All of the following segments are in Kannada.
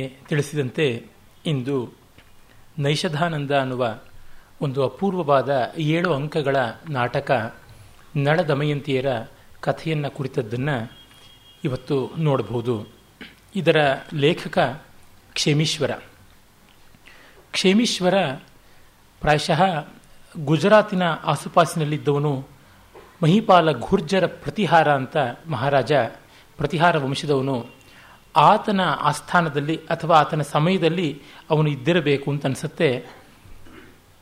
ತಿಳಿಸಿದಂತೆ ಇಂದು ನೈಷಧಾನಂದ ಅನ್ನುವ ಒಂದು ಅಪೂರ್ವವಾದ ಏಳು ಅಂಕಗಳ ನಾಟಕ ನಳ ದಮಯಂತಿಯರ ಕಥೆಯನ್ನು ಕುರಿತದ್ದನ್ನು ಇವತ್ತು ನೋಡಬಹುದು. ಇದರ ಲೇಖಕ ಕ್ಷೇಮೀಶ್ವರ. ಕ್ಷೇಮೀಶ್ವರ ಪ್ರಾಯಶಃ ಗುಜರಾತಿನ ಆಸುಪಾಸಿನಲ್ಲಿದ್ದವನು ಮಹಿಪಾಲ ಘೂರ್ಜರ ಪ್ರತಿಹಾರ ಅಂತ ಮಹಾರಾಜ ಪ್ರತಿಹಾರ ವಂಶದವನು ಆತನ ಆಸ್ಥಾನದಲ್ಲಿ ಅಥವಾ ಆತನ ಸಮಯದಲ್ಲಿ ಅವನು ಇದ್ದಿರಬೇಕು ಅಂತ ಅನಿಸುತ್ತೆ.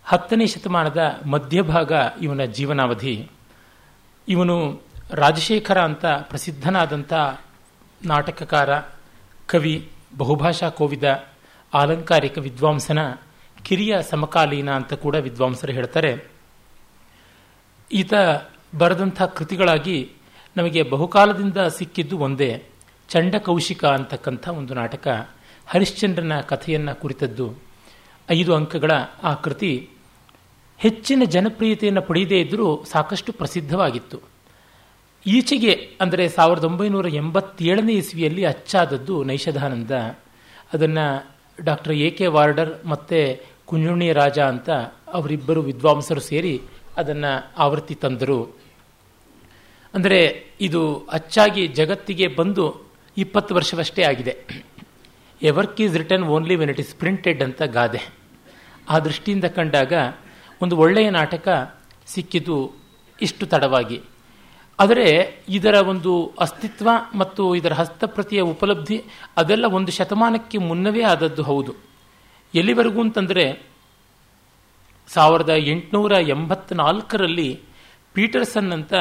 ಹತ್ತನೇ ಶತಮಾನದ ಮಧ್ಯಭಾಗ ಇವನ ಜೀವನಾವಧಿ. ಇವನು ರಾಜಶೇಖರ ಅಂತ ಪ್ರಸಿದ್ಧನಾದಂಥ ನಾಟಕಕಾರ, ಕವಿ, ಬಹುಭಾಷಾ ಕೋವಿದ, ಆಲಂಕಾರಿಕ ವಿದ್ವಾಂಸನ, ಕಿರಿಯ ಸಮಕಾಲೀನ ಅಂತ ಕೂಡ ವಿದ್ವಾಂಸರು ಹೇಳ್ತಾರೆ. ಈತ ಬರೆದಂಥ ಕೃತಿಗಳಾಗಿ ನಮಗೆ ಬಹುಕಾಲದಿಂದ ಸಿಕ್ಕಿದ್ದು ಒಂದೇ. ಚಂಡಕೌಶಿಕ ಅಂತಕ್ಕಂಥ ಒಂದು ನಾಟಕ ಹರಿಶ್ಚಂದ್ರನ ಕಥೆಯನ್ನು ಕುರಿತದ್ದು. ಐದು ಅಂಕಗಳ ಆ ಕೃತಿ ಹೆಚ್ಚಿನ ಜನಪ್ರಿಯತೆಯನ್ನು ಪಡೆಯದೇ ಇದ್ದರೂ ಸಾಕಷ್ಟು ಪ್ರಸಿದ್ಧವಾಗಿತ್ತು. ಈಚೆಗೆ ಅಂದರೆ ಸಾವಿರದ ಒಂಬೈನೂರ ಎಂಬತ್ತೇಳನೇ ಇಸ್ವಿಯಲ್ಲಿ ಅಚ್ಚಾದದ್ದು ನೈಷಧಾನಂದ. ಅದನ್ನು ಡಾಕ್ಟರ್ ಎ ಕೆ ವಾರ್ಡರ್ ಮತ್ತು ಕುಂಜುಣಿ ರಾಜ ಅಂತ ಅವರಿಬ್ಬರು ವಿದ್ವಾಂಸರು ಸೇರಿ ಅದನ್ನು ಆವೃತ್ತಿ ತಂದರು. ಅಂದರೆ ಇದು ಅಚ್ಚಾಗಿ ಜಗತ್ತಿಗೆ ಬಂದು ಇಪ್ಪತ್ತು ವರ್ಷವಷ್ಟೇ ಆಗಿದೆ. A work is return only when it is printed ಅಂತ ಗಾದೆ. ಆ ದೃಷ್ಟಿಯಿಂದ ಕಂಡಾಗ ಒಂದು ಒಳ್ಳೆಯ ನಾಟಕ ಸಿಕ್ಕಿತು ಇಷ್ಟು ತಡವಾಗಿ. ಆದರೆ ಇದರ ಒಂದು ಅಸ್ತಿತ್ವ ಮತ್ತು ಇದರ ಹಸ್ತಪ್ರತಿಯ ಉಪಲಬ್ಧಿ ಅದೆಲ್ಲ ಒಂದು ಶತಮಾನಕ್ಕೆ ಮುನ್ನವೇ ಆದದ್ದು ಹೌದು. ಎಲ್ಲಿವರೆಗೂ ಅಂತಂದರೆ ಸಾವಿರದ ಎಂಟುನೂರ ಎಂಬತ್ನಾಲ್ಕರಲ್ಲಿ ಪೀಟರ್ಸನ್ ಅಂತ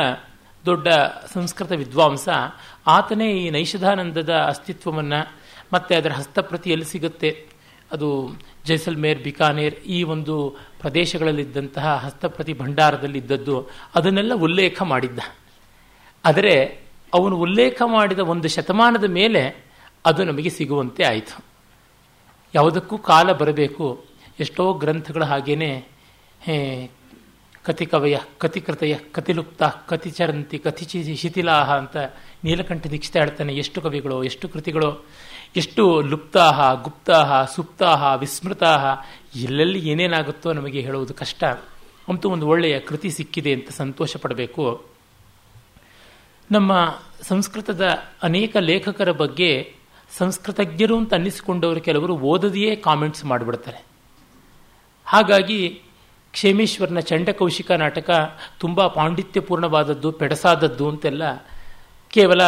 ದೊಡ್ಡ ಸಂಸ್ಕೃತ ವಿದ್ವಾಂಸ, ಆತನೇ ಈ ನೈಷಧಾನಂದದ ಅಸ್ತಿತ್ವವನ್ನು ಮತ್ತು ಅದರ ಹಸ್ತಪ್ರತಿ ಎಲ್ಲಿ ಸಿಗುತ್ತೆ. ಅದು ಜೈಸಲ್ಮೇರ್, ಬಿಕಾನೇರ್ ಈ ಒಂದು ಪ್ರದೇಶಗಳಲ್ಲಿದ್ದಂತಹ ಹಸ್ತಪ್ರತಿ ಭಂಡಾರದಲ್ಲಿ ಇದ್ದದ್ದು ಅದನ್ನೆಲ್ಲ ಉಲ್ಲೇಖ ಮಾಡಿದ್ದ. ಆದರೆ ಅವನು ಉಲ್ಲೇಖ ಮಾಡಿದ ಒಂದು ಶತಮಾನದ ಮೇಲೆ ಅದು ನಮಗೆ ಸಿಗುವಂತೆ ಆಯಿತು. ಯಾವುದಕ್ಕೂ ಕಾಲ ಬರಬೇಕು. ಎಷ್ಟೋ ಗ್ರಂಥಗಳ ಹಾಗೇನೆ ಕತಿಕವಯ, ಕತಿಕೃತಯ, ಕತಿಲುಪ್ತ, ಕತಿಚರಂತಿ, ಕತಿಚಿ, ಶಿಥಿಲಾಹ ಅಂತ ನೀಲಕಂಠ ದೀಕ್ಷಿತ ಹೇಳ್ತಾನೆ, ಎಷ್ಟು ಕವಿಗಳು, ಎಷ್ಟು ಕೃತಿಗಳು, ಎಷ್ಟು ಲುಪ್ತಾಹ, ಗುಪ್ತಾಹ, ಸುಪ್ತಾಹ, ವಿಸ್ಮೃತಾಹ, ಎಲ್ಲೆಲ್ಲಿ ಏನೇನಾಗುತ್ತೋ ನಮಗೆ ಹೇಳುವುದು ಕಷ್ಟ. ಅಂತೂ ಒಂದು ಒಳ್ಳೆಯ ಕೃತಿ ಸಿಕ್ಕಿದೆ ಅಂತ ಸಂತೋಷ ಪಡಬೇಕು. ನಮ್ಮ ಸಂಸ್ಕೃತದ ಅನೇಕ ಲೇಖಕರ ಬಗ್ಗೆ ಸಂಸ್ಕೃತಜ್ಞರು ಅಂತ ಅನ್ನಿಸಿಕೊಂಡವರು ಕೆಲವರು ಓದದೆಯೇ ಕಾಮೆಂಟ್ಸ್ ಮಾಡಿಬಿಡ್ತಾರೆ. ಹಾಗಾಗಿ ಕ್ಷೇಮೇಶ್ವರನ ಚಂಡಕೌಶಿಕ ನಾಟಕ ತುಂಬ ಪಾಂಡಿತ್ಯಪೂರ್ಣವಾದದ್ದು, ಪೆಡಸಾದದ್ದು ಅಂತೆಲ್ಲ ಕೇವಲ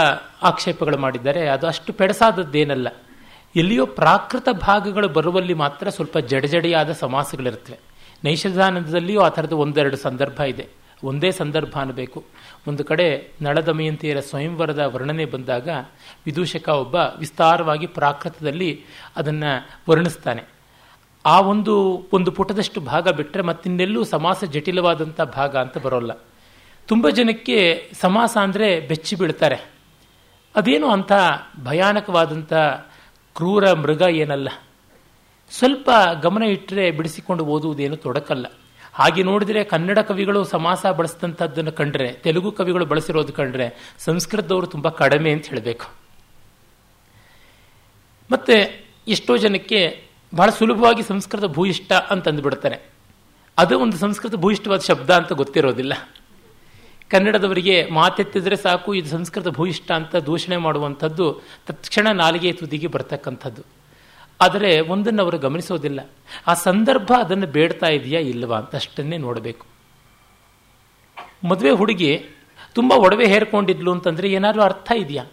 ಆಕ್ಷೇಪಗಳು ಮಾಡಿದ್ದಾರೆ. ಅದು ಅಷ್ಟು ಪೆಡಸಾದದ್ದೇನಲ್ಲ. ಎಲ್ಲಿಯೋ ಪ್ರಾಕೃತ ಭಾಗಗಳು ಬರುವಲ್ಲಿ ಮಾತ್ರ ಸ್ವಲ್ಪ ಜಡಜಡಿಯಾದ ಸಮಾಸಗಳಿರುತ್ತವೆ. ನೈಷಧಾನಂದದಲ್ಲಿಯೂ ಆ ಥರದ ಒಂದೆರಡು ಸಂದರ್ಭ ಇದೆ. ಒಂದೇ ಸಂದರ್ಭ ಅನ್ನಬೇಕು. ಒಂದು ಕಡೆ ನಳದಮಯಂತಿಯರ ಸ್ವಯಂವರದ ವರ್ಣನೆ ಬಂದಾಗ ವಿದೂಷಕ ಒಬ್ಬ ವಿಸ್ತಾರವಾಗಿ ಪ್ರಾಕೃತದಲ್ಲಿ ಅದನ್ನು ವರ್ಣಿಸ್ತಾನೆ. ಆ ಒಂದು ಒಂದು ಪುಟದಷ್ಟು ಭಾಗ ಬಿಟ್ಟರೆ ಮತ್ತಿನ್ನೆಲ್ಲೂ ಸಮಾಸ ಜಟಿಲವಾದಂಥ ಭಾಗ ಅಂತ ಬರೋಲ್ಲ. ತುಂಬ ಜನಕ್ಕೆ ಸಮಾಸ ಅಂದರೆ ಬೆಚ್ಚಿ ಬೀಳ್ತಾರೆ. ಅದೇನು ಅಂಥ ಭಯಾನಕವಾದಂಥ ಕ್ರೂರ ಮೃಗ ಏನಲ್ಲ. ಸ್ವಲ್ಪ ಗಮನ ಇಟ್ಟರೆ ಬಿಡಿಸಿಕೊಂಡು ಓದುವುದೇನು ತೊಡಕಲ್ಲ. ಹಾಗೆ ನೋಡಿದರೆ ಕನ್ನಡ ಕವಿಗಳು ಸಮಾಸ ಬಳಸಿದಂಥದ್ದನ್ನು ಕಂಡ್ರೆ, ತೆಲುಗು ಕವಿಗಳು ಬಳಸಿರೋದು ಕಂಡ್ರೆ ಸಂಸ್ಕೃತದವರು ತುಂಬ ಕಡಿಮೆ ಅಂತ ಹೇಳಬೇಕು. ಮತ್ತೆ ಎಷ್ಟೋ ಜನಕ್ಕೆ ಬಹಳ ಸುಲಭವಾಗಿ ಸಂಸ್ಕೃತ ಭೂಯಿಷ್ಠ ಅಂತ ಅಂದ್ಬಿಡ್ತಾನೆ ಅದು ಒಂದು ಸಂಸ್ಕೃತ ಭೂಯಿಷ್ಠವಾದ ಶಬ್ದ ಅಂತ ಗೊತ್ತಿರೋದಿಲ್ಲ. ಕನ್ನಡದವರಿಗೆ ಮಾತೆತ್ತಿದ್ರೆ ಸಾಕು, ಇದು ಸಂಸ್ಕೃತ ಭೂಯಿಷ್ಠ ಅಂತ ದೂಷಣೆ ಮಾಡುವಂಥದ್ದು ತತ್ಕ್ಷಣ ನಾಲಿಗೆ ತುದಿಗೆ ಬರ್ತಕ್ಕಂಥದ್ದು. ಆದರೆ ಒಂದನ್ನು ಅವರು ಗಮನಿಸೋದಿಲ್ಲ. ಆ ಸಂದರ್ಭ ಅದನ್ನು ಬೇಡ್ತಾ ಇದೆಯಾ ಇಲ್ಲವಾ ಅಂತ ಅಷ್ಟನ್ನೇ ನೋಡಬೇಕು. ಮದುವೆ ಹುಡುಗಿ ತುಂಬ ಒಡವೆ ಹೇರ್ಕೊಂಡಿದ್ಲು ಅಂತಂದರೆ ಏನಾದರೂ ಅರ್ಥ ಇದೆಯಾ?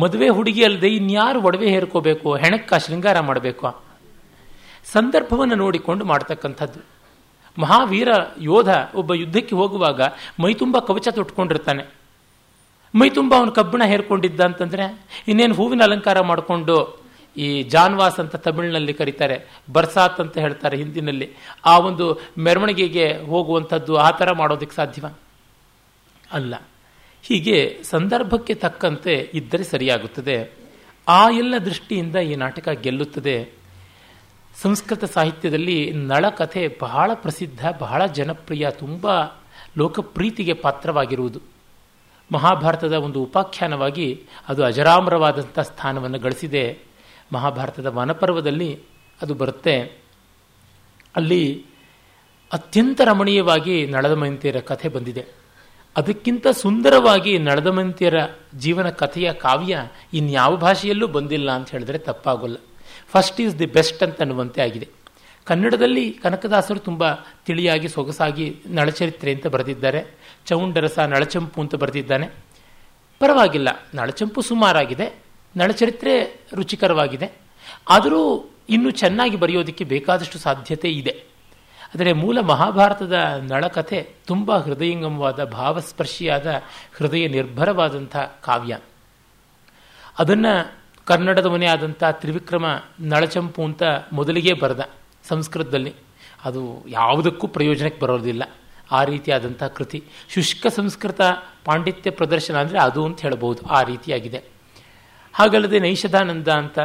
ಮದುವೆ ಹುಡುಗಿ ಅಲ್ಲದೆ ಇನ್ಯಾರು ಒಡವೆ ಹೇರ್ಕೋಬೇಕು, ಹೆಣಕ್ಕ ಶೃಂಗಾರ ಮಾಡಬೇಕು? ಸಂದರ್ಭವನ್ನು ನೋಡಿಕೊಂಡು ಮಾಡ್ತಕ್ಕಂಥದ್ದು. ಮಹಾವೀರ ಯೋಧ ಒಬ್ಬ ಯುದ್ಧಕ್ಕೆ ಹೋಗುವಾಗ ಮೈತುಂಬ ಕವಚ ತೊಟ್ಕೊಂಡಿರ್ತಾನೆ. ಮೈತುಂಬ ಅವನು ಕಬ್ಬಿಣ ಹೇರ್ಕೊಂಡಿದ್ದ ಅಂತಂದರೆ, ಇನ್ನೇನು ಹೂವಿನ ಅಲಂಕಾರ ಮಾಡಿಕೊಂಡು ಈ ಜಾನ್ವಾಸ್ ಅಂತ ತಮಿಳಿನಲ್ಲಿ ಕರೀತಾರೆ, ಬರ್ಸಾತ್ ಅಂತ ಹೇಳ್ತಾರೆ ಹಿಂದಿನಲ್ಲಿ. ಆ ಒಂದು ಮೆರವಣಿಗೆಗೆ ಹೋಗುವಂಥದ್ದು ಆ ಥರ ಮಾಡೋದಕ್ಕೆ ಸಾಧ್ಯವ? ಅಲ್ಲ. ಹೀಗೆ ಸಂದರ್ಭಕ್ಕೆ ತಕ್ಕಂತೆ ಇದ್ದರೆ ಸರಿಯಾಗುತ್ತದೆ. ಆ ಎಲ್ಲ ದೃಷ್ಟಿಯಿಂದ ಈ ನಾಟಕ ಗೆಲ್ಲುತ್ತದೆ. ಸಂಸ್ಕೃತ ಸಾಹಿತ್ಯದಲ್ಲಿ ನಳಕಥೆ ಬಹಳ ಪ್ರಸಿದ್ಧ, ಬಹಳ ಜನಪ್ರಿಯ, ತುಂಬ ಲೋಕಪ್ರೀತಿಗೆ ಪಾತ್ರವಾಗಿರುವುದು. ಮಹಾಭಾರತದ ಒಂದು ಉಪಾಖ್ಯಾನವಾಗಿ ಅದು ಅಜರಾಮರವಾದಂಥ ಸ್ಥಾನವನ್ನು ಗಳಿಸಿದೆ. ಮಹಾಭಾರತದ ವನಪರ್ವದಲ್ಲಿ ಅದು ಬರುತ್ತೆ. ಅಲ್ಲಿ ಅತ್ಯಂತ ರಮಣೀಯವಾಗಿ ನಳದ ನಳದಮಂತಿಯರ ಕಥೆ ಬಂದಿದೆ. ಅದಕ್ಕಿಂತ ಸುಂದರವಾಗಿ ನಳದಮಂತಿಯರ ಜೀವನ ಕಥೆಯ ಕಾವ್ಯ ಇನ್ಯಾವ ಭಾಷೆಯಲ್ಲೂ ಬಂದಿಲ್ಲ ಅಂತ ಹೇಳಿದ್ರೆ ತಪ್ಪಾಗೋಲ್ಲ. ಫಸ್ಟ್ ಈಸ್ ದಿ ಬೆಸ್ಟ್ ಅಂತ ಅನ್ನುವಂತೆ ಆಗಿದೆ. ಕನ್ನಡದಲ್ಲಿ ಕನಕದಾಸರು ತುಂಬ ತಿಳಿಯಾಗಿ, ಸೊಗಸಾಗಿ ನಳಚರಿತ್ರೆ ಅಂತ ಬರೆದಿದ್ದಾರೆ. ಚೌಂಡರಸ ನಳಚಂಪು ಅಂತ ಬರೆದಿದ್ದಾನೆ. ಪರವಾಗಿಲ್ಲ, ನಳಚಂಪು ಸುಮಾರಾಗಿದೆ. ನಳಚರಿತ್ರೆ ರುಚಿಕರವಾಗಿದೆ. ಆದರೂ ಇನ್ನೂ ಚೆನ್ನಾಗಿ ಬರೆಯೋದಕ್ಕೆ ಬೇಕಾದಷ್ಟು ಸಾಧ್ಯತೆ ಇದೆ. ಆದರೆ ಮೂಲ ಮಹಾಭಾರತದ ನಳಕಥೆ ತುಂಬ ಹೃದಯಂಗಮವಾದ, ಭಾವಸ್ಪರ್ಶಿಯಾದ, ಹೃದಯ ನಿರ್ಭರವಾದಂಥ ಕಾವ್ಯ. ಅದನ್ನು ಕನ್ನಡದವನೇ ಆದಂಥ ತ್ರಿವಿಕ್ರಮ ನಳಚಂಪು ಅಂತ ಮೊದಲಿಗೆ ಬರೆದ ಸಂಸ್ಕೃತದಲ್ಲಿ. ಅದು ಯಾವುದಕ್ಕೂ ಪ್ರಯೋಜನಕ್ಕೆ ಬರೋದಿಲ್ಲ. ಆ ರೀತಿಯಾದಂಥ ಕೃತಿ. ಶುಷ್ಕ ಸಂಸ್ಕೃತ ಪಾಂಡಿತ್ಯ ಪ್ರದರ್ಶನ ಅಂದರೆ ಅದು ಅಂತ ಹೇಳಬಹುದು ಆ ರೀತಿಯಾಗಿದೆ. ಹಾಗಲ್ಲದೆ ನೈಷಧಾನಂದ ಅಂತ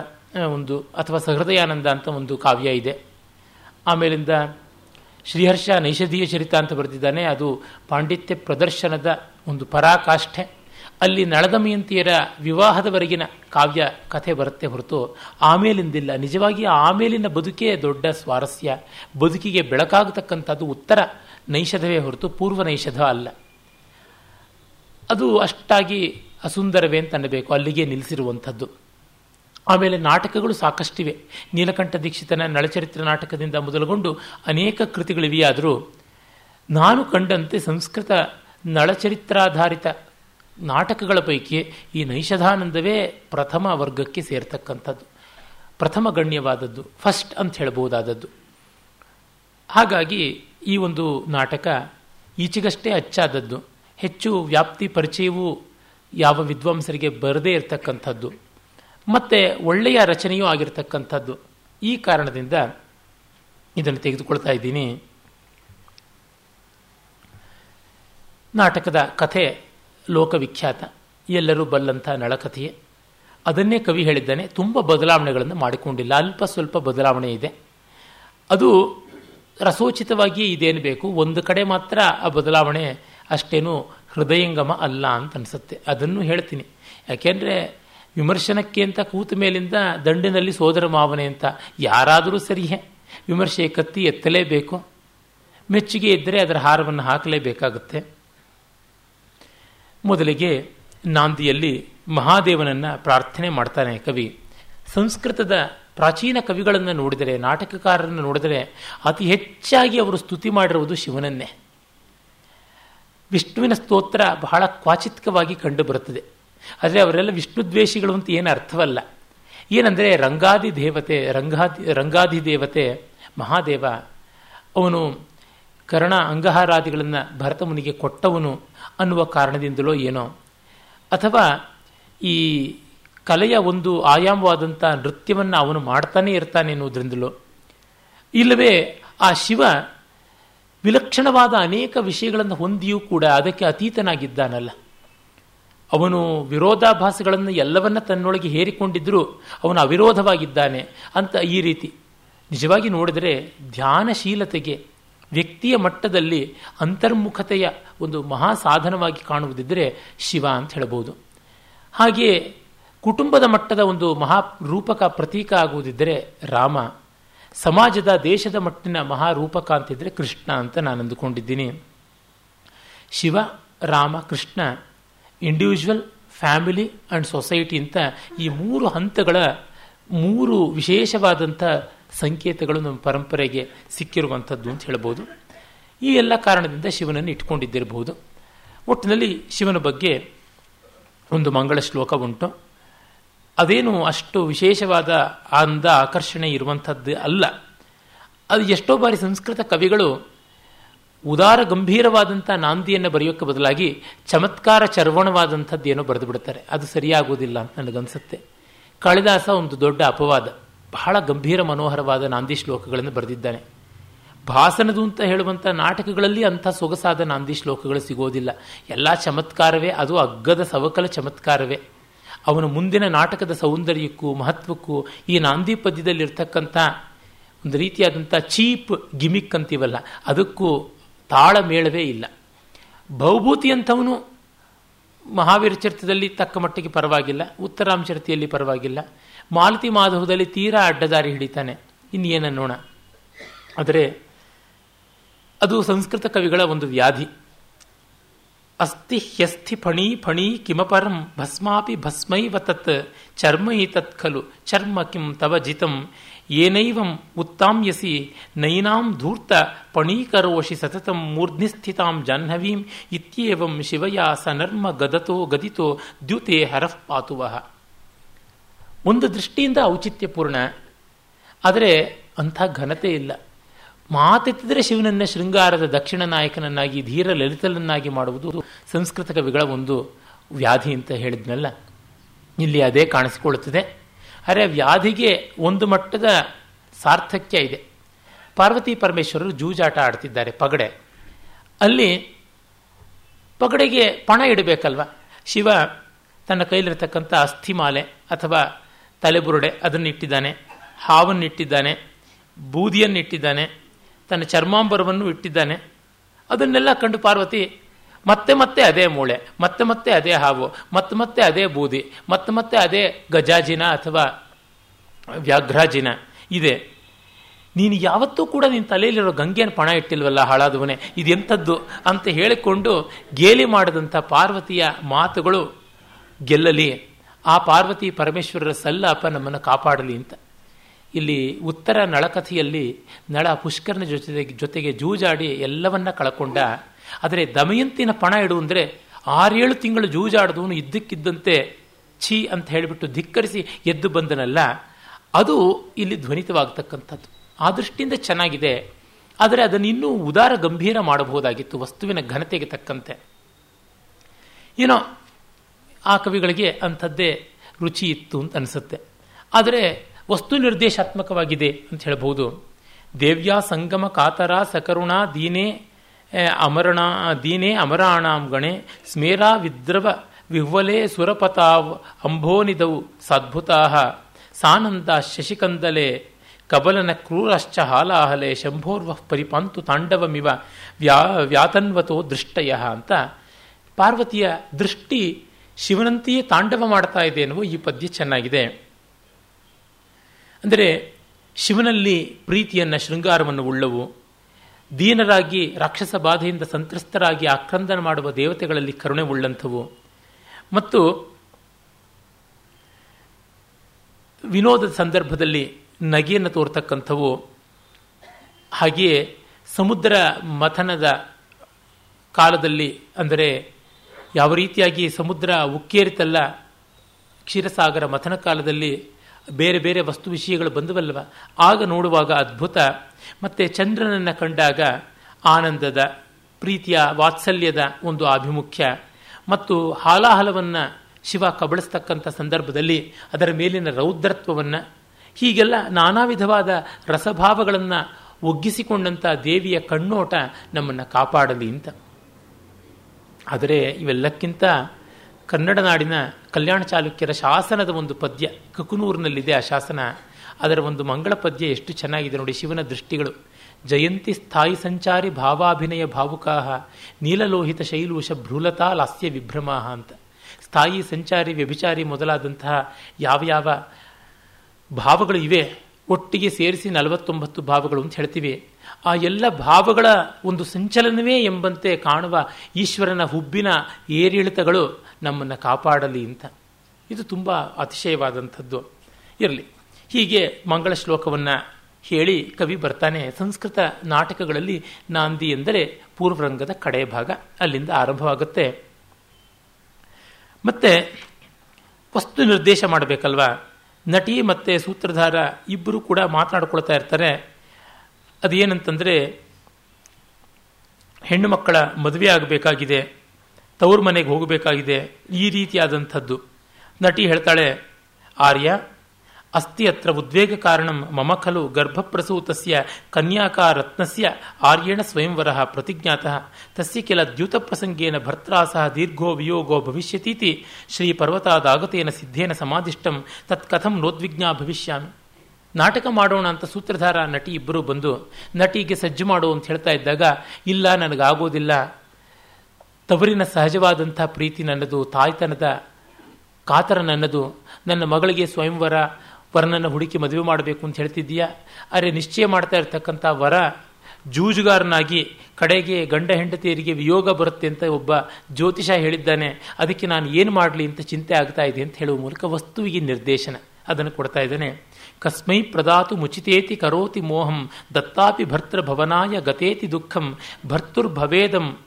ಒಂದು, ಅಥವಾ ಸಹೃದಯಾನಂದ ಅಂತ ಒಂದು ಕಾವ್ಯ ಇದೆ. ಆಮೇಲಿಂದ ಶ್ರೀಹರ್ಷ ನೈಷಧೀಯ ಚರಿತ ಅಂತ ಬರೆದಿದ್ದಾನೆ. ಅದು ಪಾಂಡಿತ್ಯ ಪ್ರದರ್ಶನದ ಒಂದು ಪರಾಕಾಷ್ಠೆ. ಅಲ್ಲಿ ನಳದಮಯಂತಿಯರ ವಿವಾಹದವರೆಗಿನ ಕಾವ್ಯ ಕಥೆ ಬರುತ್ತೆ ಹೊರತು ಆಮೇಲಿಂದಿಲ್ಲ. ನಿಜವಾಗಿ ಆಮೇಲಿನ ಬದುಕೇ ದೊಡ್ಡ ಸ್ವಾರಸ್ಯ. ಬದುಕಿಗೆ ಬೆಳಕಾಗತಕ್ಕಂಥದ್ದು ಉತ್ತರ ನೈಷಧವೇ ಹೊರತು ಪೂರ್ವ ನೈಷಧ ಅಲ್ಲ. ಅದು ಅಷ್ಟಾಗಿ ಅಸುಂದರವೇ ಅಂತ ಅನ್ನಬೇಕು ಅಲ್ಲಿಗೆ ನಿಲ್ಲಿಸಿರುವಂಥದ್ದು ಆಮೇಲೆ ನಾಟಕಗಳು ಸಾಕಷ್ಟಿವೆ. ನೀಲಕಂಠ ದೀಕ್ಷಿತನ ನಳಚರಿತ್ರ ನಾಟಕದಿಂದ ಮೊದಲುಗೊಂಡು ಅನೇಕ ಕೃತಿಗಳಿವೆಯಾದರೂ ನಾನು ಕಂಡಂತೆ ಸಂಸ್ಕೃತ ನಳಚರಿತ್ರಾಧಾರಿತ ನಾಟಕಗಳ ಪೈಕಿ ಈ ನೈಷಧಾನಂದವೇ ಪ್ರಥಮ ವರ್ಗಕ್ಕೆ ಸೇರ್ತಕ್ಕಂಥದ್ದು. ಪ್ರಥಮ ಗಣ್ಯವಾದದ್ದು, ಫಸ್ಟ್ ಅಂತ ಹೇಳ್ಬೋದಾದದ್ದು ಹಾಗಾಗಿ ಈ ಒಂದು ನಾಟಕ ಈಚೆಗಷ್ಟೇ ಅಚ್ಚಾದದ್ದು. ಹೆಚ್ಚು ವ್ಯಾಪ್ತಿ ಪರಿಚಯವೂ ಯಾವ ವಿದ್ವಾಂಸರಿಗೆ ಬರದೇ ಇರತಕ್ಕಂಥದ್ದು. ಮತ್ತು ಒಳ್ಳೆಯ ರಚನೆಯೂ ಆಗಿರತಕ್ಕಂಥದ್ದು. ಈ ಕಾರಣದಿಂದ ಇದನ್ನು ತೆಗೆದುಕೊಳ್ತಾ ಇದ್ದೀನಿ. ನಾಟಕದ ಕಥೆ ಲೋಕವಿಖ್ಯಾತ. ಎಲ್ಲರೂ ಬಲ್ಲಂಥ ನಳಕಥೆಯೇ. ಅದನ್ನೇ ಕವಿ ಹೇಳಿದ್ದಾನೆ, ತುಂಬ ಬದಲಾವಣೆಗಳನ್ನು ಮಾಡಿಕೊಂಡಿಲ್ಲ. ಅಲ್ಪ ಸ್ವಲ್ಪ ಬದಲಾವಣೆ ಇದೆ. ಅದು ರಸೋಚಿತವಾಗಿಯೇ ಇದೇನು ಬೇಕು? ಒಂದು ಕಡೆ ಮಾತ್ರ ಆ ಬದಲಾವಣೆ ಅಷ್ಟೇನು ಹೃದಯಂಗಮ ಅಲ್ಲ ಅಂತ ಅನಿಸುತ್ತೆ. ಅದನ್ನು ಹೇಳ್ತೀನಿ. ಯಾಕೆಂದರೆ ವಿಮರ್ಶನಕ್ಕೆ ಅಂತ ಕೂತ ಮೇಲಿಂದ ದಂಡಿನಲ್ಲಿ ಸೋದರ ಮಾವನೆ ಅಂತ ಯಾರಾದರೂ ಸರಿಯೇ ವಿಮರ್ಶೆ ಕತ್ತಿ ಎತ್ತಲೇಬೇಕು. ಮೆಚ್ಚುಗೆ ಇದ್ದರೆ ಅದರ ಹಾರವನ್ನು ಹಾಕಲೇಬೇಕಾಗುತ್ತೆ. ಮೊದಲಿಗೆ ನಾಂದಿಯಲ್ಲಿ ಮಹಾದೇವನನ್ನು ಪ್ರಾರ್ಥನೆ ಮಾಡ್ತಾನೆ ಕವಿ. ಸಂಸ್ಕೃತದ ಪ್ರಾಚೀನ ಕವಿಗಳನ್ನು ನೋಡಿದರೆ, ನಾಟಕಕಾರರನ್ನು ನೋಡಿದರೆ ಅತಿ ಹೆಚ್ಚಾಗಿ ಅವರು ಸ್ತುತಿ ಮಾಡಿರುವುದು ಶಿವನನ್ನೇ. ವಿಷ್ಣುವಿನ ಸ್ತೋತ್ರ ಬಹಳ ಕ್ವಾಚಿತ್ಕವಾಗಿ ಕಂಡುಬರುತ್ತದೆ ಆದರೆ ಅವರೆಲ್ಲ ವಿಷ್ಣು ದ್ವೇಷಿಗಳು ಅಂತ ಏನು ಅರ್ಥವಲ್ಲ. ಏನಂದರೆ ರಂಗಾದಿ ದೇವತೆ, ರಂಗಾದಿ ರಂಗಾದಿ ದೇವತೆ ಮಹಾದೇವ, ಅವನು ಕರ್ಣ ಅಂಗಹಾರಾದಿಗಳನ್ನು ಭರತ ಮುನಿಗೆ ಕೊಟ್ಟವನು ಅನ್ನುವ ಕಾರಣದಿಂದಲೋ ಏನೋ. ಅಥವಾ ಈ ಕಲೆಯ ಒಂದು ಆಯಾಮವಾದಂಥ ನೃತ್ಯವನ್ನು ಅವನು ಮಾಡ್ತಾನೇ ಇರ್ತಾನೆ ಎನ್ನುವುದರಿಂದಲೋ ಇಲ್ಲವೇ ಆ ಶಿವ ವಿಲಕ್ಷಣವಾದ ಅನೇಕ ವಿಷಯಗಳನ್ನು ಹೊಂದಿಯೂ ಕೂಡ ಅದಕ್ಕೆ ಅತೀತನಾಗಿದ್ದಾನಲ್ಲ. ಅವನು ವಿರೋಧಾಭಾಸಗಳನ್ನು ಎಲ್ಲವನ್ನ ತನ್ನೊಳಗೆ ಹೇರಿಕೊಂಡಿದ್ದರೂ ಅವನು ಅವಿರೋಧವಾಗಿದ್ದಾನೆ ಅಂತ ಈ ರೀತಿ. ನಿಜವಾಗಿ ನೋಡಿದರೆ ಧ್ಯಾನಶೀಲತೆಗೆ ವ್ಯಕ್ತಿಯ ಮಟ್ಟದಲ್ಲಿ ಅಂತರ್ಮುಖತೆಯ ಒಂದು ಮಹಾ ಸಾಧನವಾಗಿ ಕಾಣುವುದಿದ್ದರೆ ಶಿವ ಅಂತ ಹೇಳಬಹುದು. ಹಾಗೆಯೇ ಕುಟುಂಬದ ಮಟ್ಟದ ಒಂದು ಮಹಾ ರೂಪಕ ಪ್ರತೀಕ ಆಗುವುದಿದ್ದರೆ ರಾಮ, ಸಮಾಜದ ದೇಶದ ಮಟ್ಟಿನ ಮಹಾರೂಪಕ ಅಂತಿದ್ರೆ ಕೃಷ್ಣ ಅಂತ ನಾನು ಅಂದುಕೊಂಡಿದ್ದೀನಿ Shiva, Rama, Krishna individual family and society ಅಂತ ಈ ಮೂರು ಹಂತಗಳ ಮೂರು ವಿಶೇಷವಾದಂಥ ಸಂಕೇತಗಳು ನಮ್ಮ ಪರಂಪರೆಗೆ ಸಿಕ್ಕಿರುವಂಥದ್ದು ಅಂತ ಹೇಳ್ಬೋದು. ಈ ಎಲ್ಲ ಕಾರಣದಿಂದ ಶಿವನನ್ನು ಇಟ್ಕೊಂಡಿದ್ದಿರಬಹುದು. ಒಟ್ಟಿನಲ್ಲಿ ಶಿವನ ಬಗ್ಗೆ ಒಂದು ಮಂಗಳ ಶ್ಲೋಕ ಉಂಟು. ಅದೇನು ಅಷ್ಟು ವಿಶೇಷವಾದ ಅಂದ ಆಕರ್ಷಣೆ ಇರುವಂಥದ್ದು ಅಲ್ಲ. ಅದು ಎಷ್ಟೋ ಬಾರಿ ಸಂಸ್ಕೃತ ಕವಿಗಳು ಉದಾರ ಗಂಭೀರವಾದಂಥ ನಾಂದಿಯನ್ನು ಬರೆಯೋಕ್ಕೆ ಬದಲಾಗಿ ಚಮತ್ಕಾರ ಚರ್ವಣವಾದಂಥದ್ದು ಏನೋ ಬರೆದು ಬಿಡ್ತಾರೆ. ಅದು ಸರಿಯಾಗುವುದಿಲ್ಲ ಅಂತ ನನಗನ್ಸುತ್ತೆ. ಕಾಳಿದಾಸ ಒಂದು ದೊಡ್ಡ ಅಪವಾದ. ಬಹಳ ಗಂಭೀರ ಮನೋಹರವಾದ ನಾಂದಿ ಶ್ಲೋಕಗಳನ್ನು ಬರೆದಿದ್ದಾನೆ. ಭಾಸನದು ಅಂತ ಹೇಳುವಂಥ ನಾಟಕಗಳಲ್ಲಿ ಅಂಥ ಸೊಗಸಾದ ನಾಂದಿ ಶ್ಲೋಕಗಳು ಸಿಗೋದಿಲ್ಲ. ಎಲ್ಲ ಚಮತ್ಕಾರವೇ, ಅದು ಅಗ್ಗದ ಸವಕಲ ಚಮತ್ಕಾರವೇ. ಅವನ ಮುಂದಿನ ನಾಟಕದ ಸೌಂದರ್ಯಕ್ಕೂ ಮಹತ್ವಕ್ಕೂ ಈ ನಾಂದಿ ಪದ್ಯದಲ್ಲಿರ್ತಕ್ಕಂಥ ಒಂದು ರೀತಿಯಾದಂಥ ಚೀಪ್ ಗಿಮಿಕ್ ಅಂತೀವಲ್ಲ, ಅದಕ್ಕೂ ತಾಳಮೇಳವೇ ಇಲ್ಲ. ಭೌಭೂತಿ ಅಂಥವನು ಮಹಾವೀರ ಚರಿತ್ರದಲ್ಲಿ ತಕ್ಕ ಮಟ್ಟಿಗೆ ಪರವಾಗಿಲ್ಲ ಉತ್ತರಾಂಚರಿತೆಯಲ್ಲಿ ಪರವಾಗಿಲ್ಲ. ಮಾಲತಿ ಮಾಧವದಲ್ಲಿ ತೀರಾ ಅಡ್ಡದಾರಿ ಹಿಡಿತಾನೆ. ಇನ್ನೇನನ್ನೋಣ ಆದರೆ ಅದು ಸಂಸ್ಕೃತ ಕವಿಗಳ ಒಂದು ವ್ಯಾಧಿ. ಅಸ್ಥಿ ಹ್ಯಸ್ಥಿ ಫಣಿ ಫಣಿ ಕಿಮಪರಂ ಭಸ್ಮಾಪಿ ಭಸ್ಮೈವ ತತ್ ಚರ್ಮೈ ತತ್ ಖಲು ಚರ್ಮ ಕಿಂ ತವ ಜಿತಂ ಏನೈವಂ ಉತ್ತಾಮ್ಯಸಿ ನೈನಾಂ ಧೂರ್ತ ಪಣೀಕರೋಷಿ ಸತತಂ ಮೂರ್ಧ್ನಿಸ್ಥಿತಾಂ ಜಾಹ್ನವೀಂ ಇತ್ಯೇವಂ ಶಿವಯ ಸನರ್ಮ ಗದತೋ ಗದಿತೋ ದ್ಯುತೆ ಹರಃ ಪಾತುವಃ ಒಂದು ದೃಷ್ಟಿಯಿಂದ ಔಚಿತ್ಯಪೂರ್ಣ. ಆದರೆ ಅಂಥ ಘನತೆ ಇಲ್ಲ. ಮಾತೆತ್ತಿದರೆ ಶಿವನನ್ನ ಶೃಂಗಾರದ ದಕ್ಷಿಣ ನಾಯಕನನ್ನಾಗಿ, ಧೀರ ಲಲಿತಲನ್ನಾಗಿ ಮಾಡುವುದು ಸಂಸ್ಕೃತ ಕವಿಗಳ ಒಂದು ವ್ಯಾಧಿ ಅಂತ ಹೇಳಿದ್ನಲ್ಲ. ಇಲ್ಲಿ ಅದೇ ಕಾಣಿಸಿಕೊಳ್ಳುತ್ತದೆ. ಅರೆ ವ್ಯಾಧಿಗೆ ಒಂದು ಮಟ್ಟದ ಸಾರ್ಥಕ್ಯ ಇದೆ. ಪಾರ್ವತಿ ಪರಮೇಶ್ವರರು ಜೂಜಾಟ ಆಡ್ತಿದ್ದಾರೆ ಪಗಡೆ. ಅಲ್ಲಿ ಪಗಡೆಗೆ ಪಣ ಇಡಬೇಕಲ್ವ? ಶಿವ ತನ್ನ ಕೈಲಿರತಕ್ಕಂಥ ಅಸ್ಥಿಮಾಲೆ ಅಥವಾ ತಲೆಬುರುಡೆ ಅದನ್ನಿಟ್ಟಿದ್ದಾನೆ, ಹಾವನ್ನಿಟ್ಟಿದ್ದಾನೆ, ಬೂದಿಯನ್ನಿಟ್ಟಿದ್ದಾನೆ, ತನ್ನ ಚರ್ಮಾಂಬರವನ್ನು ಇಟ್ಟಿದ್ದಾನೆ. ಅದನ್ನೆಲ್ಲ ಕಂಡು ಪಾರ್ವತಿ ಮತ್ತೆ ಮತ್ತೆ ಅದೇ ಮೂಳೆ, ಮತ್ತೆ ಮತ್ತೆ ಅದೇ ಹಾವು, ಮತ್ತೆ ಮತ್ತೆ ಅದೇ ಬೂದಿ, ಮತ್ತೆ ಮತ್ತೆ ಅದೇ ಗಜಾಜಿನ ಅಥವಾ ವ್ಯಾಘ್ರಾಜಿನ ಇದೆ. ನೀನು ಯಾವತ್ತೂ ಕೂಡ ನಿನ್ನ ತಲೆಯಲ್ಲಿರೋ ಗಂಗೆಯನ್ನು ಪಣ ಇಟ್ಟಿಲ್ವಲ್ಲ ಹಾಳಾದವನೇ? ಇದೆಂಥದ್ದು? ಅಂತ ಹೇಳಿಕೊಂಡು ಗೇಲಿ ಮಾಡಿದಂಥ ಪಾರ್ವತಿಯ ಮಾತುಗಳು ಗೆಲ್ಲಲಿ. ಆ ಪಾರ್ವತಿ ಪರಮೇಶ್ವರರ ಸಲ್ಲಾಪ ನಮ್ಮನ್ನು ಕಾಪಾಡಲಿ ಅಂತ. ಇಲ್ಲಿ ಉತ್ತರ ನಳಕಥೆಯಲ್ಲಿ ನಳ ಪುಷ್ಕರನ ಜೊತೆಗೆ ಜೊತೆಗೆ ಜೂಜಾಡಿ ಎಲ್ಲವನ್ನ ಕಳ್ಕೊಂಡ ಆದರೆ ದಮಯಂತಿನ ಪಣ ಇಡು ಅಂದರೆ ಆರೇಳು ತಿಂಗಳು ಜೂಜಾಡದವನು ಇದ್ದಕ್ಕಿದ್ದಂತೆ ಛೀ ಅಂತ ಹೇಳಿಬಿಟ್ಟು ಧಿಕ್ಕರಿಸಿ ಎದ್ದು ಬಂದನಲ್ಲ, ಅದು ಇಲ್ಲಿ ಧ್ವನಿತವಾಗತಕ್ಕಂಥದ್ದು. ಆ ದೃಷ್ಟಿಯಿಂದ ಚೆನ್ನಾಗಿದೆ, ಆದರೆ ಅದನ್ನು ಇನ್ನೂ ಉದಾರ ಗಂಭೀರ ಮಾಡಬಹುದಾಗಿತ್ತು, ವಸ್ತುವಿನ ಘನತೆಗೆ ತಕ್ಕಂತೆ. ಏನೋ ಆ ಕವಿಗಳಿಗೆ ಅಂಥದ್ದೇ ರುಚಿ ಇತ್ತು ಅಂತ ಅನಿಸುತ್ತೆ. ಆದರೆ ವಸ್ತು ನಿರ್ದೇಶಾತ್ಮಕವಾಗಿದೆ ಅಂತ ಹೇಳ್ಬೋದು ದೇವ್ಯಾ ಸಂಗಮ ಕಾತರ ಸಕರುಣ ದೀನೇ ಅಮರಣ, ದೀನೇ ಅಮರಾಣಾಂ ಗಣೆ, ಸ್ಮೇರಾ ವಿದ್ರವ ವಿಹ್ವಲೆ ಸುರಪತಾವ್ ಅಂಭೋನಿದವು ಸದ್ಭುತಾ ಸಾನಂದ ಶಶಿಕಂದಲೆ, ಕಬಲನ ಕ್ರೂರಶ್ಚ ಹಾಲಾಹಲೆ, ಶಂಭೋರ್ವ ಪರಿಪಂತು ತಾಂಡವಮಿವ ವ್ಯಾ, ವ್ಯಾತನ್ವತೋ ದೃಷ್ಟಯ ಅಂತ ಪಾರ್ವತಿಯ ದೃಷ್ಟಿ ಶಿವನಂತೆಯೇ ತಾಂಡವ ಮಾಡ್ತಾ ಇದೆ ಎನ್ನುವ ಈ ಪದ್ಯ ಚೆನ್ನಾಗಿದೆ. ಅಂದರೆ ಶಿವನಲ್ಲಿ ಪ್ರೀತಿಯನ್ನು ಶೃಂಗಾರವನ್ನು ಉಳ್ಳವು. ದೀನರಾಗಿ, ರಾಕ್ಷಸ ಬಾಧೆಯಿಂದ ಸಂತ್ರಸ್ತರಾಗಿ ಆಕ್ರಂದನ ಮಾಡುವ ದೇವತೆಗಳಲ್ಲಿ ಕರುಣೆ ಉಳ್ಳಂಥವು. ಮತ್ತು ವಿನೋದದ ಸಂದರ್ಭದಲ್ಲಿ ನಗೆಯನ್ನು ತೋರ್ತಕ್ಕಂಥವು, ಹಾಗೆಯೇ ಸಮುದ್ರ ಮಥನದ ಕಾಲದಲ್ಲಿ, ಅಂದರೆ ಯಾವ ರೀತಿಯಾಗಿ ಸಮುದ್ರ ಉಕ್ಕೇರಿತಲ್ಲ, ಕ್ಷೀರಸಾಗರ ಮಥನ ಕಾಲದಲ್ಲಿ ಬೇರೆ ಬೇರೆ ವಸ್ತು ವಿಷಯಗಳು ಬಂದವಲ್ವ? ಆಗ ನೋಡುವಾಗ ಅದ್ಭುತ. ಮತ್ತೆ ಚಂದ್ರನನ್ನು ಕಂಡಾಗ ಆನಂದದ, ಪ್ರೀತಿಯ, ವಾತ್ಸಲ್ಯದ ಒಂದು ಆಭಿಮುಖ್ಯ ಮತ್ತು ಹಾಲಾಹಲವನ್ನು ಶಿವ ಕಬಳಿಸ್ತಕ್ಕಂಥ ಸಂದರ್ಭದಲ್ಲಿ ಅದರ ಮೇಲಿನ ರೌದ್ರತ್ವವನ್ನು, ಹೀಗೆಲ್ಲ ನಾನಾ ವಿಧವಾದ ರಸಭಾವಗಳನ್ನು ಒಗ್ಗಿಸಿಕೊಂಡಂಥ ದೇವಿಯ ಕಣ್ಣೋಟ ನಮ್ಮನ್ನು ಕಾಪಾಡಲಿ ಅಂತ. ಆದರೆ ಇವೆಲ್ಲಕ್ಕಿಂತ ಕನ್ನಡ ನಾಡಿನ ಕಲ್ಯಾಣ ಚಾಲುಕ್ಯರ ಶಾಸನದ ಒಂದು ಪದ್ಯ, ಕಕುನೂರಿನಲ್ಲಿದೆ ಆ ಶಾಸನ. ಅದರ ಒಂದು ಮಂಗಳ ಪದ್ಯ ಎಷ್ಟು ಚೆನ್ನಾಗಿದೆ ನೋಡಿ, ಶಿವನ ದೃಷ್ಟಿಗಳು. ಜಯಂತಿ ಸ್ಥಾಯಿ ಸಂಚಾರಿ ಭಾವಾಭಿನಯ ಭಾವುಕಾಹ, ನೀಲಲೋಹಿತ ಶೈಲೂಷ ಭ್ರೂಲತಾ ಲಾಸ್ಯ ವಿಭ್ರಮಾಹ ಅಂತ. ಸ್ಥಾಯಿ ಸಂಚಾರಿ ವ್ಯಭಿಚಾರಿ ಮೊದಲಾದಂತಹ ಯಾವ ಯಾವ ಭಾವಗಳು ಇವೆ, ಒಟ್ಟಿಗೆ ಸೇರಿಸಿ ನಲವತ್ತೊಂಬತ್ತು ಭಾವಗಳು ಅಂತ ಹೇಳ್ತೀವಿ. ಆ ಎಲ್ಲ ಭಾವಗಳ ಒಂದು ಸಂಚಲನವೇ ಎಂಬಂತೆ ಕಾಣುವ ಈಶ್ವರನ ಹುಬ್ಬಿನ ಏರಿಳಿತಗಳು ನಮ್ಮನ್ನು ಕಾಪಾಡಲಿ ಅಂತ. ಇದು ತುಂಬ ಅತಿಶಯವಾದಂಥದ್ದು. ಇರಲಿ. ಹೀಗೆ ಮಂಗಳ ಶ್ಲೋಕವನ್ನು ಹೇಳಿ ಕವಿ ಬರ್ತಾನೆ. ಸಂಸ್ಕೃತ ನಾಟಕಗಳಲ್ಲಿ ನಾಂದಿ ಎಂದರೆ ಪೂರ್ವರಂಗದ ಕಡೆ ಭಾಗ. ಅಲ್ಲಿಂದ ಆರಂಭವಾಗುತ್ತೆ. ಮತ್ತೆ ವಸ್ತು ನಿರ್ದೇಶ ಮಾಡಬೇಕಲ್ವಾ? ನಟಿ ಮತ್ತು ಸೂತ್ರಧಾರ ಇಬ್ಬರು ಕೂಡ ಮಾತನಾಡ್ಕೊಳ್ತಾ ಇರ್ತಾರೆ. ಅದೇನಂತಂದರೆ, ಹೆಣ್ಣು ಮಕ್ಕಳ ಮದುವೆ ಆಗಬೇಕಾಗಿದೆ. ತವ್ರ ಮನೆಗೆ ಹೋಗಬೇಕಾಗಿದೆ ಈ ರೀತಿಯಾದಂಥದ್ದು. ನಟಿ ಹೇಳ್ತಾಳೆ, ಆರ್ಯ ಅಸ್ತಿ ಅತ್ರ ಉದ್ವೇಗ ಕಾರಣಂ ಮಮ ಖಲು ಗರ್ಭಪ್ರಸೂತಸ್ಯ ಕನ್ಯಾಕಾರತ್ನಸ್ಯ ಆರ್ಯೇಣ ಸ್ವಯಂವರ ಪ್ರತಿಜ್ಞಾತಃ. ತಸ್ಯ ಕೆಲ ದ್ಯೂತ ಪ್ರಸಂಗೇನ ಭರ್ತ್ರಾ ಸಹ ದೀರ್ಘೋ ವಿಯೋಗೋ ಭವಿಷ್ಯತೀತಿ. ಶ್ರೀ ಪರ್ವತಾದಾಗತೇನ ಸಿದ್ಧೇನ ಸಮಾಧಿಷ್ಟಂ ತತ್ಕಥಂ ನೋದ್ವಿಜ್ಞಾ ಭವಿಷ್ಯಾಮಿ. ನಾಟಕ ಮಾಡೋಣ ಅಂತ ಸೂತ್ರಧಾರ ನಟಿ ಇಬ್ಬರು ಬಂದು ನಟಿಗೆ ಸಜ್ಜು ಮಾಡು ಅಂತ ಹೇಳ್ತಾ ಇದ್ದಾಗ, ಇಲ್ಲ, ನನಗಾಗೋದಿಲ್ಲ. ತವರಿನ ಸಹಜವಾದಂಥ ಪ್ರೀತಿ ನನ್ನದು, ತಾಯ್ತನದ ಕಾತರ ನನ್ನದು. ನನ್ನ ಮಗಳಿಗೆ ಸ್ವಯಂವರ ವರನನ್ನ ಹುಡುಕಿ ಮದುವೆ ಮಾಡಬೇಕು ಅಂತ ಹೇಳ್ತಿದ್ದೀಯಾ? ಅರೆ ನಿಶ್ಚಯ ಮಾಡ್ತಾ ಇರ್ತಕ್ಕಂಥ ವರ ಜೂಜುಗಾರನಾಗಿ ಕಡೆಗೆ ಗಂಡ ಹೆಂಡತಿಯರಿಗೆ ವಿಯೋಗ ಬರುತ್ತೆ ಅಂತ ಒಬ್ಬ ಜ್ಯೋತಿಷ ಹೇಳಿದ್ದಾನೆ. ಅದಕ್ಕೆ ನಾನು ಏನು ಮಾಡಲಿ ಅಂತ ಚಿಂತೆ ಆಗ್ತಾ ಇದೆ ಅಂತ ಹೇಳುವ ಮೂಲಕ ವಸ್ತುವಿಗೆ ನಿರ್ದೇಶನ ಅದನ್ನು ಕೊಡ್ತಾ ಇದ್ದಾನೆ. ಕಸ್ಮೈ ಪ್ರದಾತು ಮುಚಿತೇತಿ ಕರೋತಿ ಮೋಹಂ ದತ್ತಾಪಿ ಭರ್ತೃ ಭವನಾಯ ಗತೇತಿ ದುಃಖಂ ಭರ್ತೃರ್ಭವೇದಂ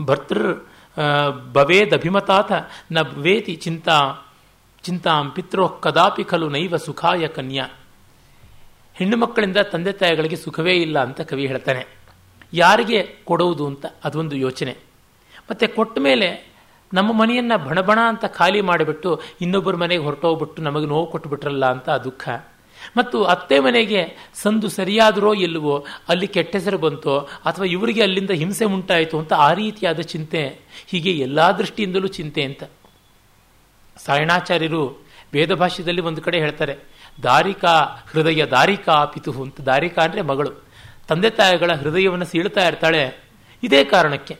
ಭರ್ತೃ ಭವೇದಭಿಮತಾಥ ನ ವೇತಿ ಚಿಂತಾ, ಚಿಂತಾಂ ಪಿತ್ರೋ ಕದಾಪಿ ಖಲು ನೈವ ಸುಖಾಯ ಕನ್ಯಾ. ಹೆಣ್ಣು ಮಕ್ಕಳಿಂದ ತಂದೆ ತಾಯಿಗಳಿಗೆ ಸುಖವೇ ಇಲ್ಲ ಅಂತ ಕವಿ ಹೇಳ್ತಾನೆ. ಯಾರಿಗೆ ಕೊಡುವುದು ಅಂತ ಅದೊಂದು ಯೋಚನೆ. ಮತ್ತೆ ಕೊಟ್ಟ ಮೇಲೆ ನಮ್ಮ ಮನೆಯನ್ನು ಬಣಬಣ ಅಂತ ಖಾಲಿ ಮಾಡಿಬಿಟ್ಟು ಇನ್ನೊಬ್ಬರ ಮನೆಗೆ ಹೊರಟೋಗ್ಬಿಟ್ಟು ನಮಗೆ ನೋವು ಕೊಟ್ಟುಬಿಟ್ರಲ್ಲ ಅಂತ ದುಃಖ. ಮತ್ತು ಅತ್ತೆ ಮನೆಗೆ ಸಂದು ಸರಿಯಾದರೋ ಇಲ್ಲವೋ, ಅಲ್ಲಿ ಕೆಟ್ಟ ಹೆಸರು ಬಂತೋ, ಅಥವಾ ಇವರಿಗೆ ಅಲ್ಲಿಂದ ಹಿಂಸೆ ಉಂಟಾಯಿತು ಅಂತ ಆ ರೀತಿಯಾದ ಚಿಂತೆ, ಹೀಗೆ ಎಲ್ಲ ದೃಷ್ಟಿಯಿಂದಲೂ ಚಿಂತೆ ಅಂತ. ಸಾಯಣಾಚಾರ್ಯರು ವೇದ ಭಾಷ್ಯದಲ್ಲಿ ಒಂದು ಕಡೆ ಹೇಳ್ತಾರೆ, ದಾರಿಕಾ ಹೃದಯ ದಾರಿಕಾ ಪಿತುಹು ಅಂತ. ದಾರಿಕಾ ಅಂದರೆ ಮಗಳು. ತಂದೆ ತಾಯಿಗಳ ಹೃದಯವನ್ನು ಸೀಳ್ತಾ ಇರ್ತಾಳೆ. ಇದೇ ಕಾರಣಕ್ಕೆ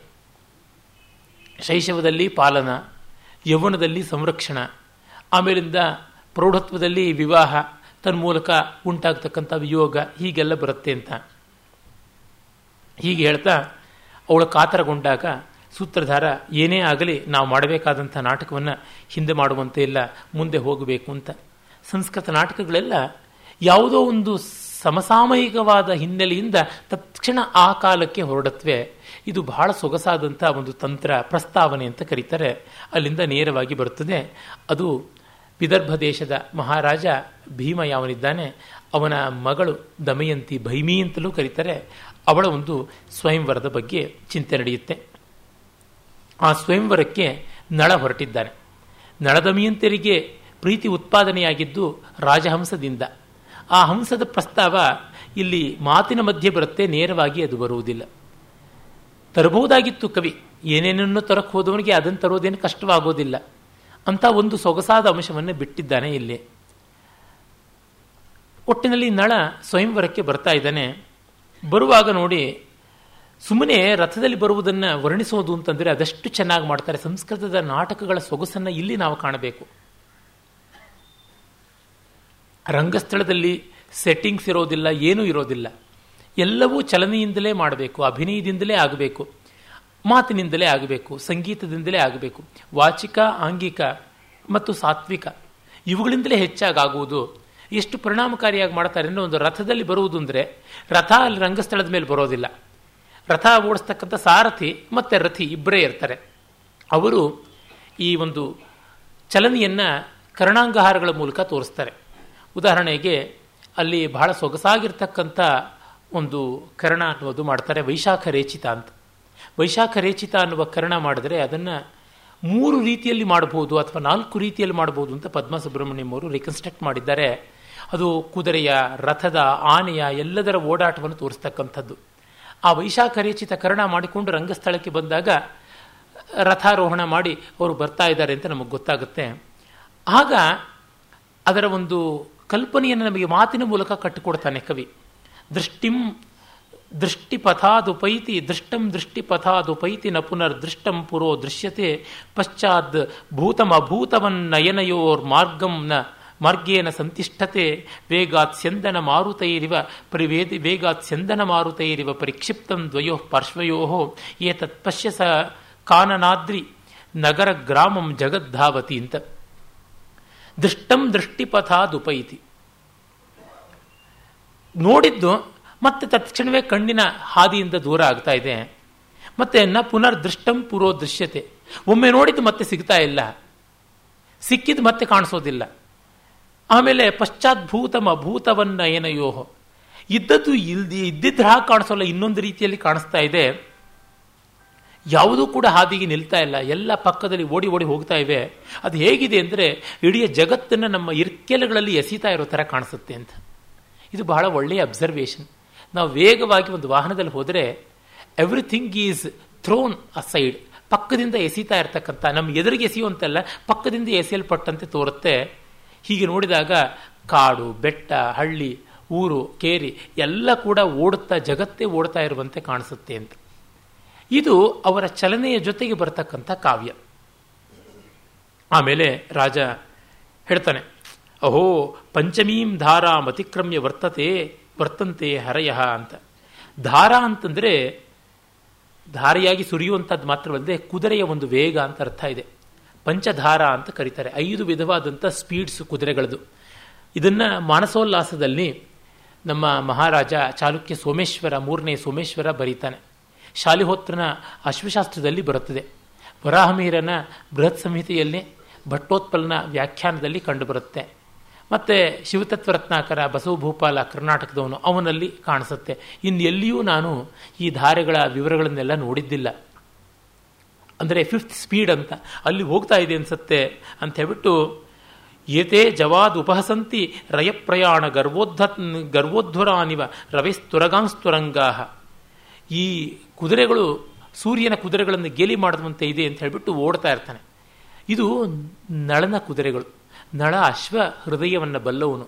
ಶೈಶವದಲ್ಲಿ ಪಾಲನ, ಯೌವನದಲ್ಲಿ ಸಂರಕ್ಷಣ, ಆಮೇಲಿಂದ ಪ್ರೌಢತ್ವದಲ್ಲಿ ವಿವಾಹ ತನ್ಮೂಲಕ ಉಂಟಾಗ್ತಕ್ಕಂಥ ವಿಯೋಗ ಹೀಗೆಲ್ಲ ಬರುತ್ತೆ ಅಂತ. ಹೀಗೆ ಹೇಳ್ತಾ ಅವಳು ಕಾತರಗೊಂಡಾಗ ಸೂತ್ರಧಾರ, ಏನೇ ಆಗಲಿ ನಾವು ಮಾಡಬೇಕಾದಂಥ ನಾಟಕವನ್ನು ಹಿಂದೆ ಮಾಡುವಂತೆ ಇಲ್ಲ, ಮುಂದೆ ಹೋಗಬೇಕು ಅಂತ. ಸಂಸ್ಕೃತ ನಾಟಕಗಳೆಲ್ಲ ಯಾವುದೋ ಒಂದು ಸಮಸಾಮಯಿಕವಾದ ಹಿನ್ನೆಲೆಯಿಂದ ತಕ್ಷಣ ಆ ಕಾಲಕ್ಕೆ ಹೊರಡತ್ವೆ. ಇದು ಬಹಳ ಸೊಗಸಾದಂಥ ಒಂದು ತಂತ್ರ, ಪ್ರಸ್ತಾವನೆ ಅಂತ ಕರೀತಾರೆ. ಅಲ್ಲಿಂದ ನೇರವಾಗಿ ಬರುತ್ತದೆ. ಅದು ವಿದರ್ಭ ದೇಶದ ಮಹಾರಾಜ ಭೀಮ ಯಾವನಿದ್ದಾನೆ ಅವನ ಮಗಳು ದಮಯಂತಿ ಭೈಮಿ ಅಂತಲೂ ಕರೀತಾರೆ. ಅವಳ ಒಂದು ಸ್ವಯಂವರದ ಬಗ್ಗೆ ಚಿಂತೆ ನಡೆಯುತ್ತೆ. ಆ ಸ್ವಯಂವರಕ್ಕೆ ನಳ ಹೊರಟಿದ್ದಾನೆ. ನಳದಮಯಂತರಿಗೆ ಪ್ರೀತಿ ಉತ್ಪಾದನೆಯಾಗಿದ್ದು ರಾಜಹಂಸದಿಂದ. ಆ ಹಂಸದ ಪ್ರಸ್ತಾವ ಇಲ್ಲಿ ಮಾತಿನ ಮಧ್ಯೆ ಬರುತ್ತೆ, ನೇರವಾಗಿ ಅದು ಬರುವುದಿಲ್ಲ. ತರಬಹುದಾಗಿತ್ತು ಕವಿ, ಏನೇನನ್ನು ತರಕ್ಕೆ ಹೋದವನಿಗೆ ಅದನ್ನು ತರೋದೇನು ಕಷ್ಟವಾಗೋದಿಲ್ಲ. ಅಂತ ಒಂದು ಸೊಗಸಾದ ಅಂಶವನ್ನು ಬಿಟ್ಟಿದ್ದಾನೆ ಇಲ್ಲಿ. ಒಟ್ಟಿನಲ್ಲಿ ನಳ ಸ್ವಯಂವರಕ್ಕೆ ಬರ್ತಾ ಇದ್ದಾನೆ. ಬರುವಾಗ ನೋಡಿ, ಸುಮ್ಮನೆ ರಥದಲ್ಲಿ ಬರುವುದನ್ನು ವರ್ಣಿಸೋದು ಅಂತಂದರೆ ಅದಷ್ಟು ಚೆನ್ನಾಗಿ ಮಾಡ್ತಾರೆ. ಸಂಸ್ಕೃತದ ನಾಟಕಗಳ ಸೊಗಸನ್ನು ಇಲ್ಲಿ ನಾವು ಕಾಣಬೇಕು. ರಂಗಸ್ಥಳದಲ್ಲಿ ಸೆಟ್ಟಿಂಗ್ಸ್ ಇರೋದಿಲ್ಲ, ಏನೂ ಇರೋದಿಲ್ಲ. ಎಲ್ಲವೂ ಚಲನೆಯಿಂದಲೇ ಮಾಡಬೇಕು, ಅಭಿನಯದಿಂದಲೇ ಆಗಬೇಕು. ಮಾತಿನಿಂದಲೇ ಆಗಬೇಕು, ಸಂಗೀತದಿಂದಲೇ ಆಗಬೇಕು. ವಾಚಿಕ, ಆಂಗಿಕ ಮತ್ತು ಸಾತ್ವಿಕ ಇವುಗಳಿಂದಲೇ ಹೆಚ್ಚಾಗಿ ಆಗುವುದು ಎಷ್ಟು ಪರಿಣಾಮಕಾರಿಯಾಗಿ ಮಾಡ್ತಾರೆ ಅಂದರೆ ಒಂದು ರಥದಲ್ಲಿ ಬರುವುದು ಅಂದರೆ ರಥ ಅಲ್ಲಿ ರಂಗಸ್ಥಳದ ಮೇಲೆ ಬರೋದಿಲ್ಲ. ರಥ ಓಡಿಸ್ತಕ್ಕಂಥ ಸಾರಥಿ ಮತ್ತು ರಥಿ ಇಬ್ಬರೇ ಇರ್ತಾರೆ. ಅವರು ಈ ಒಂದು ಚಲನೆಯನ್ನು ಕರ್ಣಾಂಗಹಾರಗಳ ಮೂಲಕ ತೋರಿಸ್ತಾರೆ. ಉದಾಹರಣೆಗೆ ಅಲ್ಲಿ ಬಹಳ ಸೊಗಸಾಗಿರ್ತಕ್ಕಂಥ ಒಂದು ಕರ್ಣ ಅನ್ನೋದು ಮಾಡ್ತಾರೆ ವೈಶಾಖ ರೇಚಿತ ಅಂತ. ವೈಶಾಖ ರೇಚಿತ ಅನ್ನುವ ಕರ್ಣ ಮಾಡಿದ್ರೆ ಅದನ್ನು ಮೂರು ರೀತಿಯಲ್ಲಿ ಮಾಡಬಹುದು ಅಥವಾ ನಾಲ್ಕು ರೀತಿಯಲ್ಲಿ ಮಾಡಬಹುದು ಅಂತ ಪದ್ಮ ಸುಬ್ರಹ್ಮಣ್ಯಂ ಅವರು ರಿಕನ್ಸ್ಟ್ರಕ್ಟ್ ಮಾಡಿದ್ದಾರೆ. ಅದು ಕುದುರೆಯ, ರಥದ, ಆನೆಯ ಎಲ್ಲದರ ಓಡಾಟವನ್ನು ತೋರಿಸ್ತಕ್ಕಂಥದ್ದು. ಆ ವೈಶಾಖ ರೇಚಿತ ಕರ್ಣ ಮಾಡಿಕೊಂಡು ರಂಗಸ್ಥಳಕ್ಕೆ ಬಂದಾಗ ರಥಾರೋಹಣ ಮಾಡಿ ಅವರು ಬರ್ತಾ ಇದ್ದಾರೆ ಅಂತ ನಮಗೆ ಗೊತ್ತಾಗುತ್ತೆ. ಆಗ ಅದರ ಒಂದು ಕಲ್ಪನೆಯನ್ನು ನಮಗೆ ಮಾತಿನ ಮೂಲಕ ಕಟ್ಟಿಕೊಡ್ತಾನೆ ಕವಿ. ದೃಷ್ಟಿಂ ದೃಷ್ಟಿಪಥಾದುಪೈತಿ, ದೃಷ್ಟಂ ದೃಷ್ಟಿಪಥಾದುಪೈತಿ ನ ಪುನರ್ ದೃಷ್ಟಂ ಪುರೋ ದೃಶ್ಯತೆ, ಪಶ್ಚಾತ್ ಭೂತಮಭೂತವನ್ನಯನಯೋರ್ ಮಾರ್ಗಂ ನ ಮಾರ್ಗೇನ ಸಂತಿಷ್ಠತೆ, ವೇಗಾತ್ ಸ್ಯಂದನ ಮಾರುತೈರಿವ ಪರಿವೇದಿ, ವೇಗಾತ್ ಸ್ಯಂದನ ಮಾರುತೈರಿವ ಪರಿಕ್ಷಿಪ್ತಂ ದ್ವಯೋ ಪಾರ್ಶ್ವಯೋ, ಏತತ್ ಪಶ್ಯ ಸ ಕಾನನಾದ್ರಿ ನಗರ ಗ್ರಾಮಂ ಜಗದ್ಧಾವತಿ ಅಂತ. ದೃಷ್ಟಂ ದೃಷ್ಟಿಪಥಾದುಪೈತಿ. ನೋಡಿದ್ದು ಮತ್ತೆ ತತ್ಕ್ಷಣವೇ ಕಣ್ಣಿನ ಹಾದಿಯಿಂದ ದೂರ ಆಗ್ತಾ ಇದೆ. ಮತ್ತೆ ನ ಪುನರ್ದೃಷ್ಟಂ ಪುರೋ ದೃಶ್ಯತೆ. ಒಮ್ಮೆ ನೋಡಿದ್ದು ಮತ್ತೆ ಸಿಗ್ತಾ ಇಲ್ಲ. ಸಿಕ್ಕಿದ್ದು ಮತ್ತೆ ಕಾಣಿಸೋದಿಲ್ಲ. ಆಮೇಲೆ ಪಶ್ಚಾತ್ಭೂತಮ ಭೂತವನ್ನ ಏನಯೋಹೋ ಇದ್ದದ್ದು ಇಲ್ದಿ, ಇದ್ದಿದ್ರೆ ಹಾಗೆ ಕಾಣಿಸೋಲ್ಲ, ಇನ್ನೊಂದು ರೀತಿಯಲ್ಲಿ ಕಾಣಿಸ್ತಾ ಇದೆ. ಯಾವುದೂ ಕೂಡ ಹಾದಿಗೆ ನಿಲ್ತಾ ಇಲ್ಲ. ಎಲ್ಲ ಪಕ್ಕದಲ್ಲಿ ಓಡಿ ಓಡಿ ಹೋಗ್ತಾ ಇವೆ. ಅದು ಹೇಗಿದೆ ಅಂದರೆ ಇಡೀ ಜಗತ್ತನ್ನು ನಮ್ಮ ಇರ್ಕೆಲೆಗಳಲ್ಲಿ ಎಸೀತಾ ಇರೋ ಥರ ಕಾಣಿಸುತ್ತೆ ಅಂತ. ಇದು ಬಹಳ ಒಳ್ಳೆಯ ಅಬ್ಸರ್ವೇಷನ್ ನಾವು ವೇಗವಾಗಿ ಒಂದು ವಾಹನದಲ್ಲಿ ಹೋದರೆ ಎವ್ರಿಥಿಂಗ್ ಈಸ್ ಥ್ರೋನ್ ಸೈಡ್ ಪಕ್ಕದಿಂದ ಎಸೀತಾ ಇರ್ತಕ್ಕಂಥ, ನಮ್ಮ ಎದುರಿಗೆ ಎಸೆಯುವಂತೆಲ್ಲ ಪಕ್ಕದಿಂದ ಎಸೆಯಲ್ಪಟ್ಟಂತೆ ತೋರುತ್ತೆ. ಹೀಗೆ ನೋಡಿದಾಗ ಕಾಡು, ಬೆಟ್ಟ, ಹಳ್ಳಿ, ಊರು, ಕೇರಿ ಎಲ್ಲ ಕೂಡ ಓಡುತ್ತಾ, ಜಗತ್ತೇ ಓಡ್ತಾ ಇರುವಂತೆ ಕಾಣಿಸುತ್ತೆ ಅಂತ. ಇದು ಅವರ ಚಲನೆಯ ಜೊತೆಗೆ ಬರತಕ್ಕಂಥ ಕಾವ್ಯ. ಆಮೇಲೆ ರಾಜ ಹೇಳ್ತಾನೆ, ಅಹೋ, ಪಂಚಮೀಂ ಧಾರಾಂ ಅತಿಕ್ರಮ್ಯ ವರ್ತತೆ ವರ್ತಂತೆ ಹರಯ ಅಂತ. ಧಾರ ಅಂತಂದರೆ ಧಾರೆಯಾಗಿ ಸುರಿಯುವಂಥದ್ದು ಮಾತ್ರವಲ್ಲದೆ ಕುದುರೆಯ ಒಂದು ವೇಗ ಅಂತ ಅರ್ಥ ಇದೆ. ಪಂಚಧಾರ ಅಂತ ಕರೀತಾರೆ. ಐದು ವಿಧವಾದಂಥ ಸ್ಪೀಡ್ಸ್ ಕುದುರೆಗಳದು. ಇದನ್ನು ಮಾನಸೋಲ್ಲಾಸದಲ್ಲಿ ನಮ್ಮ ಮಹಾರಾಜ ಚಾಲುಕ್ಯ ಸೋಮೇಶ್ವರ, ಮೂರನೇ ಸೋಮೇಶ್ವರ ಬರೀತಾನೆ. ಶಾಲಿಹೋತ್ರನ ಅಶ್ವಶಾಸ್ತ್ರದಲ್ಲಿ ಬರುತ್ತದೆ. ವರಾಹಮೀರನ ಬೃಹತ್ ಸಂಹಿತೆಯಲ್ಲಿ ಭಟ್ಟೋತ್ಪಲನ ವ್ಯಾಖ್ಯಾನದಲ್ಲಿ ಕಂಡುಬರುತ್ತೆ. ಮತ್ತು ಶಿವತತ್ವರತ್ನಾಕರ, ಬಸವ ಭೂಪಾಲ, ಕರ್ನಾಟಕದವನು ಅವನಲ್ಲಿ ಕಾಣಿಸುತ್ತೆ. ಇನ್ನು ಎಲ್ಲಿಯೂ ನಾನು ಈ ಧಾರೆಗಳ ವಿವರಗಳನ್ನೆಲ್ಲ ನೋಡಿದ್ದಿಲ್ಲ. ಅಂದರೆ ಫಿಫ್ತ್ ಸ್ಪೀಡ್ ಅಂತ. ಅಲ್ಲಿ ಹೋಗ್ತಾ ಇದೆ ಅನ್ಸುತ್ತೆ ಅಂತ ಹೇಳ್ಬಿಟ್ಟು ಏತೇ ಜವಾದ್ ಉಪಹಸಂತಿ ರಯಪ್ರಯಾಣ ಗರ್ವೋದ್ಧ ಗರ್ವೋದ್ಧುರಾನಿವ ರವಿಸ್ತುರಗಾಂಸ್ತುರಂಗಾ ಈ ಕುದುರೆಗಳು, ಸೂರ್ಯನ ಕುದುರೆಗಳನ್ನು ಗೇಲಿ ಮಾಡಿದಂತೆ ಇದೆ ಅಂತ ಹೇಳ್ಬಿಟ್ಟು ಓಡ್ತಾ ಇರ್ತಾನೆ. ಇದು ನಳನ ಕುದುರೆಗಳು. ನಳ ಅಶ್ವ ಹೃದಯವನ್ನು ಬಲ್ಲವನು.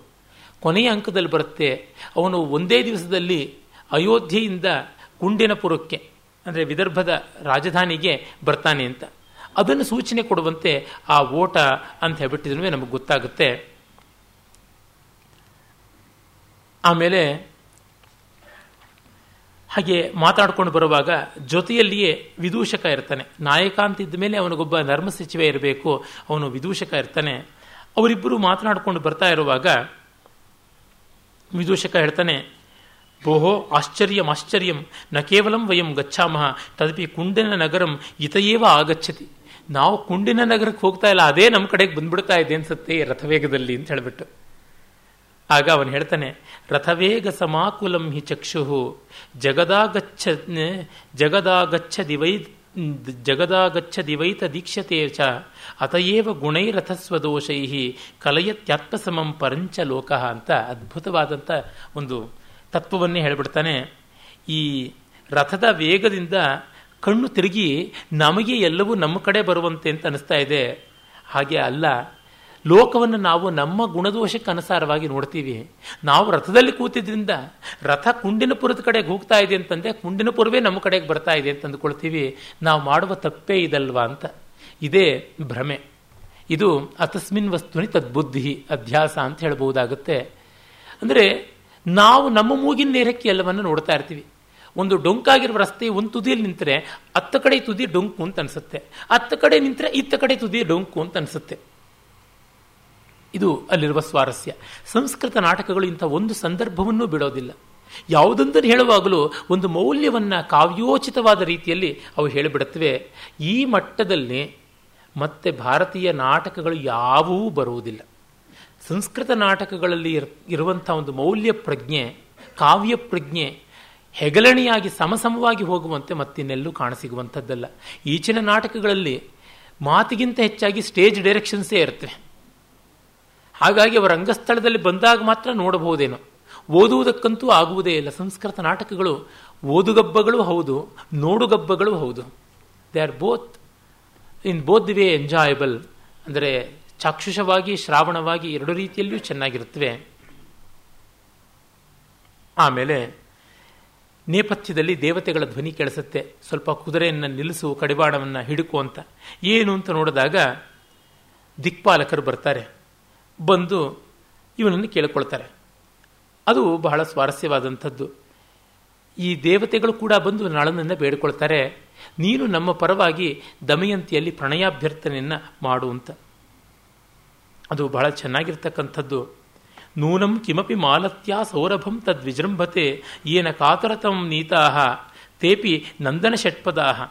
ಕೊನೆಯ ಅಂಕದಲ್ಲಿ ಬರುತ್ತೆ, ಅವನು ಒಂದೇ ದಿವಸದಲ್ಲಿ ಅಯೋಧ್ಯೆಯಿಂದ ಕುಂಡಿನಪುರಕ್ಕೆ ಅಂದರೆ ವಿದರ್ಭದ ರಾಜಧಾನಿಗೆ ಬರ್ತಾನೆ ಅಂತ. ಅದನ್ನು ಸೂಚನೆ ಕೊಡುವಂತೆ ಆ ಓಟ ಅಂತ ಹೇಳ್ಬಿಟ್ಟಿದ್ರು ನಮಗೆ ಗೊತ್ತಾಗುತ್ತೆ. ಆಮೇಲೆ ಹಾಗೆ ಮಾತಾಡ್ಕೊಂಡು ಬರುವಾಗ ಜೊತೆಯಲ್ಲಿಯೇ ವಿದೂಷಕ ಇರ್ತಾನೆ. ನಾಯಕ ಅಂತಿದ್ದ ಮೇಲೆ ಅವನಿಗೊಬ್ಬ ಧರ್ಮ ಸಚಿವ ಇರಬೇಕು, ಅವನು ವಿದೂಷಕ ಇರ್ತಾನೆ. ಅವರಿಬ್ಬರು ಮಾತನಾಡಿಕೊಂಡು ಬರ್ತಾ ಇರುವಾಗ ವಿದೂಷಕ ಹೇಳ್ತಾನೆ ಭೋಹೋ ಆಶ್ಚರ್ಯಂ ಆಶ್ಚರ್ಯಂ, ನ ಕೇವಲಂ ವಯಂ ಗಚ್ಚಾಮಹ ತದಪಿ ಕುಂಡಿನ ನಗರಂ ಇತಯೇವ ಆಗಚ್ಚತಿ ನಾವು ಕುಂಡಿನ ನಗರಕ್ಕೆ ಹೋಗ್ತಾ ಇಲ್ಲ, ಅದೇ ನಮ್ಮ ಕಡೆಗೆ ಬಂದ್ಬಿಡ್ತಾ ಇದೆ ಅನ್ಸುತ್ತೆ ರಥವೇಗದಲ್ಲಿ ಅಂತ ಹೇಳ್ಬಿಟ್ಟು. ಆಗ ಅವನು ಹೇಳ್ತಾನೆ, ರಥವೇಗ ಸಮಾಕುಲಂ ಹಿ ಚಕ್ಷು ಜಗದಾಗಚ್ಚ ಜಗದಾಗಚ್ಚ ದಿವೈ ಜಗದಾಗಚ್ಚ ದಿವೈತ ದೀಕ್ಷತೆ ಚ ಅತಯೇವ ಗುಣೈರಥಸ್ವದೋಷೈ ಕಲಯತ್ಯಾತ್ಮಸಮಂ ಪರಂಚ ಲೋಕ ಅಂತ ಅದ್ಭುತವಾದಂಥ ಒಂದು ತತ್ವವನ್ನೇ ಹೇಳ್ಬಿಡ್ತಾನೆ. ಈ ರಥದ ವೇಗದಿಂದ ಕಣ್ಣು ತಿರುಗಿ ನಮಗೆ ಎಲ್ಲವೂ ನಮ್ಮ ಕಡೆ ಬರುವಂತೆ ಅಂತ ಅನಿಸ್ತಾ ಇದೆ. ಹಾಗೆ ಅಲ್ಲ, ಲೋಕವನ್ನು ನಾವು ನಮ್ಮ ಗುಣದೋಷಕ್ಕೆ ಅನುಸಾರವಾಗಿ ನೋಡ್ತೀವಿ. ನಾವು ರಥದಲ್ಲಿ ಕೂತಿದ್ರಿಂದ ರಥ ಕುಂಡಿನಪುರದ ಕಡೆಗೆ ಹೋಗ್ತಾ ಇದೆ ಅಂತಂದ್ರೆ ಕುಂಡಿನಪುರವೇ ನಮ್ಮ ಕಡೆಗೆ ಬರ್ತಾ ಇದೆ ಅಂತ ಅಂದ್ಕೊಳ್ತೀವಿ. ನಾವು ಮಾಡುವ ತಪ್ಪೇ ಇದಲ್ವಾ ಅಂತ. ಇದೇ ಭ್ರಮೆ. ಇದು ಅತಸ್ಮಿನ್ ವಸ್ತುನಿ ತದ್ಬುದ್ಧಿ ಅಧ್ಯಾಸ ಅಂತ ಹೇಳಬಹುದಾಗುತ್ತೆ. ಅಂದರೆ ನಾವು ನಮ್ಮ ಮೂಗಿನ ನೇರಕ್ಕೆ ಎಲ್ಲವನ್ನು ನೋಡ್ತಾ ಇರ್ತೀವಿ. ಒಂದು ಡೊಂಕಾಗಿರುವ ರಸ್ತೆ ಒಂದು ತುದಿಯಲ್ಲಿ ನಿಂತರೆ ಹತ್ತ ಕಡೆ ತುದಿ ಡೊಂಕು ಅಂತ ಅನಿಸುತ್ತೆ. ಹತ್ತ ಕಡೆ ನಿಂತರೆ ಇತ್ತ ಕಡೆ ತುದಿ ಡೊಂಕು ಅಂತ ಅನಿಸುತ್ತೆ. ಇದು ಅಲ್ಲಿರುವ ಸ್ವಾರಸ್ಯ. ಸಂಸ್ಕೃತ ನಾಟಕಗಳು ಇಂಥ ಒಂದು ಸಂದರ್ಭವನ್ನೂ ಬಿಡೋದಿಲ್ಲ. ಯಾವುದೊಂದನ್ನು ಹೇಳುವಾಗಲೂ ಒಂದು ಮೌಲ್ಯವನ್ನು ಕಾವ್ಯೋಚಿತವಾದ ರೀತಿಯಲ್ಲಿ ಅವು ಹೇಳಿಬಿಡುತ್ತವೆ. ಈ ಮಟ್ಟದಲ್ಲಿ ಮತ್ತೆ ಭಾರತೀಯ ನಾಟಕಗಳು ಯಾವುವೂ ಬರುವುದಿಲ್ಲ. ಸಂಸ್ಕೃತ ನಾಟಕಗಳಲ್ಲಿ ಇರುವಂಥ ಒಂದು ಮೌಲ್ಯ ಪ್ರಜ್ಞೆ, ಕಾವ್ಯ ಪ್ರಜ್ಞೆ ಹೆಗಲಣಿಯಾಗಿ ಸಮಸಮವಾಗಿ ಹೋಗುವಂತೆ ಮತ್ತಿನ್ನೆಲ್ಲೂ ಕಾಣಸಿಗುವಂಥದ್ದಲ್ಲ. ಈಚಿನ ನಾಟಕಗಳಲ್ಲಿ ಮಾತಿಗಿಂತ ಹೆಚ್ಚಾಗಿ ಸ್ಟೇಜ್ ಡೈರೆಕ್ಷನ್ಸೇ ಇರುತ್ತೆ. ಹಾಗಾಗಿ ಅವರ ರಂಗಸ್ಥಳದಲ್ಲಿ ಬಂದಾಗ ಮಾತ್ರ ನೋಡಬಹುದೇನೋ. ಓದುವುದಕ್ಕಂತೂ ಆಗುವುದೇ ಇಲ್ಲ. ಸಂಸ್ಕೃತ ನಾಟಕಗಳು ಓದುಗಬ್ಬಗಳು ಹೌದು, ನೋಡುಗಬ್ಬಗಳು ಹೌದು. They are both in both way enjoyable, ಅಂದರೆ ಚಾಕ್ಷುಷವಾಗಿ, ಶ್ರಾವಣವಾಗಿ ಎರಡು ರೀತಿಯಲ್ಲಿಯೂ ಚೆನ್ನಾಗಿರುತ್ತವೆ. ಆಮೇಲೆ ನೇಪಥ್ಯದಲ್ಲಿ ದೇವತೆಗಳ ಧ್ವನಿ ಕೇಳಿಸುತ್ತೆ. ಸ್ವಲ್ಪ ಕುದುರೆಯನ್ನು ನಿಲ್ಲಿಸು, ಕಡಿವಾಣವನ್ನು ಹಿಡುಕು ಅಂತ. ಏನು ಅಂತ ನೋಡಿದಾಗ ದಿಕ್ಪಾಲಕರು ಬರ್ತಾರೆ. ಬಂದು ಇವನನ್ನು ಕೇಳಿಕೊಳ್ತಾರೆ. ಅದು ಬಹಳ ಸ್ವಾರಸ್ಯವಾದಂಥದ್ದು. ಈ ದೇವತೆಗಳು ಕೂಡ ಬಂದು ನಳನನ್ನು ಬೇಡಿಕೊಳ್ತಾರೆ. ನೀನು ನಮ್ಮ ಪರವಾಗಿ ದಮಯಂತಿಯಲ್ಲಿ ಪ್ರಣಯಾಭ್ಯರ್ಥನೆಯನ್ನು ಮಾಡು ಅಂತ. ಅದು ಬಹಳ ಚೆನ್ನಾಗಿರ್ತಕ್ಕಂಥದ್ದು. ನೂನಂ ಕಿಮಪಿ ಮಾಲತ್ಯ ಸೌರಭಂ ತದ್ವಿಜೃಂಭತೆ ಏನ ಕಾತರತಂ ನೀತಾಹ ತೇಪಿ ನಂದನ ಷಟ್ಪದಾಹ.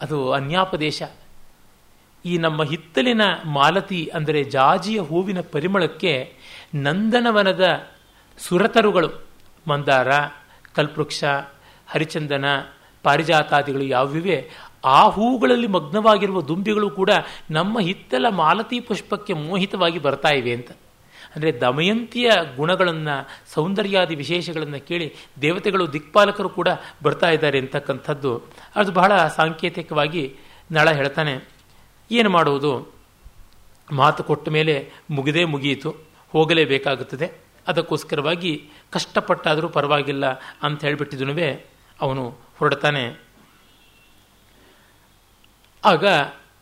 ಅದು ಅನ್ಯಾಪದೇಶ. ಈ ನಮ್ಮ ಹಿತ್ತಲಿನ ಮಾಲತಿ ಅಂದರೆ ಜಾಜಿಯ ಹೂವಿನ ಪರಿಮಳಕ್ಕೆ ನಂದನವನದ ಸುರತರುಗಳು. ಮಂದಾರ ಕಲ್ಪವೃಕ್ಷ ಹರಿಚಂದನ, ಪಾರಿಜಾತಾದಿಗಳು ಯಾವಿವೆ ಆ ಹೂಗಳಲ್ಲಿ ಮಗ್ನವಾಗಿರುವ ದುಂಬಿಗಳು ಕೂಡ ನಮ್ಮ ಹಿತ್ತಲ ಮಾಲತಿ ಪುಷ್ಪಕ್ಕೆ ಮೋಹಿತವಾಗಿ ಬರ್ತಾ ಇವೆ ಅಂತ. ಅಂದರೆ ದಮಯಂತಿಯ ಗುಣಗಳನ್ನು, ಸೌಂದರ್ಯಾದಿ ವಿಶೇಷಗಳನ್ನು ಕೇಳಿ ದೇವತೆಗಳು, ದಿಕ್ಪಾಲಕರು ಕೂಡ ಬರ್ತಾ ಇದ್ದಾರೆ ಅಂತಕ್ಕಂಥದ್ದು. ಅದು ಬಹಳ ಸಾಂಕೇತಿಕವಾಗಿ ನಳ ಹೇಳ್ತಾನೆ. ಏನು ಮಾಡುವುದು? ಮಾತು ಕೊಟ್ಟ ಮೇಲೆ ಮುಗಿದೇ ಮುಗಿಯಿತು. ಹೋಗಲೇಬೇಕಾಗುತ್ತದೆ. ಅದಕ್ಕೋಸ್ಕರವಾಗಿ ಕಷ್ಟಪಟ್ಟಾದರೂ ಪರವಾಗಿಲ್ಲ ಅಂತ ಹೇಳಿಬಿಟ್ಟಿದನುವೇ ಅವನು ಹೊರಡ್ತಾನೆ. ಆಗ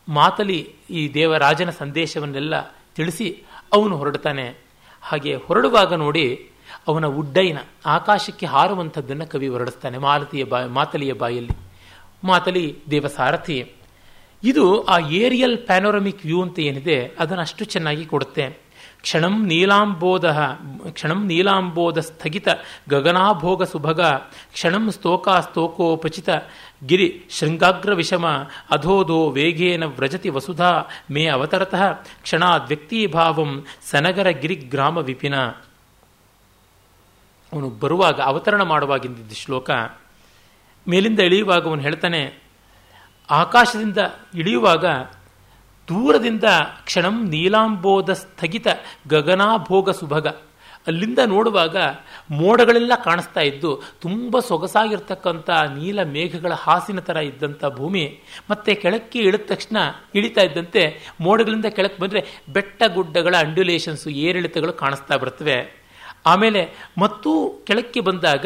ಮಾತಲಿ ಈ ದೇವರಾಜನ ಸಂದೇಶವನ್ನೆಲ್ಲ ತಿಳಿಸಿ ಅವನು ಹೊರಡ್ತಾನೆ. ಹಾಗೆ ಹೊರಡುವಾಗ ನೋಡಿ ಅವನ ಉಡ್ಡೈನ ಆಕಾಶಕ್ಕೆ ಹಾರುವಂಥದ್ದನ್ನು ಕವಿ ಹೊರಡಿಸ್ತಾನೆ ಮಾಲತಿಯ ಬಾ, ಮಾತಲಿಯ ಬಾಯಲ್ಲಿ. ಮಾತಲಿ ದೇವಸಾರಥಿ, ಇದು ಆ ಏರಿಯಲ್ ಪ್ಯಾನೋರಮಿಕ್ ವ್ಯೂ ಅಂತ ಏನಿದೆ, ಅದನ್ನು ಅಷ್ಟು ಚೆನ್ನಾಗಿ ಕೊಡುತ್ತೆ. ಕ್ಷಣಂ ನೀಲಾಂಬೋಧ ಕ್ಷಣಂ ನೀಲಾಂಬೋಧ ಸ್ಥಗಿತ ಗಗನಾಭೋಗ ಸುಭಗ, ಕ್ಷಣಂ ಸ್ತೋಕಾ ಸ್ತೋಕೋಪಚಿತ, ಗಿರಿ ಶೃಂಗಾಗ್ರ ವಿಷಮ, ಅಧೋಧೋ ವೇಗೇನ ವ್ರಜತಿ ವಸುಧಾ, ಮೇ ಅವತರತಃ ಕ್ಷಣಾದ್ ವ್ಯಕ್ತಿಭಾವಂ ಸನಗರ ಗಿರಿಗ್ರಾಮ ವಿಪಿನ. ಅವನು ಬರುವಾಗ ಅವತರಣ ಮಾಡುವಾಗಿದ್ದ ಶ್ಲೋಕ ಮೇಲಿಂದ ಇಳಿಯುವಾಗ ಅವನು ಹೇಳ್ತಾನೆ, ಆಕಾಶದಿಂದ ಇಳಿಯುವಾಗ ದೂರದಿಂದ ಕ್ಷಣಂ ನೀಲಾಂಬೋಧ ಸ್ಥಗಿತ ಗಗನಾಭೋಗ ಸುಭಗ ಅಲ್ಲಿಂದ ನೋಡುವಾಗ ಮೋಡಗಳೆಲ್ಲ ಕಾಣಿಸ್ತಾ ಇದ್ದು ತುಂಬ ಸೊಗಸಾಗಿರ್ತಕ್ಕಂಥ ನೀಲ ಮೇಘಗಳ ಹಾಸಿನ ಥರ ಇದ್ದಂಥ ಭೂಮಿ. ಮತ್ತೆ ಕೆಳಕ್ಕೆ ಇಳಿದ ತಕ್ಷಣ ಇಳಿತಾ ಇದ್ದಂತೆ ಮೋಡಗಳಿಂದ ಕೆಳಕ್ಕೆ ಬಂದರೆ ಬೆಟ್ಟ ಗುಡ್ಡಗಳ ಅಂಡ್ಯುಲೇಷನ್ಸು, ಏರಿಳಿತಗಳು ಕಾಣಿಸ್ತಾ ಬರ್ತವೆ. ಆಮೇಲೆ ಮತ್ತೂ ಕೆಳಕ್ಕೆ ಬಂದಾಗ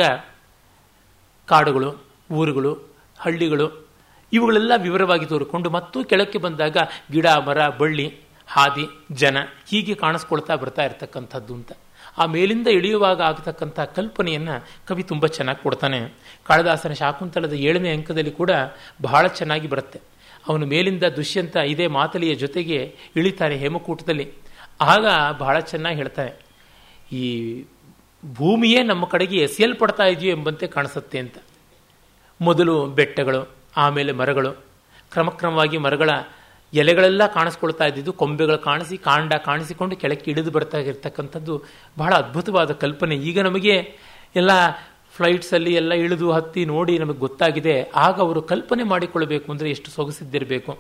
ಕಾಡುಗಳು, ಊರುಗಳು, ಹಳ್ಳಿಗಳು ಇವುಗಳೆಲ್ಲ ವಿವರವಾಗಿ ತೋರಿಕೊಂಡು ಮತ್ತೂ ಕೆಳಕ್ಕೆ ಬಂದಾಗ ಗಿಡ, ಮರ, ಬಳ್ಳಿ, ಹಾದಿ, ಜನ ಹೀಗೆ ಕಾಣಿಸ್ಕೊಳ್ತಾ ಬರ್ತಾ ಇರತಕ್ಕಂಥದ್ದು ಅಂತ. ಆ ಮೇಲಿಂದ ಇಳಿಯುವಾಗ ಆಗತಕ್ಕಂಥ ಕಲ್ಪನೆಯನ್ನು ಕವಿ ತುಂಬ ಚೆನ್ನಾಗಿ ಕೊಡ್ತಾನೆ. ಕಾಳಿದಾಸನ ಶಾಕುಂತಲದ ಏಳನೇ ಅಂಕದಲ್ಲಿ ಕೂಡ ಬಹಳ ಚೆನ್ನಾಗಿ ಬರುತ್ತೆ. ಅವನು ಮೇಲಿಂದ ದುಷ್ಯಂತ ಇದೇ ಮಾತಲಿಯ ಜೊತೆಗೆ ಇಳಿತಾರೆ ಹೇಮಕೂಟದಲ್ಲಿ. ಆಗ ಬಹಳ ಚೆನ್ನಾಗಿ ಹೇಳ್ತಾನೆ, ಈ ಭೂಮಿಯೇ ನಮ್ಮ ಕಡೆಗೆ ಎಸೆಯಲ್ಪಡ್ತಾ ಇದೆಯೋ ಎಂಬಂತೆ ಕಾಣಿಸುತ್ತೆ ಅಂತ. ಮೊದಲು ಬೆಟ್ಟಗಳು ಆಮೇಲೆ ಮರಗಳು. ಕ್ರಮಕ್ರಮವಾಗಿ ಮರಗಳ ಎಲೆಗಳೆಲ್ಲ ಕಾಣಿಸ್ಕೊಳ್ತಾ ಇದ್ದಿದ್ದು, ಕೊಂಬೆಗಳು ಕಾಣಿಸಿ, ಕಾಂಡ ಕಾಣಿಸಿಕೊಂಡು ಕೆಳಕ್ಕೆ ಇಳಿದು ಬರ್ತಾ ಇರ್ತಕ್ಕಂಥದ್ದು ಬಹಳ ಅದ್ಭುತವಾದ ಕಲ್ಪನೆ. ಈಗ ನಮಗೆ ಎಲ್ಲ ಫ್ಲೈಟ್ಸಲ್ಲಿ ಎಲ್ಲ ಇಳಿದು ಹತ್ತಿ ನೋಡಿ ನಮಗೆ ಗೊತ್ತಾಗಿದೆ. ಆಗ ಅವರು ಕಲ್ಪನೆ ಮಾಡಿಕೊಳ್ಳಬೇಕು ಅಂದರೆ ಎಷ್ಟು ಸೊಗಸಿದ್ದಿರಬೇಕು.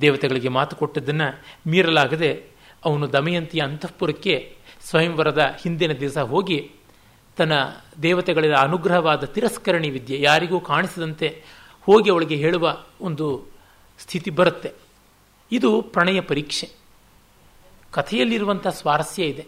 ದೇವತೆಗಳಿಗೆ ಮಾತು ಕೊಟ್ಟದ್ದನ್ನು ಮೀರಲಾಗದೆ ಅವನು ದಮಯಂತಿಯ ಅಂತಃಪುರಕ್ಕೆ ಸ್ವಯಂವರದ ಹಿಂದಿನ ದಿವಸ ಹೋಗಿ ತನ್ನ ದೇವತೆಗಳ ಅನುಗ್ರಹವಾದ ತಿರಸ್ಕರಣಿ ವಿದ್ಯೆ ಯಾರಿಗೂ ಕಾಣಿಸದಂತೆ ಹೋಗಿ ಅವಳಿಗೆ ಹೇಳುವ ಒಂದು ಸ್ಥಿತಿ ಬರುತ್ತೆ. ಇದು ಪ್ರಣಯ ಪರೀಕ್ಷೆ. ಕಥೆಯಲ್ಲಿರುವಂಥ ಸ್ವಾರಸ್ಯ ಇದೆ.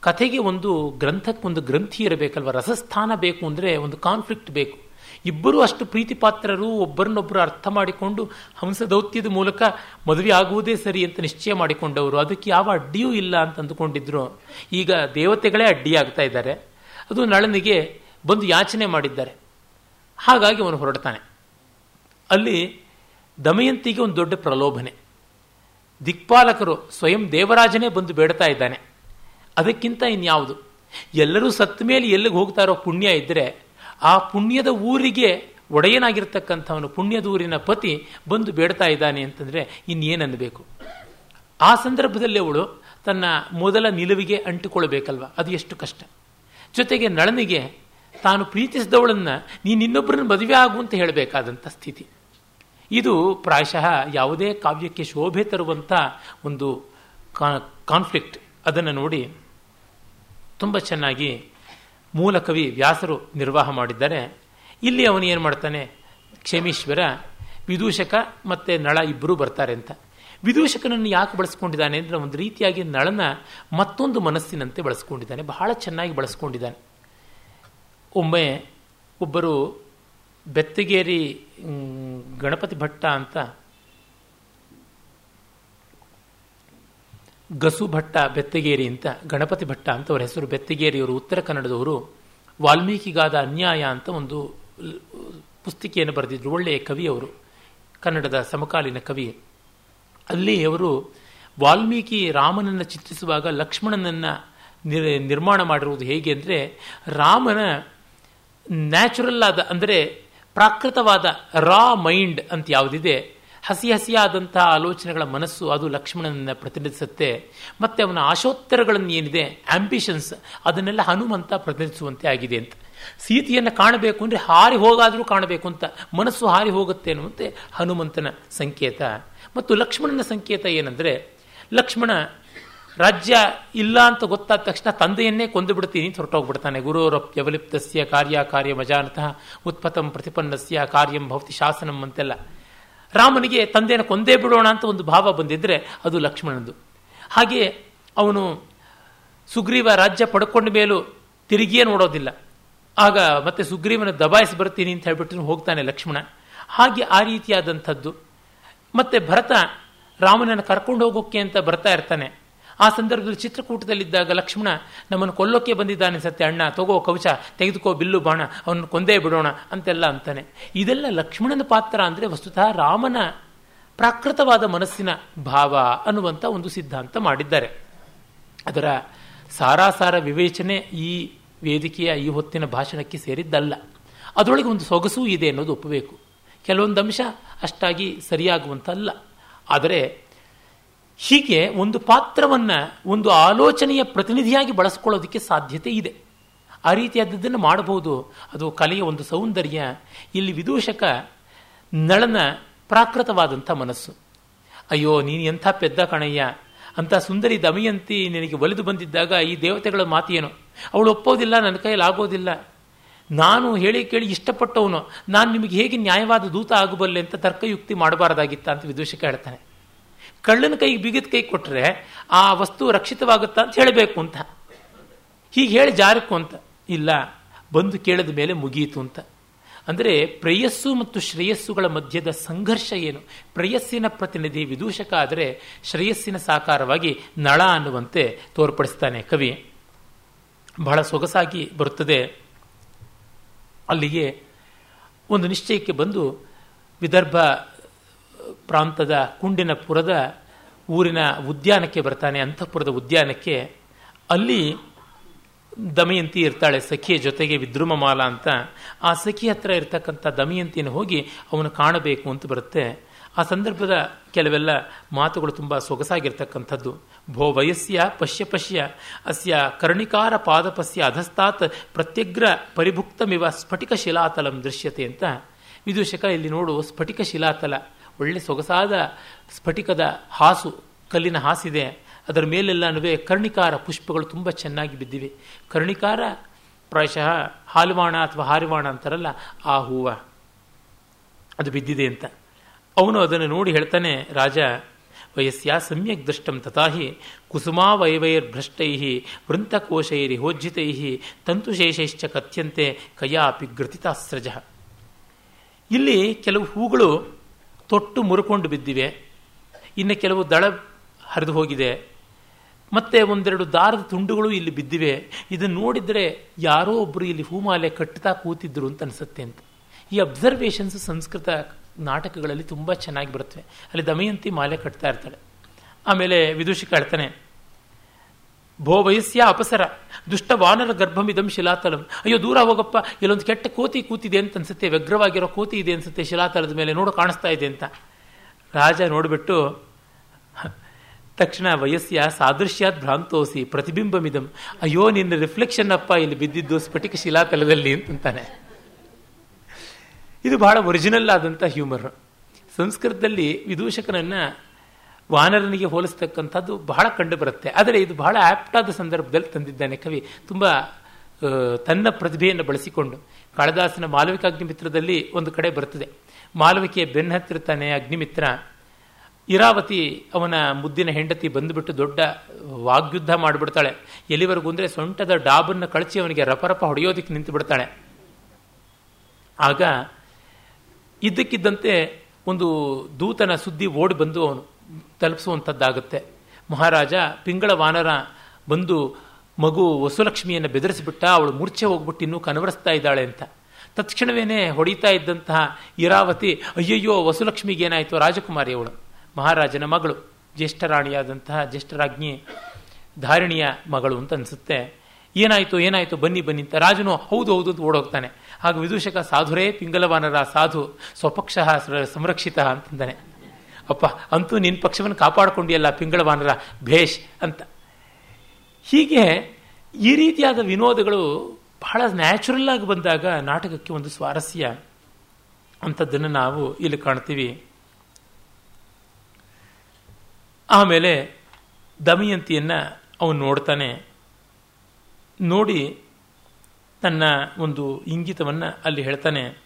ಕಥೆಗೆ ಒಂದು ಗ್ರಂಥಕ್ಕೊಂದು ಗ್ರಂಥಿ ಇರಬೇಕಲ್ವ? ರಸಸ್ಥಾನ ಬೇಕು ಅಂದರೆ ಒಂದು ಕಾನ್ಫ್ಲಿಕ್ಟ್ ಬೇಕು. ಇಬ್ಬರೂ ಅಷ್ಟು ಪ್ರೀತಿಪಾತ್ರರು ಒಬ್ಬರನ್ನೊಬ್ಬರು ಅರ್ಥ ಮಾಡಿಕೊಂಡು ಹಂಸದೌತ್ಯದ ಮೂಲಕ ಮದುವೆ ಆಗುವುದೇ ಸರಿ ಅಂತ ನಿಶ್ಚಯ ಮಾಡಿಕೊಂಡವರು. ಅದಕ್ಕೆ ಯಾವ ಅಡ್ಡಿಯೂ ಇಲ್ಲ ಅಂತ ಅಂದುಕೊಂಡಿದ್ರು. ಈಗ ದೇವತೆಗಳೇ ಅಡ್ಡಿಯಾಗ್ತಾ ಇದ್ದಾರೆ. ಅದು ನಳನಿಗೆ ಬಂದು ಯಾಚನೆ ಮಾಡಿದ್ದಾರೆ. ಹಾಗಾಗಿ ಅವನು ಹೊರಡ್ತಾನೆ. ಅಲ್ಲಿ ದಮಯಂತಿಗೆ ಒಂದು ದೊಡ್ಡ ಪ್ರಲೋಭನೆ. ದಿಕ್ಪಾಲಕರು ಸ್ವಯಂ ದೇವರಾಜನೇ ಬಂದು ಬೇಡ್ತಾ ಇದ್ದಾನೆ. ಅದಕ್ಕಿಂತ ಇನ್ಯಾವುದು? ಎಲ್ಲರೂ ಸತ್ತ ಮೇಲೆ ಎಲ್ಲಿಗೆ ಹೋಗ್ತಾರೋ ಪುಣ್ಯ ಇದ್ದರೆ ಆ ಪುಣ್ಯದ ಊರಿಗೆ ಒಡೆಯನಾಗಿರ್ತಕ್ಕಂಥವನು, ಪುಣ್ಯದ ಊರಿನ ಪತಿ ಬಂದು ಬೇಡ್ತಾ ಇದ್ದಾನೆ ಅಂತಂದರೆ ಇನ್ನೇನನ್ನಬೇಕು ಆ ಸಂದರ್ಭದಲ್ಲಿ ಅವಳು ತನ್ನ ಮೊದಲ ನಿಲುವಿಗೆ ಅಂಟಿಕೊಳ್ಬೇಕಲ್ವ ಅದು ಎಷ್ಟು ಕಷ್ಟ. ಜೊತೆಗೆ ನಳನಿಗೆ ತಾನು ಪ್ರೀತಿಸಿದವಳನ್ನು ನೀನು ಇನ್ನೊಬ್ಬರನ್ನು ಮದುವೆ ಆಗು ಅಂತ ಹೇಳಬೇಕಾದಂಥ ಸ್ಥಿತಿ. ಇದು ಪ್ರಾಯಶಃ ಯಾವುದೇ ಕಾವ್ಯಕ್ಕೆ ಶೋಭೆ ತರುವಂಥ ಒಂದು ಕಾನ್ಫ್ಲಿಕ್ಟ್ ಅದನ್ನು ನೋಡಿ ತುಂಬ ಚೆನ್ನಾಗಿ ಮೂಲ ಕವಿ ವ್ಯಾಸರು ನಿರ್ವಾಹ ಮಾಡಿದ್ದಾರೆ. ಇಲ್ಲಿ ಅವನು ಏನು ಮಾಡ್ತಾನೆ? ಕ್ಷೇಮೀಶ್ವರ, ವಿದೂಷಕ ಮತ್ತು ನಳ ಇಬ್ಬರೂ ಬರ್ತಾರೆ ಅಂತ. ವಿದೂಷಕನನ್ನು ಯಾಕೆ ಬಳಸ್ಕೊಂಡಿದ್ದಾನೆ ಅಂದರೆ ಒಂದು ರೀತಿಯಾಗಿ ನಳನ ಮತ್ತೊಂದು ಮನಸ್ಸಿನಂತೆ ಬಳಸ್ಕೊಂಡಿದ್ದಾನೆ. ಬಹಳ ಚೆನ್ನಾಗಿ ಬಳಸ್ಕೊಂಡಿದ್ದಾನೆ. ಒಮ್ಮೆ ಒಬ್ಬರು ಬೆತ್ತಗೇರಿ ಗಣಪತಿ ಭಟ್ಟ ಅಂತ, ಗಸು ಭಟ್ಟ, ಬೆತ್ತಗೇರಿ ಅಂತ, ಗಣಪತಿ ಭಟ್ಟ ಅಂತ ಅವರ ಹೆಸರು, ಬೆತ್ತಗೇರಿಯವರು ಉತ್ತರ ಕನ್ನಡದವರು ವಾಲ್ಮೀಕಿಗಾದ ಅನ್ಯಾಯ ಅಂತ ಒಂದು ಪುಸ್ತಿಕೆಯನ್ನು ಬರೆದಿದ್ರು. ಒಳ್ಳೆಯ ಕವಿ ಅವರು ಕನ್ನಡದ ಸಮಕಾಲೀನ ಕವಿ ಅಲ್ಲಿ ಅವರು ವಾಲ್ಮೀಕಿ ರಾಮನನ್ನು ಚಿತ್ರಿಸುವಾಗ ಲಕ್ಷ್ಮಣನನ್ನು ನಿರ್ಮಾಣ ಮಾಡಿರುವುದು ಹೇಗೆ ಅಂದರೆ ರಾಮನ ನ್ಯಾಚುರಲ್ ಆದ ಅಂದರೆ ಪ್ರಾಕೃತವಾದ ರಾ ಮೈಂಡ್ ಅಂತ ಯಾವುದಿದೆ, ಹಸಿ ಹಸಿಯಾದಂತಹ ಆಲೋಚನೆಗಳ ಮನಸ್ಸು ಅದು ಲಕ್ಷ್ಮಣನನ್ನು ಪ್ರತಿನಿಧಿಸುತ್ತೆ. ಮತ್ತು ಅವನ ಆಶೋತ್ತರಗಳನ್ನು ಏನಿದೆ ಆಂಬಿಷನ್ಸ್ ಅದನ್ನೆಲ್ಲ ಹನುಮಂತ ಪ್ರತಿನಿಧಿಸುವಂತೆ ಆಗಿದೆ ಅಂತ. ಸೀತೆಯನ್ನು ಕಾಣಬೇಕು ಅಂದರೆ ಹಾರಿ ಹೋಗಾದರೂ ಕಾಣಬೇಕು ಅಂತ, ಮನಸ್ಸು ಹಾರಿ ಹೋಗುತ್ತೆ ಅನ್ನುವಂತೆ ಹನುಮಂತನ ಸಂಕೇತ. ಮತ್ತು ಲಕ್ಷ್ಮಣನ ಸಂಕೇತ ಏನಂದರೆ, ಲಕ್ಷ್ಮಣ, ರಾಜ್ಯ ಇಲ್ಲ ಅಂತ ಗೊತ್ತಾದ ತಕ್ಷಣ ತಂದೆಯನ್ನೇ ಕೊಂದು ಬಿಡ್ತೀನಿ ಅಂತ ಹೊರಟೋಗ್ಬಿಡ್ತಾನೆ. ಗುರುರಪ್ಯವಲಿಪ್ತಸ್ಯ ಕಾರ್ಯ ಕಾರ್ಯ ಮಜಾನತಃ ಉತ್ಪತಂ ಪ್ರತಿಪನ್ನಸ್ಯ ಕಾರ್ಯಂ ಭವತಿ ಶಾಸನಂ ಅಂತೆಲ್ಲ. ರಾಮನಿಗೆ ತಂದೆಯನ್ನು ಕೊಂದೇ ಬಿಡೋಣ ಅಂತ ಒಂದು ಭಾವ ಬಂದಿದ್ರೆ ಅದು ಲಕ್ಷ್ಮಣನದು. ಹಾಗೆ ಅವನು ಸುಗ್ರೀವ ರಾಜ್ಯ ಪಡ್ಕೊಂಡ ಮೇಲೂ ತಿರುಗಿಯೇ ನೋಡೋದಿಲ್ಲ. ಆಗ ಮತ್ತೆ ಸುಗ್ರೀವನ ದಬಾಯಿಸಿ ಬರ್ತೀನಿ ಅಂತ ಹೇಳ್ಬಿಟ್ಟು ಹೋಗ್ತಾನೆ ಲಕ್ಷ್ಮಣ. ಹಾಗೆ ಆ ರೀತಿಯಾದಂಥದ್ದು. ಮತ್ತೆ ಭರತ ರಾಮನನ್ನು ಕರ್ಕೊಂಡು ಹೋಗೋಕ್ಕೆ ಅಂತ ಬರ್ತಾ ಇರ್ತಾನೆ. ಆ ಸಂದರ್ಭದಲ್ಲಿ ಚಿತ್ರಕೂಟದಲ್ಲಿದ್ದಾಗ ಲಕ್ಷ್ಮಣ ನಮ್ಮನ್ನು ಕೊಲ್ಲೋಕೆ ಬಂದಿದ್ದಾನೆ ಸತ್ಯ, ಅಣ್ಣ, ತಗೋ ಕವಚ, ತೆಗೆದುಕೋ ಬಿಲ್ಲು ಬಾಣ ಅವನು ಕೊಂದೇ ಬಿಡೋಣ ಅಂತೆಲ್ಲ ಅಂತಾನೆ. ಇದೆಲ್ಲ ಲಕ್ಷ್ಮಣನ ಪಾತ್ರ ಅಂದರೆ ವಸ್ತುತಃ ರಾಮನ ಪ್ರಾಕೃತವಾದ ಮನಸ್ಸಿನ ಭಾವ ಅನ್ನುವಂಥ ಒಂದು ಸಿದ್ಧಾಂತ ಮಾಡಿದ್ದಾರೆ. ಅದರ ಸಾರಾಸಾರ ವಿವೇಚನೆ ಈ ವೇದಿಕೆಯ ಈ ಹೊತ್ತಿನ ಭಾಷಣಕ್ಕೆ ಸೇರಿದ್ದಲ್ಲ. ಅದರೊಳಗೆ ಒಂದು ಸೊಗಸೂ ಇದೆ ಅನ್ನೋದು ಒಪ್ಪಬೇಕು. ಕೆಲವೊಂದಂಶ ಅಷ್ಟಾಗಿ ಸರಿಯಾಗುವಂತಲ್ಲ. ಆದರೆ ಹೀಗೆ ಒಂದು ಪಾತ್ರವನ್ನು, ಒಂದು ಆಲೋಚನೆಯ ಪ್ರತಿನಿಧಿಯಾಗಿ ಬಳಸ್ಕೊಳ್ಳೋದಕ್ಕೆ ಸಾಧ್ಯತೆ ಇದೆ. ಆ ರೀತಿಯಾದದ್ದನ್ನು ಮಾಡಬಹುದು. ಅದು ಕಲೆಯ ಒಂದು ಸೌಂದರ್ಯ, ಇಲ್ಲಿ ವಿದೂಷಕ ನಳನ ಪ್ರಾಕೃತವಾದಂಥ ಮನಸ್ಸು. ಅಯ್ಯೋ, ನೀನು ಎಂಥ ಪೆದ್ದ ಕಣಯ್ಯ. ಅಂತ ಸುಂದರಿ ದಮಯಂತಿ ನಿನಗೆ ಒಲಿದು ಬಂದಿದ್ದಾಗ ಈ ದೇವತೆಗಳ ಮಾತೇನು? ಅವಳು ಒಪ್ಪೋದಿಲ್ಲ, ನನ್ನ ಕೈಯಲ್ಲಿ ಆಗೋದಿಲ್ಲ. ನಾನು ಹೇಳಿ ಕೇಳಿ ಇಷ್ಟಪಟ್ಟವನು, ನಾನು ನಿಮಗೆ ಹೇಗೆ ನ್ಯಾಯವಾದ ದೂತ ಆಗಬಲ್ಲೆ ಅಂತ ತರ್ಕಯುಕ್ತಿ ಮಾಡಬಾರದಾಗಿತ್ತ ಅಂತ ವಿದೂಷಕ ಹೇಳ್ತಾನೆ. ಕಳ್ಳನ ಕೈಗೆ ಬಿಗಿದ ಕೈ ಕೊಟ್ಟರೆ ಆ ವಸ್ತು ರಕ್ಷಿತವಾಗುತ್ತಾ ಅಂತ ಹೇಳಬೇಕು ಅಂತ. ಹೀಗೆ ಹೇಳಿ ಜಾರಕ್ಕು ಅಂತ, ಇಲ್ಲ, ಬಂದು ಕೇಳಿದ ಮೇಲೆ ಮುಗಿಯಿತು ಅಂತ. ಅಂದರೆ ಪ್ರೇಯಸ್ಸು ಮತ್ತು ಶ್ರೇಯಸ್ಸುಗಳ ಮಧ್ಯದ ಸಂಘರ್ಷ ಏನು? ಪ್ರೇಯಸ್ಸಿನ ಪ್ರತಿನಿಧಿ ವಿದೂಷಕ ಆದರೆ ಶ್ರೇಯಸ್ಸಿನ ಸಾಕಾರವಾಗಿ ನಳ ಅನ್ನುವಂತೆ ತೋರ್ಪಡಿಸ್ತಾನೆ ಕವಿ. ಬಹಳ ಸೊಗಸಾಗಿ ಬರುತ್ತದೆ. ಅಲ್ಲಿಗೆ ಒಂದು ನಿಶ್ಚಯಕ್ಕೆ ಬಂದು ವಿದರ್ಭ ಪ್ರಾಂತದ ಕುಂಡಿನಪುರದ ಊರಿನ ಉದ್ಯಾನಕ್ಕೆ ಬರ್ತಾನೆ, ಅಂತಃಪುರದ ಉದ್ಯಾನಕ್ಕೆ. ಅಲ್ಲಿ ದಮಯಂತಿ ಇರ್ತಾಳೆ, ಸಖಿಯ ಜೊತೆಗೆ ವಿದ್ರುಮಮಾಲ ಅಂತ. ಆ ಸಖಿ ಹತ್ರ ಇರ್ತಕ್ಕಂಥ ದಮಯಂತಿನ ಹೋಗಿ ಅವನು ಕಾಣಬೇಕು ಅಂತ ಬರುತ್ತೆ. ಆ ಸಂದರ್ಭದ ಕೆಲವೆಲ್ಲ ಮಾತುಗಳು ತುಂಬ ಸೊಗಸಾಗಿರ್ತಕ್ಕಂಥದ್ದು. ಭೋ ವಯಸ್ಯ ಪಶ್ಯ ಪಶ್ಯ. ಅಸ್ಯ ಕರ್ಣಿಕಾರ ಪಾದಪಸ್ಯ ಅಧಸ್ತಾತ್ ಪ್ರತ್ಯಗ್ರ ಪರಿಭುಕ್ತಮಿವ ಸ್ಫಟಿಕ ಶಿಲಾತಲಂ ದೃಶ್ಯತೆ ಅಂತ. ವಿದೂಷಕ, ಇಲ್ಲಿ ನೋಡು ಸ್ಫಟಿಕ ಶಿಲಾತಲ ಒಳ್ಳೆ ಸೊಗಸಾದ ಸ್ಫಟಿಕದ ಹಾಸು, ಕಲ್ಲಿನ ಹಾಸಿದೆ. ಅದರ ಮೇಲೆಲ್ಲನೂ ಕರ್ಣಿಕಾರ ಪುಷ್ಪಗಳು ತುಂಬ ಚೆನ್ನಾಗಿ ಬಿದ್ದಿವೆ. ಕರ್ಣಿಕಾರ ಪ್ರಾಯಶಃ ಹಾಲುವಾಣ ಅಥವಾ ಹಾರಿವಾಣ ಅಂತಾರಲ್ಲ, ಆ ಹೂವ. ಅದು ಬಿದ್ದಿದೆ ಅಂತ. ಅವನು ಅದನ್ನು ನೋಡಿ ಹೇಳ್ತಾನೆ, ರಾಜ ವಯಸ್ಸ್ಯ ಸಮ್ಯಕ್ ದೃಷ್ಟಂ ತಥಾಹಿ ಕುಸುಮಾ ವೈವೈರ್ಭ್ರಷ್ಟೈ ವೃಂತಕೋಶೈರಿ ಹೋಜ್ಜಿತೈ ತಂತುಶೇಷೈಶ್ಚ ಕಥ್ಯಂತೆ ಕಯಾಪಿ ಘೃತಿತಾಸ್ರಜ. ಇಲ್ಲಿ ಕೆಲವು ಹೂಗಳು ತೊಟ್ಟು ಮುರುಕೊಂಡು ಬಿದ್ದಿವೆ. ಇನ್ನು ಕೆಲವು ದಳ ಹರಿದು ಹೋಗಿದೆ. ಮತ್ತೆ ಒಂದೆರಡು ದಾರದ ತುಂಡುಗಳು ಇಲ್ಲಿ ಬಿದ್ದಿವೆ. ಇದನ್ನು ನೋಡಿದರೆ ಯಾರೋ ಒಬ್ಬರು ಇಲ್ಲಿ ಹೂಮಾಲೆ ಕಟ್ಟುತ್ತಾ ಕೂತಿದ್ರು ಅಂತ ಅನಿಸುತ್ತೆ ಅಂತ. ಈ ಅಬ್ಸರ್ವೇಷನ್ಸ್ ಸಂಸ್ಕೃತ ನಾಟಕಗಳಲ್ಲಿ ತುಂಬ ಚೆನ್ನಾಗಿ ಬರುತ್ತವೆ ಅಲ್ಲಿ ದಮಯಂತಿ ಮಾಲೆ ಕಟ್ತಾ ಇರ್ತಾಳೆ. ಆಮೇಲೆ ವಿದುಷಿ ಹೇಳ್ತಾನೆ ಭೋ ವಯಸ್ಸ್ಯ ಅಪಸರ, ದುಷ್ಟ ವಾನರ ಗರ್ಭಮಿದಂ ಶಿಲಾತಲಂ. ಅಯ್ಯೋ, ದೂರ ಹೋಗಪ್ಪ, ಇಲ್ಲೊಂದು ಕೆಟ್ಟ ಕೋತಿ ಕೂತಿದೆ ಅಂತ ಅನ್ಸುತ್ತೆ, ವ್ಯಗ್ರವಾಗಿರೋ ಕೋತಿ ಇದೆ ಅನ್ಸುತ್ತೆ ಶಿಲಾತಲದ ಮೇಲೆ, ನೋಡು ಕಾಣಿಸ್ತಾ ಇದೆ ಅಂತ. ರಾಜ ನೋಡಿಬಿಟ್ಟು, ತಕ್ಷಣ ವಯಸ್ಸ್ಯ ಸಾದೃಶ್ಯಾತ್ ಭ್ರಾಂತೋಸಿ, ಪ್ರತಿಬಿಂಬಮಿದಂ. ಅಯ್ಯೋ, ನಿನ್ನ ರಿಫ್ಲೆಕ್ಷನ್ ಅಪ್ಪ, ಇಲ್ಲಿ ಬಿದ್ದಿದ್ದು ಸ್ಫಟಿಕ ಶಿಲಾತಲದಲ್ಲಿ ಅಂತಾನೆ ಇದು ಬಹಳ ಒರಿಜಿನಲ್ ಆದಂಥ ಹ್ಯೂಮರ್. ಸಂಸ್ಕೃತದಲ್ಲಿ ವಿದೂಷಕನನ್ನು ವಾನರನಿಗೆ ಹೋಲಿಸ್ತಕ್ಕಂಥದ್ದು ಬಹಳ ಕಂಡು ಬರುತ್ತೆ. ಆದರೆ ಇದು ಬಹಳ ಆಪ್ಟಾದ ಸಂದರ್ಭದಲ್ಲಿ ತಂದಿದ್ದಾನೆ ಕವಿ. ತುಂಬ ತನ್ನ ಪ್ರತಿಭೆಯನ್ನು ಬಳಸಿಕೊಂಡು ಕಾಳಿದಾಸನ ಮಾಲವಿಕ ಅಗ್ನಿಮಿತ್ರದಲ್ಲಿ ಒಂದು ಕಡೆ ಬರ್ತದೆ. ಮಾಲವಿಕೆಯ ಬೆನ್ನ ಹತ್ತಿರ್ತಾನೆ ಅಗ್ನಿಮಿತ್ರ. ಇರಾವತಿ ಅವನ ಮುದ್ದಿನ ಹೆಂಡತಿ ಬಂದುಬಿಟ್ಟು ದೊಡ್ಡ ವಾಗ್ಯುದ್ಧ ಮಾಡಿಬಿಡ್ತಾಳೆ. ಎಲ್ಲಿವರೆಗೂ ಅಂದರೆ ಸೊಂಟದ ಡಾಬನ್ನು ಕಳಚಿ ಅವನಿಗೆ ರಪರಪ ಹೊಡೆಯೋದಕ್ಕೆ ನಿಂತು ಬಿಡ್ತಾಳೆ ಆಗ ಇದ್ದಕ್ಕಿದ್ದಂತೆ ಒಂದು ದೂತನ ಸುದ್ದಿ ಓಡಿ ಬಂದು ಅವನು ತಲುಪಿಸುವಂಥದ್ದಾಗುತ್ತೆ. ಮಹಾರಾಜ ಪಿಂಗಳ ವಾನರ ಬಂದು ಮಗು ವಸುಲಕ್ಷ್ಮಿಯನ್ನು ಬೆದರಿಸಿಬಿಟ್ಟ, ಅವಳು ಮೂರ್ಛೆ ಹೋಗ್ಬಿಟ್ಟು ಇನ್ನೂ ಕನವರಿಸ್ತಾ ಇದ್ದಾಳೆ ಅಂತ. ತತ್ಕ್ಷಣವೇನೆ ಹೊಡಿತಾ ಇದ್ದಂತಹ ಇರಾವತಿ, ಅಯ್ಯಯ್ಯೋ, ವಸುಲಕ್ಷ್ಮಿಗೆ ಏನಾಯಿತು? ರಾಜಕುಮಾರಿ ಅವಳು, ಮಹಾರಾಜನ ಮಗಳು ಜ್ಯೇಷ್ಠರಾಣಿಯಾದಂತಹ ಜ್ಯೇಷ್ಠರಾಜ್ಞಿ ಧಾರಿಣಿಯ ಮಗಳು ಅಂತ ಅನಿಸುತ್ತೆ. ಏನಾಯಿತು ಏನಾಯಿತು, ಬನ್ನಿ ಬನ್ನಿ ಅಂತ ರಾಜನು ಹೌದು ಹೌದು ಅಂತ ಓಡೋಗ್ತಾನೆ. ಹಾಗೆ ವಿದೂಷಕ ಸಾಧುರೇ ಪಿಂಗಲವಾನರ ಸಾಧು, ಸ್ವಪಕ್ಷ ಸಂರಕ್ಷಿತ ಅಂತಂದಾನೆ ಅಪ್ಪ, ಅಂತೂ ನಿನ್ನ ಪಕ್ಷವನ್ನು ಕಾಪಾಡಿಕೊಂಡಿಯಲ್ಲ ಪಿಂಗಳವಾನರ ಭೇಷ್ ಅಂತ. ಹೀಗೆ ಈ ರೀತಿಯಾದ ವಿನೋದಗಳು ಬಹಳ ನ್ಯಾಚುರಲ್ ಆಗಿ ಬಂದಾಗ ನಾಟಕಕ್ಕೆ ಒಂದು ಸ್ವಾರಸ್ಯ ಅಂಥದ್ದನ್ನು ನಾವು ಇಲ್ಲಿ ಕಾಣ್ತೀವಿ. ಆಮೇಲೆ ದಮಯಂತಿಯನ್ನು ಅವನು ನೋಡ್ತಾನೆ. ನೋಡಿ ತನ್ನ ಒಂದು ಇಂಗಿತವನ್ನು ಅಲ್ಲಿ ಹೇಳ್ತಾನೆ.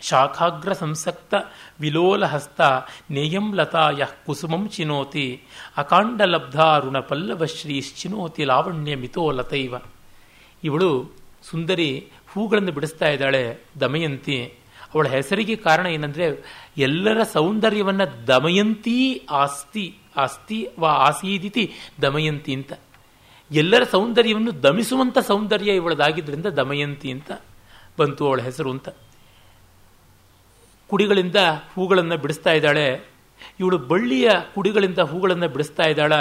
ಶಾಖಾಗ್ರ ಸಂಸಕ್ತ ವಿಲೋಲ ಹಸ್ತ ನೇಯಂ ಲತಾಯ ಕುಸುಮಂ ಚಿನೋತಿ ಅಕಾಂಡಲಬ್ಧಾರುಣ ಚಿನೋತಿ ಲಾವಣ್ಯ ಮಿತೋ ಲತೈವ. ಇವಳು ಸುಂದರಿ ಹೂಗಳನ್ನು ಬಿಡಿಸ್ತಾ ಇದ್ದಾಳೆ ದಮಯಂತಿ. ಅವಳ ಹೆಸರಿಗೆ ಕಾರಣ ಏನಂದ್ರೆ ಎಲ್ಲರ ಸೌಂದರ್ಯವನ್ನ ದಮಯಂತಿ ಆಸ್ತಿ ಆಸ್ತಿ ವಾ ಆಸೀದಿತಿ ದಮಯಂತಿ ಅಂತ. ಎಲ್ಲರ ಸೌಂದರ್ಯವನ್ನು ದಮಿಸುವಂಥ ಸೌಂದರ್ಯ ಇವಳದಾಗಿದ್ದರಿಂದ ದಮಯಂತಿ ಅಂತ ಬಂತು ಅವಳ ಹೆಸರು ಅಂತ. ಕುಡಿಗಳಿಂದ ಹೂಗಳನ್ನು ಬಿಡಿಸ್ತಾ ಇದ್ದಾಳೆ. ಇವಳು ಬಳ್ಳಿಯ ಕುಡಿಗಳಿಂದ ಹೂಗಳನ್ನು ಬಿಡಿಸ್ತಾ ಇದ್ದಾಳ.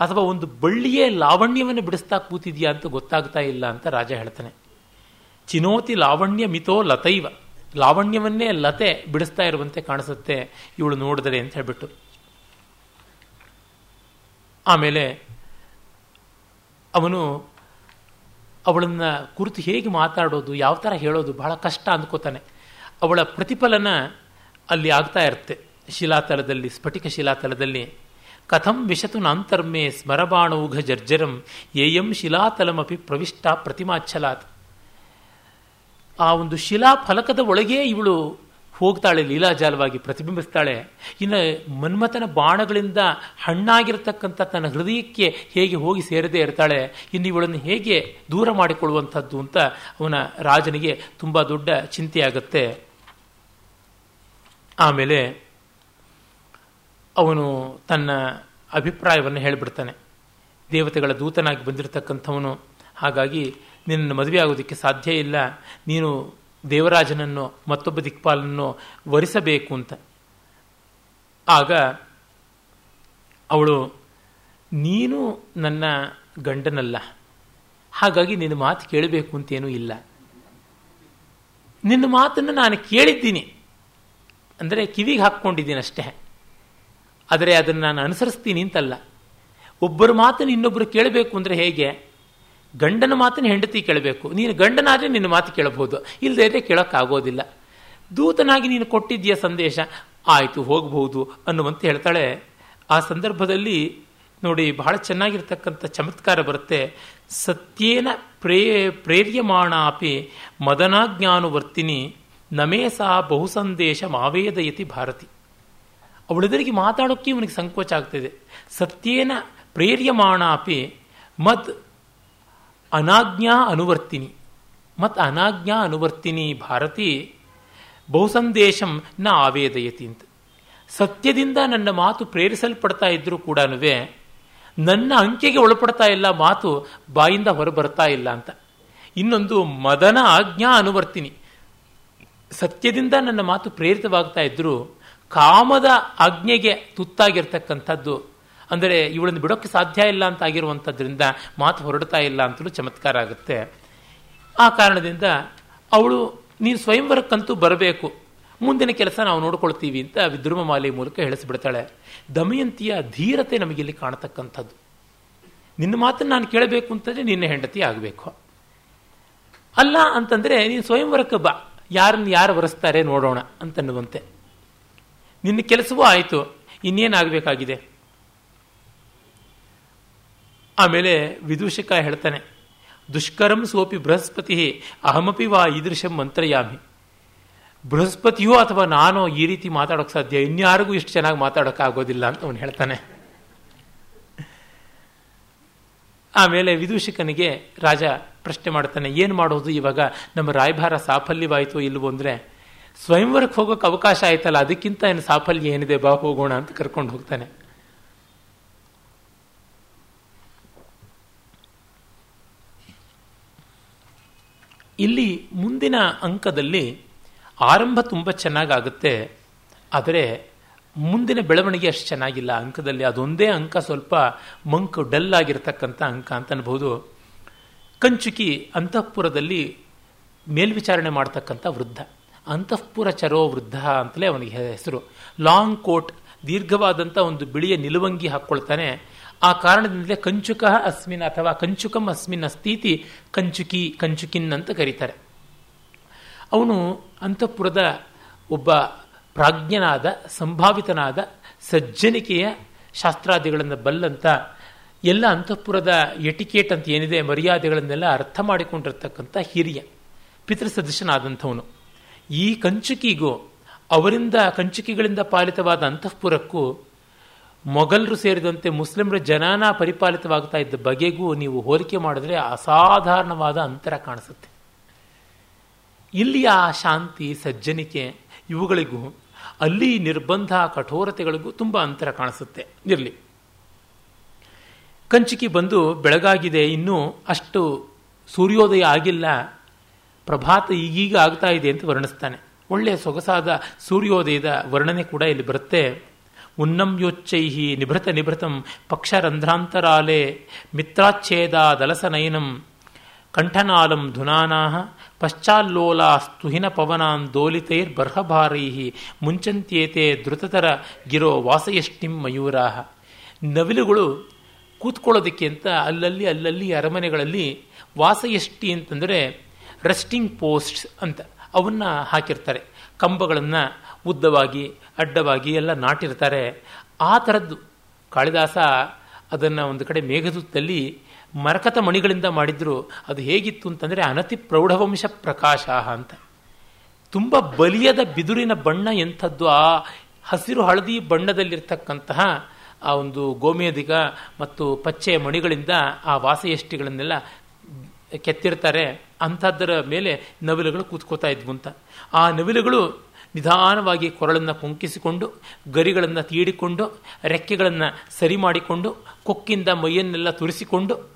ಅಥವಾ ಒಂದು ಬಳ್ಳಿಯೇ ಲಾವಣ್ಯವನ್ನು ಬಿಡಿಸ್ತಾ ಕೂತಿದ್ಯಾ ಅಂತ ಗೊತ್ತಾಗ್ತಾ ಇಲ್ಲ ಅಂತ ರಾಜ ಹೇಳ್ತಾನೆ. ಚಿನೋತಿ ಲಾವಣ್ಯ ಮಿತೋ ಲತೈವ. ಲಾವಣ್ಯವನ್ನೇ ಲತೆ ಬಿಡಿಸ್ತಾ ಇರುವಂತೆ ಕಾಣಿಸುತ್ತೆ ಇವಳು ನೋಡಿದರೆ ಅಂತ ಹೇಳ್ಬಿಟ್ಟು. ಆಮೇಲೆ ಅವನು ಅವಳನ್ನ ಕುರಿತು ಹೇಗೆ ಮಾತಾಡೋದು, ಯಾವ ಥರ ಹೇಳೋದು ಬಹಳ ಕಷ್ಟ ಅಂದ್ಕೋತಾನೆ. ಅವಳ ಪ್ರತಿಫಲನ ಅಲ್ಲಿ ಆಗ್ತಾ ಇರುತ್ತೆ. ಶಿಲಾತಲದಲ್ಲಿ, ಸ್ಫಟಿಕ ಶಿಲಾತಲದಲ್ಲಿ, ಕಥಂ ವಿಶತು ನಾಂತರ್ಮೆ ಸ್ಮರಬಾಣೌಘ ಜರ್ಜರಂ, ಏಯಂ ಶಿಲಾತಲಮಪಿ ಪ್ರವಿಷ್ಟ ಪ್ರತಿಮಾಚ್ಛಲಾತ್. ಆ ಒಂದು ಶಿಲಾ ಫಲಕದ ಒಳಗೆ ಇವಳು ಹೋಗ್ತಾಳೆ, ಲೀಲಾಜಾಲವಾಗಿ ಪ್ರತಿಬಿಂಬಿಸ್ತಾಳೆ. ಇನ್ನು ಮನ್ಮಥನ ಬಾಣಗಳಿಂದ ಹಣ್ಣಾಗಿರ್ತಕ್ಕಂಥ ತನ್ನ ಹೃದಯಕ್ಕೆ ಹೇಗೆ ಹೋಗಿ ಸೇರದೇ ಇರ್ತಾಳೆ, ಇನ್ನು ಇವಳನ್ನು ಹೇಗೆ ದೂರ ಮಾಡಿಕೊಳ್ಳುವಂಥದ್ದು ಅಂತ ಅವನ ರಾಜನಿಗೆ ತುಂಬ ದೊಡ್ಡ ಚಿಂತೆಯಾಗುತ್ತೆ. ಆಮೇಲೆ ಅವನು ತನ್ನ ಅಭಿಪ್ರಾಯವನ್ನು ಹೇಳಿಬಿಡ್ತಾನೆ. ದೇವತೆಗಳ ದೂತನಾಗಿ ಬಂದಿರತಕ್ಕಂಥವನು, ಹಾಗಾಗಿ ನಿನ್ನನ್ನು ಮದುವೆ ಆಗೋದಕ್ಕೆ ಸಾಧ್ಯ ಇಲ್ಲ, ನೀನು ದೇವರಾಜನನ್ನು, ಮತ್ತೊಬ್ಬ ದಿಕ್ಪಾಲನ್ನು ವರಿಸಬೇಕು ಅಂತ. ಆಗ ಅವಳು, ನೀನು ನನ್ನ ಗಂಡನಲ್ಲ, ಹಾಗಾಗಿ ನಿನ್ನ ಮಾತು ಕೇಳಬೇಕು ಅಂತೇನೂ ಇಲ್ಲ. ನಿನ್ನ ಮಾತನ್ನು ನಾನು ಕೇಳಿದ್ದೀನಿ. ಅಂದರೆ ಕಿವಿಗೆ ಹಾಕ್ಕೊಂಡಿದ್ದೀನಿ ಅಷ್ಟೇ. ಆದರೆ ಅದನ್ನು ನಾನು ಅನುಸರಿಸ್ತೀನಿ ಅಂತಲ್ಲ. ಒಬ್ಬರ ಮಾತನ್ನು ಇನ್ನೊಬ್ಬರು ಕೇಳಬೇಕು ಅಂದರೆ ಹೇಗೆ? ಗಂಡನ ಮಾತನ್ನು ಹೆಂಡತಿ ಕೇಳಬೇಕು. ನೀನು ಗಂಡನಾದರೆ ನಿನ್ನ ಮಾತು ಕೇಳಬಹುದು. ಇಲ್ಲದೇ ಇದ್ರೆ ಕೇಳೋಕ್ಕಾಗೋದಿಲ್ಲ. ದೂತನಾಗಿ ನೀನು ಕೊಟ್ಟಿದ್ದೀಯ ಸಂದೇಶ, ಆಯಿತು, ಹೋಗಬಹುದು ಅನ್ನುವಂತೆ ಹೇಳ್ತಾಳೆ. ಆ ಸಂದರ್ಭದಲ್ಲಿ ನೋಡಿ, ಬಹಳ ಚೆನ್ನಾಗಿರ್ತಕ್ಕಂಥ ಚಮತ್ಕಾರ ಬರುತ್ತೆ. ಸತ್ಯೇನ ಪ್ರೇ, ಪ್ರೇರ್ಯಮಾಣಾಪಿ ಮದನಾಜ್ಞಾನುವರ್ತಿನಿ ನಮೇ ಸಹ ಬಹು ಸಂದೇಶ ಮಾವೇದಯತಿ ಭಾರತಿ. ಅವಳೆದುರಿಗೆ ಮಾತಾಡೋಕ್ಕೆ ಇವನಿಗೆ ಸಂಕೋಚ ಆಗ್ತಿದೆ. ಸತ್ಯೇನ ಪ್ರೇರ್ಯಮಾಣಾಪಿ ಮತ್ ಅನಾಜ್ಞಾ ಅನುವರ್ತಿನಿ. ಮತ್ತು ಅನಾಜ್ಞಾ ಅನುವರ್ತಿನಿ ಭಾರತಿ, ಬಹುಸಂದೇಶಂ ನ ಆವೇದಯತಿ ಅಂತ. ಸತ್ಯದಿಂದ ನನ್ನ ಮಾತು ಪ್ರೇರಿಸಲ್ಪಡ್ತಾ ಇದ್ರೂ ಕೂಡ ನನ್ನ ಅಂಕೆಗೆ ಒಳಪಡ್ತಾ ಇಲ್ಲ ಮಾತು ಬಾಯಿಂದ ಹೊರಬರ್ತಾ ಇಲ್ಲ ಅಂತ. ಇನ್ನೊಂದು ಮದನ ಆಜ್ಞಾ ಅನುವರ್ತಿನಿ. ಸತ್ಯದಿಂದ ನನ್ನ ಮಾತು ಪ್ರೇರಿತವಾಗ್ತಾ ಇದ್ದರೂ ಕಾಮದ ಆಜ್ಞೆಗೆ ತುತ್ತಾಗಿರ್ತಕ್ಕಂಥದ್ದು ಅಂದರೆ ಇವಳನ್ನು ಬಿಡೋಕ್ಕೆ ಸಾಧ್ಯ ಇಲ್ಲ ಅಂತ ಆಗಿರುವಂಥದ್ರಿಂದ ಮಾತು ಹೊರಡ್ತಾ ಇಲ್ಲ ಅಂತಲೂ ಚಮತ್ಕಾರ ಆಗುತ್ತೆ. ಆ ಕಾರಣದಿಂದ ಅವಳು, ನೀನು ಸ್ವಯಂವರಕ್ಕಂತೂ ಬರಬೇಕು. ಮುಂದಿನ ಕೆಲಸ ನಾವು ನೋಡ್ಕೊಳ್ತೀವಿ ಅಂತ ವಿದ್ರುಮ ಮಾಲೆ ಮೂಲಕ ಹೇಳಿಸ್ಬಿಡ್ತಾಳೆ. ದಮಯಂತಿಯ ಧೀರತೆ ನಮಗಿಲ್ಲಿ ಕಾಣತಕ್ಕಂಥದ್ದು. ನಿನ್ನ ಮಾತನ್ನು ನಾನು ಕೇಳಬೇಕು ಅಂತಂದರೆ ನಿನ್ನ ಹೆಂಡತಿ ಆಗಬೇಕು. ಅಲ್ಲ ಅಂತಂದರೆ ನೀನು ಸ್ವಯಂವರಕ್ಕೆ ಬಾ. ಯಾರನ್ನು ಯಾರು ಬರೆಸ್ತಾರೆ ನೋಡೋಣ ಅಂತನ್ನುವಂತೆ. ನಿನ್ನ ಕೆಲಸವೂ ಆಯಿತು. ಇನ್ನೇನಾಗಬೇಕಾಗಿದೆ? ಆಮೇಲೆ ವಿದೂಷಕ ಹೇಳ್ತಾನೆ, ದುಷ್ಕರಂ ಸೋಪಿ ಬೃಹಸ್ಪತಿ, ಅಹಮಪಿ ವಾ ಈದೃಶಂ ಮಂತ್ರಯಾಮಿ. ಬೃಹಸ್ಪತಿಯೋ ಅಥವಾ ನಾನು ಈ ರೀತಿ ಮಾತಾಡೋಕೆ ಸಾಧ್ಯ? ಇನ್ಯಾರಿಗೂ ಇಷ್ಟು ಚೆನ್ನಾಗಿ ಮಾತಾಡೋಕ್ಕಾಗೋದಿಲ್ಲ ಅಂತ ಅವನು ಹೇಳ್ತಾನೆ. ಆಮೇಲೆ ವಿದೂಷಕನಿಗೆ ರಾಜ ಪ್ರಶ್ನೆ ಮಾಡ್ತಾನೆ, ಏನು ಮಾಡೋದು ಇವಾಗ? ನಮ್ಮ ರಾಯಭಾರ ಸಾಫಲ್ಯವಾಯಿತು ಇಲ್ಲವೋ ಅಂದರೆ, ಸ್ವಯಂವರಕ್ಕೆ ಹೋಗೋಕೆ ಅವಕಾಶ ಆಯ್ತಲ್ಲ, ಅದಕ್ಕಿಂತ ಏನು ಸಾಫಲ್ಯ ಏನಿದೆ? ಬಾ ಹೋಗೋಣ ಅಂತ ಕರ್ಕೊಂಡು ಹೋಗ್ತಾನೆ. ಇಲ್ಲಿ ಮುಂದಿನ ಅಂಕದಲ್ಲಿ ಆರಂಭ ತುಂಬ ಚೆನ್ನಾಗಾಗುತ್ತೆ, ಆದರೆ ಮುಂದಿನ ಬೆಳವಣಿಗೆ ಅಷ್ಟು ಚೆನ್ನಾಗಿಲ್ಲ. ಅಂಕದಲ್ಲಿ ಅದೊಂದೇ ಅಂಕ ಸ್ವಲ್ಪ ಮಂಕು ಡಲ್ ಆಗಿರತಕ್ಕಂಥ ಅಂಕ ಅಂತ ಅನ್ಬೋದು. ಕಂಚುಕಿ ಅಂತಃಪುರದಲ್ಲಿ ಮೇಲ್ವಿಚಾರಣೆ ಮಾಡ್ತಕ್ಕಂಥ ವೃದ್ಧ. ಅಂತಃಪುರ ಚರೋ ವೃದ್ಧ ಅಂತಲೇ ಅವನಿಗೆ ಹೆಸರು. ಲಾಂಗ್ ಕೋಟ್, ದೀರ್ಘವಾದಂಥ ಒಂದು ಬಿಳಿಯ ನಿಲುವಂಗಿ ಹಾಕ್ಕೊಳ್ತಾನೆ. ಆ ಕಾರಣದಿಂದಲೇ ಕಂಚುಕ ಅಸ್ಮಿನ್ ಅಥವಾ ಕಂಚುಕಂ ಅಸ್ಮಿನ್ ಅಸ್ತೀತಿ ಕಂಚುಕಿ ಕಂಚುಕಿನ್ ಅಂತ ಕರೀತಾರೆ. ಅವನು ಅಂತಃಪುರದ ಒಬ್ಬ ಪ್ರಾಜ್ಞನಾದ, ಸಂಭಾವಿತನಾದ ಸಜ್ಜನಿಕೆಯ ಶಾಸ್ತ್ರಾದಿಗಳನ್ನು ಬಲ್ಲಂತ ಎಲ್ಲ ಅಂತಃಪುರದ ಎಟಿಕೇಟ್ ಅಂತ ಏನಿದೆ ಮರ್ಯಾದೆಗಳನ್ನೆಲ್ಲ ಅರ್ಥ ಮಾಡಿಕೊಂಡಿರ್ತಕ್ಕಂಥ ಹಿರಿಯ, ಪಿತೃಸದೃಶನಾದಂಥವನು. ಈ ಕಂಚುಕಿಗೂ ಅವರಿಂದ, ಕಂಚುಕಿಗಳಿಂದ ಪಾಲಿತವಾದ ಅಂತಃಪುರಕ್ಕೂ ಮೊಘಲರು ಸೇರಿದಂತೆ ಮುಸ್ಲಿಮರ ಜನಾನ ಪರಿಪಾಲಿತವಾಗ್ತಾ ಇದ್ದ ಬಗೆಗೂ ನೀವು ಹೋಲಿಕೆ ಮಾಡಿದ್ರೆ ಅಸಾಧಾರಣವಾದ ಅಂತರ ಕಾಣಿಸುತ್ತೆ. ಇಲ್ಲಿಯ ಶಾಂತಿ, ಸಜ್ಜನಿಕೆ ಇವುಗಳಿಗೂ, ಅಲ್ಲಿ ನಿರ್ಬಂಧ, ಕಠೋರತೆಗಳಿಗೂ ತುಂಬ ಅಂತರ ಕಾಣಿಸುತ್ತೆ. ಇರಲಿ. ಕಂಚಿಕಿ ಬಂದು ಬೆಳಗಾಗಿದೆ, ಇನ್ನೂ ಅಷ್ಟು ಸೂರ್ಯೋದಯ ಆಗಿಲ್ಲ. ಪ್ರಭಾತ ಈಗೀಗ ಆಗ್ತಾ ಇದೆ ಅಂತ ವರ್ಣಿಸ್ತಾನೆ. ಒಳ್ಳೆಯ ಸೊಗಸಾದ ಸೂರ್ಯೋದಯದ ವರ್ಣನೆ ಕೂಡ ಇಲ್ಲಿ ಬರುತ್ತೆ. ಉನ್ನಂ ಯೋಚ್ಚೈಹಿ ನಿಭೃತ ನಿಭೃತಂ ಪಕ್ಷರಂಧ್ರಾಂತರಾಲೆ ಮಿತ್ರಾಚ್ಛೇದ ದಲಸನಯನಂ ಕಂಠನಾಲಂ ಧುನಾನಾಹ ಪಶ್ಚಾಲ್ಲೋಲಾ ಸ್ತುಹಿನ ಪವನಾನ್ ದೋಲಿತೈರ್ ಬರ್ಹಭಾರೈ ಮುಂಚಂತ್ಯೇತೆ ಧೃತತರ ಗಿರೋ ವಾಸಯಷ್ಟಿಂ ಮಯೂರಾ ನವಿಲುಗಳು ಕೂತ್ಕೊಳ್ಳೋದಕ್ಕೆ ಅಂತ ಅಲ್ಲಲ್ಲಿ ಅಲ್ಲಲ್ಲಿ ಅರಮನೆಗಳಲ್ಲಿ ವಾಸಯಷ್ಟಿ ಅಂತಂದರೆ ರೆಸ್ಟಿಂಗ್ ಪೋಸ್ಟ್ಸ್ ಅಂತ ಅವನ್ನ ಹಾಕಿರ್ತಾರೆ. ಕಂಬಗಳನ್ನು ಉದ್ದವಾಗಿ, ಅಡ್ಡವಾಗಿ ಎಲ್ಲ ನಾಟಿರ್ತಾರೆ. ಆ ಥರದ್ದು ಕಾಳಿದಾಸ ಅದನ್ನು ಒಂದು ಕಡೆ ಮೇಘದೂತಲ್ಲಿ ಮರಕತ ಮಣಿಗಳಿಂದ ಮಾಡಿದ್ರು. ಅದು ಹೇಗಿತ್ತು ಅಂತಂದರೆ ಅನತಿ ಪ್ರೌಢವಂಶ ಪ್ರಕಾಶ ಅಂತ. ತುಂಬ ಬಲಿಯದ ಬಿದುರಿನ ಬಣ್ಣ ಎಂಥದ್ದು ಆ ಹಸಿರು ಹಳದಿ ಬಣ್ಣದಲ್ಲಿರ್ತಕ್ಕಂತಹ ಆ ಒಂದು ಗೋಮೇಧಿಗ ಮತ್ತು ಪಚ್ಚೆಯ ಮಣಿಗಳಿಂದ ಆ ವಾಸಯಷ್ಟಿಗಳನ್ನೆಲ್ಲ ಕೆತ್ತಿರ್ತಾರೆ. ಅಂಥದ್ದರ ಮೇಲೆ ನವಿಲುಗಳು ಕೂತ್ಕೋತಾ ಇದ್ವು ಅಂತ. ಆ ನವಿಲುಗಳು ನಿಧಾನವಾಗಿ ಕೊರಳನ್ನು ಕುಂಕಿಸಿಕೊಂಡು, ಗರಿಗಳನ್ನು ತೀಡಿಕೊಂಡು, ರೆಕ್ಕೆಗಳನ್ನು ಸರಿ ಮಾಡಿಕೊಂಡು, ಕೊಕ್ಕಿಂದ ಮೈಯನ್ನೆಲ್ಲ ತುರಿಸಿಕೊಂಡು,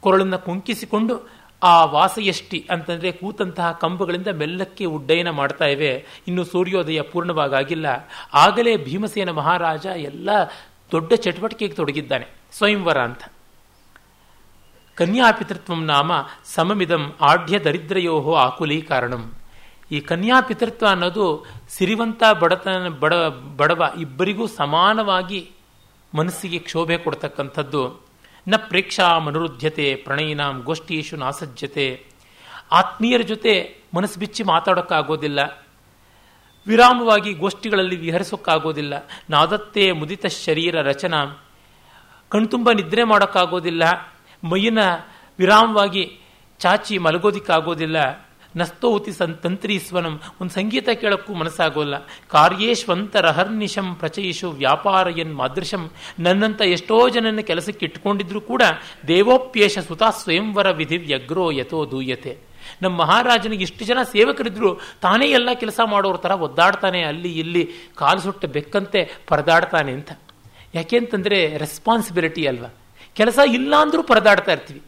ಕೊರಳನ್ನು ಕುಂಕಿಸಿಕೊಂಡು, ಆ ವಾಸಯಷ್ಟಿ ಅಂತಂದರೆ ಕೂತಂತಹ ಕಂಬಗಳಿಂದ ಮೆಲ್ಲಕ್ಕೆ ಉಡ್ಡಯನ ಮಾಡ್ತಾ ಇವೆ. ಇನ್ನು ಸೂರ್ಯೋದಯ ಪೂರ್ಣವಾಗಿಲ್ಲ ಆಗಲೇ ಭೀಮಸೇನ ಮಹಾರಾಜ ಎಲ್ಲ ದೊಡ್ಡ ಚಟುವಟಿಕೆಗೆ ತೊಡಗಿದ್ದಾನೆ. ಸ್ವಯಂವರ ಅಂತ. ಕನ್ಯಾಪಿತೃತ್ವಂ ನಾಮ ಸಮಮಿದಂ ಆಢ್ಯ ದರಿದ್ರಯೋಹೋ ಆಕುಲಿ ಕಾರಣಂ ಕನ್ಯಾ ಪಿತೃತ್ವ ಅನ್ನೋದು ಸಿರಿವಂತ ಬಡತನ, ಬಡ, ಬಡವ ಇಬ್ಬರಿಗೂ ಸಮಾನವಾಗಿ ಮನಸ್ಸಿಗೆ ಕ್ಷೋಭೆ ಕೊಡ್ತಕ್ಕಂಥದ್ದು. ನ ಪ್ರೇಕ್ಷಾ ಮನುರುದ್ಧತೆ ಪ್ರಣಯಿನಾಂ ಗೋಷ್ಠೀಶು ನಾಸಜ್ಜತೆ ಆತ್ಮೀಯರ ಜೊತೆ ಮನಸ್ಸು ಬಿಚ್ಚಿ ಮಾತಾಡೋಕ್ಕಾಗೋದಿಲ್ಲ. ವಿರಾಮವಾಗಿ ಗೋಷ್ಠಿಗಳಲ್ಲಿ ವಿಹರಿಸೋಕ್ಕಾಗೋದಿಲ್ಲ. ನಾದತ್ತೆ ಮುದಿತ ಶರೀರ ರಚನಾ. ಕಣ್ತುಂಬ ನಿದ್ರೆ ಮಾಡೋಕ್ಕಾಗೋದಿಲ್ಲ. ಮೈಯನ್ನ ವಿರಾಮವಾಗಿ ಚಾಚಿ ಮಲಗೋದಿಕ್ಕಾಗೋದಿಲ್ಲ. ನಸ್ತೋತಿ ಸನ್ ತಂತ್ರೀಸ್ವನಂ ಒಂದು ಸಂಗೀತ ಕೇಳೋಕ್ಕೂ ಮನಸ್ಸಾಗೋಲ್ಲ. ಕಾರ್ಯೇಶ್ವಂತರಹರ್ನಿಶಂ ವ್ಯಾಪಾರ ಎನ್ ಮಾದೃಶಂ. ನನ್ನಂತ ಎಷ್ಟೋ ಜನನ ಕೆಲಸಕ್ಕೆ ಇಟ್ಕೊಂಡಿದ್ರು ಕೂಡ ದೇವೋಪ್ಯೇಶ ಸುತ ಸ್ವಯಂವರ ವಿಧಿ ವ್ಯಗ್ರೋ ಯಥೋ ದೂಯತೆ. ನಮ್ಮ ಮಹಾರಾಜನಿಗೆ ಇಷ್ಟು ಜನ ಸೇವಕರಿದ್ರು ತಾನೇ ಎಲ್ಲ ಕೆಲಸ ಮಾಡೋರ ಥರ ಒದ್ದಾಡ್ತಾನೆ, ಅಲ್ಲಿ ಇಲ್ಲಿ ಕಾಲು ಸುಟ್ಟ ಬೆಕ್ಕಂತೆ ಪರದಾಡ್ತಾನೆ ಅಂತ. ಯಾಕೆಂತಂದರೆ ರೆಸ್ಪಾನ್ಸಿಬಿಲಿಟಿ ಅಲ್ವಾ? ಕೆಲಸ ಇಲ್ಲ ಅಂದರೂ ಇರ್ತೀವಿ.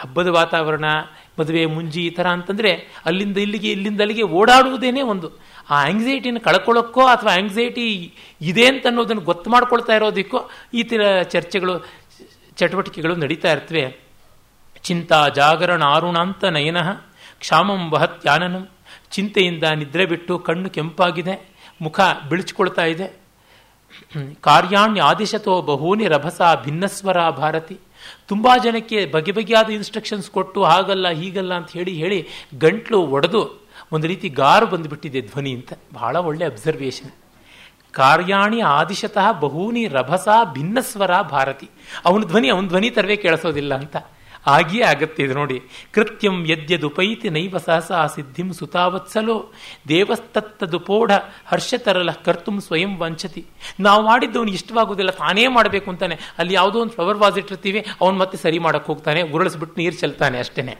ಹಬ್ಬದ ವಾತಾವರಣ, ಮದುವೆ ಮುಂಜಿ ಈ ಥರ ಅಂತಂದರೆ ಅಲ್ಲಿಂದ ಇಲ್ಲಿಗೆ, ಇಲ್ಲಿಂದ ಅಲ್ಲಿಗೆ ಓಡಾಡುವುದೇನೆ ಒಂದು. ಆ ಆಂಗ್ಸೈಟಿನ ಕಳ್ಕೊಳ್ಳೋಕ್ಕೋ ಅಥವಾ ಆಂಗ್ಸೈಟಿ ಇದೆ ಅಂತ ಅನ್ನೋದನ್ನು ಗೊತ್ತು ಮಾಡ್ಕೊಳ್ತಾ ಇರೋದಕ್ಕೋ ಈ ಥರ ಚರ್ಚೆಗಳು, ಚಟುವಟಿಕೆಗಳು ನಡೀತಾ ಇರ್ತವೆ. ಚಿಂತಾ ಜಾಗರಣ ಆರುಣಾಂತ ನಯನ, ಕ್ಷಾಮಂ ವಹತ್ಯಾನನಂ ಚಿಂತೆಯಿಂದ ನಿದ್ರೆ ಬಿಟ್ಟು ಕಣ್ಣು ಕೆಂಪಾಗಿದೆ, ಮುಖ ಬಿಳಿಚ್ಕೊಳ್ತಾ ಇದೆ. ಕಾರ್ಯಾಣ್ಯ ಆದಿಶತೋ ಬಹೂನಿ ರಭಸ ಭಿನ್ನಸ್ವರ ಭಾರತಿ. ತುಂಬ ಜನಕ್ಕೆ ಬಗೆ ಬಗೆಯಾದ ಇನ್ಸ್ಟ್ರಕ್ಷನ್ಸ್ ಕೊಟ್ಟು ಹಾಗಲ್ಲ, ಹೀಗಲ್ಲ ಅಂತ ಹೇಳಿ ಹೇಳಿ ಗಂಟ್ಲು ಒಡೆದು ಒಂದು ರೀತಿ ಗಾರು ಬಂದುಬಿಟ್ಟಿದೆ ಧ್ವನಿ ಅಂತ. ಬಹಳ ಒಳ್ಳೆ ಅಬ್ಸರ್ವೇಷನ್ ಕಾರ್ಯಾಣಿ ಆದಿಶತಃ ಬಹೂನಿ ರಭಸ ಭಿನ್ನಸ್ವರ ಭಾರತಿ. ಅವನ ಧ್ವನಿ ಅವನ ಧ್ವನಿ ತರವೇ ಕೇಳಿಸೋದಿಲ್ಲ ಅಂತ. ಆಗಿಯೇ ಆಗತ್ತೆ ಇದು ನೋಡಿ. ಕೃತ್ಯಂ ಯದ್ಯದುಪೈತಿ ನೈವ ಸಹಸಾ ಸಿದ್ಧಿಂ ಸುತಾವತ್ಸಲೋ. ದೇವಸ್ತತ್ತದುಪೋಢ ಹರ್ಷತರಲ ಕರ್ತುಂ ಸ್ವಯಂ ವಂಚತಿ. ನಾವು ಮಾಡಿದ್ದವನು ಇಷ್ಟವಾಗೋದಿಲ್ಲ ತಾನೇ ಮಾಡಬೇಕು ಅಂತಾನೆ. ಅಲ್ಲಿ ಯಾವುದೋ ಒಂದು ಫ್ಲವರ್ ವಾಸ್ ಇಟ್ಟಿರ್ತೀವಿ, ಅವನು ಮತ್ತೆ ಸರಿ ಮಾಡಕ್ಕೆ ಹೋಗ್ತಾನೆ, ಉರುಳಿಸ್ಬಿಟ್ಟು ನೀರು ಚೆಲ್ತಾನೆ ಅಷ್ಟೇನೆ.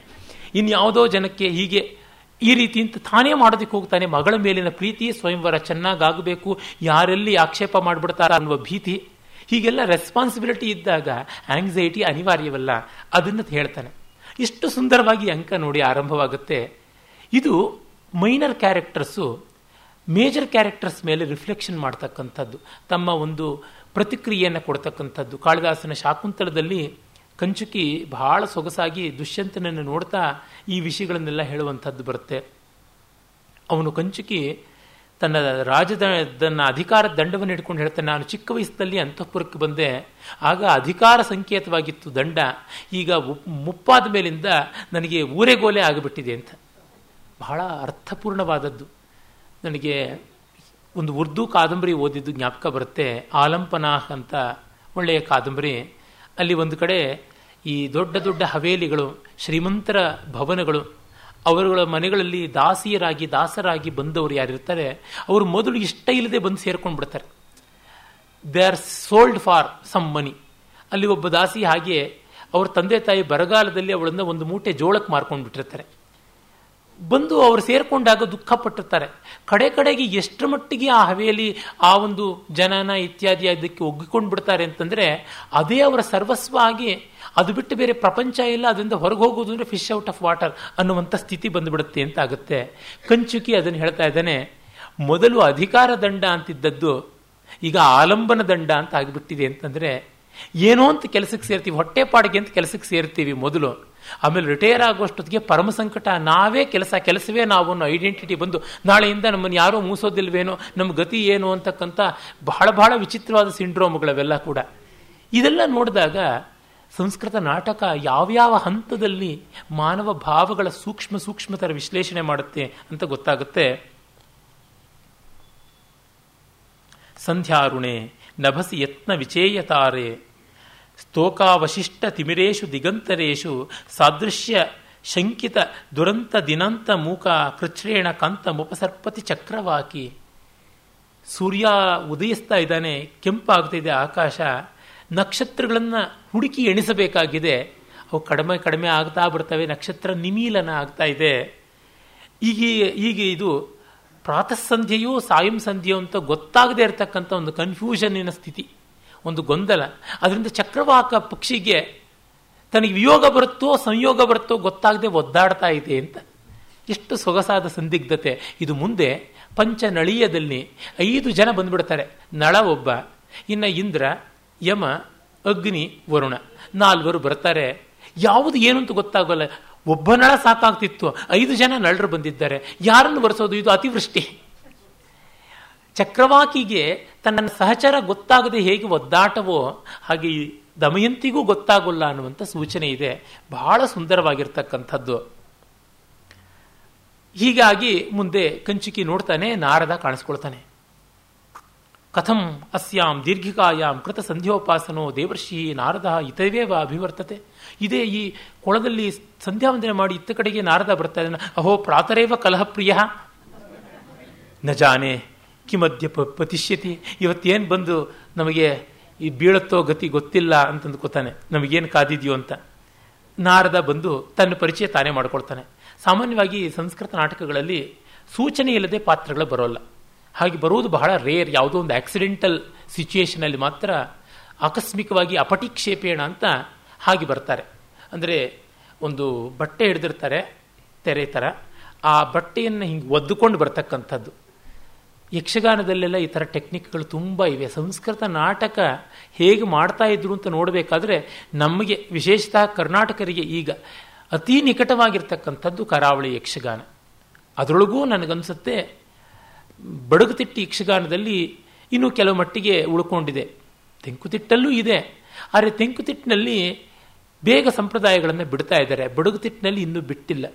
ಇನ್ಯಾವುದೋ ಜನಕ್ಕೆ ಹೀಗೆ ಈ ರೀತಿ ಅಂತ ತಾನೇ ಮಾಡೋದಕ್ಕೆ ಹೋಗ್ತಾನೆ, ಮಗಳ ಮೇಲಿನ ಪ್ರೀತಿ ಸ್ವಯಂವರ ಚೆನ್ನಾಗಾಗಬೇಕು, ಯಾರೆಲ್ಲಿ ಆಕ್ಷೇಪ ಮಾಡಿಬಿಡ್ತಾರ ಅನ್ನುವ ಭೀತಿ. ಹೀಗೆಲ್ಲ ರೆಸ್ಪಾನ್ಸಿಬಿಲಿಟಿ ಇದ್ದಾಗ ಆಂಗ್ಸೈಟಿ ಅನಿವಾರ್ಯವಲ್ಲ ಅದನ್ನು ಹೇಳ್ತಾನೆ. ಇಷ್ಟು ಸುಂದರವಾಗಿ ಅಂಕ ನೋಡಿ ಆರಂಭವಾಗುತ್ತೆ. ಇದು ಮೈನರ್ ಕ್ಯಾರೆಕ್ಟರ್ಸು ಮೇಜರ್ ಕ್ಯಾರೆಕ್ಟರ್ಸ್ ಮೇಲೆ ರಿಫ್ಲೆಕ್ಷನ್ ಮಾಡ್ತಕ್ಕಂಥದ್ದು. ತಮ್ಮ ಒಂದು ಪ್ರತಿಕ್ರಿಯೆಯನ್ನು ಕೊಡ್ತಕ್ಕಂಥದ್ದು. ಕಾಳಿದಾಸನ ಶಾಕುಂತಲದಲ್ಲಿ ಕಂಚುಕಿ ಬಹಳ ಸೊಗಸಾಗಿ ದುಷ್ಯಂತನನ್ನು ನೋಡ್ತಾ ಈ ವಿಷಯಗಳನ್ನೆಲ್ಲ ಹೇಳುವಂಥದ್ದು ಬರುತ್ತೆ. ಅವನು ಕಂಚುಕಿ ತನ್ನ ರಾಜದನ್ನ ಅಧಿಕಾರ ದಂಡವನ್ನು ಹಿಡ್ಕೊಂಡು ಹೇಳ್ತಾನೆ, ನಾನು ಚಿಕ್ಕ ವಯಸ್ಸಿನಲ್ಲಿ ಅಂತಃಪುರಕ್ಕೆ ಬಂದೆ. ಆಗ ಅಧಿಕಾರ ಸಂಕೇತವಾಗಿತ್ತು ದಂಡ. ಈಗ ಮುಪ್ಪಾದ ಮೇಲಿಂದ ನನಗೆ ಊರೆಗೋಲೆ ಆಗಿಬಿಟ್ಟಿದೆ ಅಂತ. ಬಹಳ ಅರ್ಥಪೂರ್ಣವಾದದ್ದು. ನನಗೆ ಒಂದು ಉರ್ದು ಕಾದಂಬರಿ ಓದಿದ್ದು ಜ್ಞಾಪಕ ಬರುತ್ತೆ. ಆಲಂಪನಾಹ್ ಅಂತ ಒಳ್ಳೆಯ ಕಾದಂಬರಿ. ಅಲ್ಲಿ ಒಂದು ಕಡೆ ಈ ದೊಡ್ಡ ದೊಡ್ಡ ಹವೇಲಿಗಳು, ಶ್ರೀಮಂತರ ಭವನಗಳು ಅವರುಗಳ ಮನೆಗಳಲ್ಲಿ ದಾಸಿಯರಾಗಿ, ದಾಸರಾಗಿ ಬಂದವರು ಯಾರಿರ್ತಾರೆ, ಅವರು ಮೊದಲು ಇಷ್ಟ ಇಲ್ಲದೆ ಬಂದು ಸೇರ್ಕೊಂಡು ಬಿಡ್ತಾರೆ they are sold for some money ಅಲ್ಲಿ ಒಬ್ಬ ದಾಸಿ ಹಾಗೆ ಅವ್ರ ತಂದೆ ತಾಯಿ ಬರಗಾಲದಲ್ಲಿ ಅವಳನ್ನ ಒಂದು ಮೂಟೆ ಜೋಳಕ್ಕೆ ಮಾರ್ಕೊಂಡು ಬಿಟ್ಟಿರ್ತಾರೆ ಬಂದು ಅವರು ಸೇರ್ಕೊಂಡಾಗ ದುಃಖ ಪಟ್ಟಿರ್ತಾರೆ ಕಡೆ ಕಡೆಗೆ ಎಷ್ಟರ ಮಟ್ಟಿಗೆ ಆ ಹವೆಯಲ್ಲಿ ಆ ಒಂದು ಜನನ ಇತ್ಯಾದಿ ಅದಕ್ಕೆ ಒಗ್ಗಿಕೊಂಡು ಬಿಡ್ತಾರೆ ಅಂತಂದರೆ, ಅದೇ ಅವರ ಸರ್ವಸ್ವ ಆಗಿ ಅದು ಬಿಟ್ಟು ಬೇರೆ ಪ್ರಪಂಚ ಇಲ್ಲ, ಅದರಿಂದ ಹೊರಗೆ ಹೋಗೋದು ಅಂದರೆ ಫಿಶ್ ಔಟ್ ಆಫ್ ವಾಟರ್ ಅನ್ನುವಂಥ ಸ್ಥಿತಿ ಬಂದುಬಿಡುತ್ತೆ ಅಂತ ಆಗುತ್ತೆ. ಕಂಚುಕಿ ಅದನ್ನು ಹೇಳ್ತಾ ಇದ್ದಾನೆ, ಮೊದಲು ಅಧಿಕಾರ ದಂಡ ಅಂತಿದ್ದದ್ದು ಈಗ ಆಲಂಬನ ದಂಡ ಅಂತ ಆಗಿಬಿಟ್ಟಿದೆ ಅಂತಂದರೆ, ಏನೋ ಅಂತ ಕೆಲಸಕ್ಕೆ ಸೇರ್ತೀವಿ ಹೊಟ್ಟೆಪಾಡಿಗೆ ಅಂತ ಕೆಲಸಕ್ಕೆ ಸೇರ್ತೀವಿ ಮೊದಲು. ಆಮೇಲೆ ರಿಟೈರ್ ಆಗುವಷ್ಟೊತ್ತಿಗೆ ಪರಮ ಸಂಕಟ, ನಾವೇ ಕೆಲಸ, ಕೆಲಸವೇ ನಾವು ಅನ್ನೋ ಐಡೆಂಟಿಟಿ ಬಂದು, ನಾಳೆಯಿಂದ ನಮ್ಮನ್ನು ಯಾರೂ ಮೂಸೋದಿಲ್ವೇನೋ ನಮ್ಮ ಗತಿ ಏನು ಅಂತಕ್ಕಂಥ ಬಹಳ ಬಹಳ ವಿಚಿತ್ರವಾದ ಸಿಂಡ್ರೋಮ್ಗಳವೆಲ್ಲ ಕೂಡ. ಇದೆಲ್ಲ ನೋಡಿದಾಗ ಸಂಸ್ಕೃತ ನಾಟಕ ಯಾವ್ಯಾವ ಹಂತದಲ್ಲಿ ಮಾನವ ಭಾವಗಳ ಸೂಕ್ಷ್ಮ ಸೂಕ್ಷ್ಮತರ ವಿಶ್ಲೇಷಣೆ ಮಾಡುತ್ತೆ ಅಂತ ಗೊತ್ತಾಗುತ್ತೆ. ಸಂಧ್ಯಾರುಣೆ, ನಭಸಿ ಯತ್ನ ವಿಚೇಯತಾರೆ, ಸ್ತೋಕಾವಶಿಷ್ಟ ತಿಮಿರೇಶು ದಿಗಂತರೇಶು, ಸಾದೃಶ್ಯ ಶಂಕಿತ ದುರಂತ ದಿನಂತ ಮೂಕ ಕೃಚ್ರೇಣ ಕಂತ ಮುಪಸರ್ಪತಿ ಚಕ್ರವಾಕಿ. ಸೂರ್ಯ ಉದಯಿಸ್ತಾ ಇದ್ದಾನೆ ಕೆಂಪಾಗ್ತಿದೆ ಆಕಾಶ. ನಕ್ಷತ್ರಗಳನ್ನು ಹುಡುಕಿ ಎಣಿಸಬೇಕಾಗಿದೆ. ಅವು ಕಡಿಮೆ ಕಡಿಮೆ ಆಗ್ತಾ ಬರ್ತವೆ, ನಕ್ಷತ್ರ ನಿಮೀಲನ ಆಗ್ತಾ ಇದೆ. ಈಗ ಈಗ ಇದು ಪ್ರಾತಃ ಸಂಧ್ಯೆಯೂ ಸಾಯಂ ಸಂಧ್ಯೆಯೋ ಅಂತ ಗೊತ್ತಾಗದೇ ಇರತಕ್ಕಂಥ ಒಂದು ಕನ್ಫ್ಯೂಷನ್ನಿನ ಸ್ಥಿತಿ, ಒಂದು ಗೊಂದಲ. ಅದರಿಂದ ಚಕ್ರವಾಕ ಪಕ್ಷಿಗೆ ತನಗೆ ವಿಯೋಗ ಬರುತ್ತೋ, ಸಂಯೋಗ ಬರುತ್ತೋ ಗೊತ್ತಾಗದೆ ಒದ್ದಾಡ್ತಾ ಇದೆ ಅಂತ. ಎಷ್ಟು ಸೊಗಸಾದ ಸಂದಿಗ್ಧತೆ. ಇದು ಮುಂದೆ ಪಂಚನಳೀಯದಲ್ಲಿ ಐದು ಜನ ಬಂದ್ಬಿಡ್ತಾರೆ. ನಳ ಒಬ್ಬ, ಇನ್ನು ಇಂದ್ರ ಯಮ, ಅಗ್ನಿ, ವರುಣ. ನಾಲ್ವರು ಬರ್ತಾರೆ. ಯಾವುದು ಏನು ಅಂತ ಗೊತ್ತಾಗಲ್ಲ. ಒಬ್ಬ ನಳ ಸಾಕಾಗ್ತಿತ್ತು. ಐದು ಜನ ನಳರು ಬಂದಿದ್ದಾರೆ. ಯಾರನ್ನು ಬರೆಸೋದು ಇದು ಅತಿವೃಷ್ಟಿ. ಚಕ್ರವಾಕಿಗೆ ತನ್ನ ಸಹಚರ ಗೊತ್ತಾಗದೆ ಹೇಗೆ ಒದ್ದಾಟವೋ, ಹಾಗೆ ದಮಯಂತಿಗೂ ಗೊತ್ತಾಗೋಲ್ಲ ಅನ್ನುವಂಥ ಸೂಚನೆ ಇದೆ. ಬಹಳ ಸುಂದರವಾಗಿರ್ತಕ್ಕಂಥದ್ದು. ಹೀಗಾಗಿ ಮುಂದೆ ಕಂಚುಕಿ ನೋಡ್ತಾನೆ, ನಾರದ ಕಾಣಿಸ್ಕೊಳ್ತಾನೆ. ಕಥಂ ಅಸ್ಯಾಂ ದೀರ್ಘಿಕಾಯಾಂ ಕೃತ ಸಂಧ್ಯೋಪಾಸನೋ ದೇವರ್ಷಿ ನಾರದ ಇತವೇವ ಅಭಿವರ್ತತೆ. ಇದೇ ಈ ಕೊಳದಲ್ಲಿ ಸಂಧ್ಯಾವಂದನೆ ಮಾಡಿ ಇತ್ತ ಕಡೆಗೆ ನಾರದ ಬರ್ತಾ ಇದ್ದಾನೆ ಅಹೋ ಪ್ರಾತರೇವ ಕಲಹಪ್ರಿಯ. ನ ಜಾನೆ ಪ ಪತಿಷ್ಯತಿ. ಇವತ್ತೇನು ಬಂದು ನಮಗೆ ಈ ಬೀಳತ್ತೋ ಗತಿ ಗೊತ್ತಿಲ್ಲ ಅಂತಂದು ಗೊತ್ತಾನೆ ನಮಗೇನು ಕಾದಿದೆಯೋ ಅಂತ. ನಾರದ ಬಂದು ತನ್ನ ಪರಿಚಯ ತಾನೇ ಮಾಡ್ಕೊಳ್ತಾನೆ. ಸಾಮಾನ್ಯವಾಗಿ ಸಂಸ್ಕೃತ ನಾಟಕಗಳಲ್ಲಿ ಸೂಚನೆ ಇಲ್ಲದೆ ಪಾತ್ರಗಳು ಬರೋಲ್ಲ. ಹಾಗೆ ಬರುವುದು ಬಹಳ ರೇರ್ ಯಾವುದೋ ಒಂದು ಆಕ್ಸಿಡೆಂಟಲ್ ಸಿಚುಯೇಷನಲ್ಲಿ ಮಾತ್ರ ಆಕಸ್ಮಿಕವಾಗಿ ಅಪಟಿಕ್ಷೇಪೇಣ ಅಂತ ಹಾಗೆ ಬರ್ತಾರೆ. ಅಂದರೆ ಒಂದು ಬಟ್ಟೆ ಹಿಡಿದಿರ್ತಾರೆ, ತೆರೆ ಥರ ಆ ಬಟ್ಟೆಯನ್ನು ಹಿಂಗೆ ಒದ್ದುಕೊಂಡು ಬರ್ತಕ್ಕಂಥದ್ದು. ಯಕ್ಷಗಾನದಲ್ಲೆಲ್ಲ ಈ ಥರ ಟೆಕ್ನಿಕ್ಗಳು ತುಂಬ ಇವೆ. ಸಂಸ್ಕೃತ ನಾಟಕ ಹೇಗೆ ಮಾಡ್ತಾ ಇದ್ರು ಅಂತ ನೋಡಬೇಕಾದ್ರೆ ನಮಗೆ, ವಿಶೇಷತಃ ಕರ್ನಾಟಕರಿಗೆ ಈಗ ಅತಿ ನಿಕಟವಾಗಿರ್ತಕ್ಕಂಥದ್ದು ಕರಾವಳಿ ಯಕ್ಷಗಾನ. ಅದರೊಳಗೂ ನನಗನ್ಸುತ್ತೆ ಬಡಗುತಿಟ್ಟಿ ಯಕ್ಷಗಾನದಲ್ಲಿ ಇನ್ನೂ ಕೆಲವು ಮಟ್ಟಿಗೆ ಉಳ್ಕೊಂಡಿದೆ. ತೆಂಕುತಿಟ್ಟಲ್ಲೂ ಇದೆ. ಆದರೆ ತೆಂಕುತಿಟ್ಟಿನಲ್ಲಿ ಬೇಗ ಸಂಪ್ರದಾಯಗಳನ್ನು ಬಿಡ್ತಾ ಇದ್ದಾರೆ. ಬಡಗುತಿಟ್ಟಿನಲ್ಲಿ ಇನ್ನೂ ಬಿಟ್ಟಿಲ್ಲ.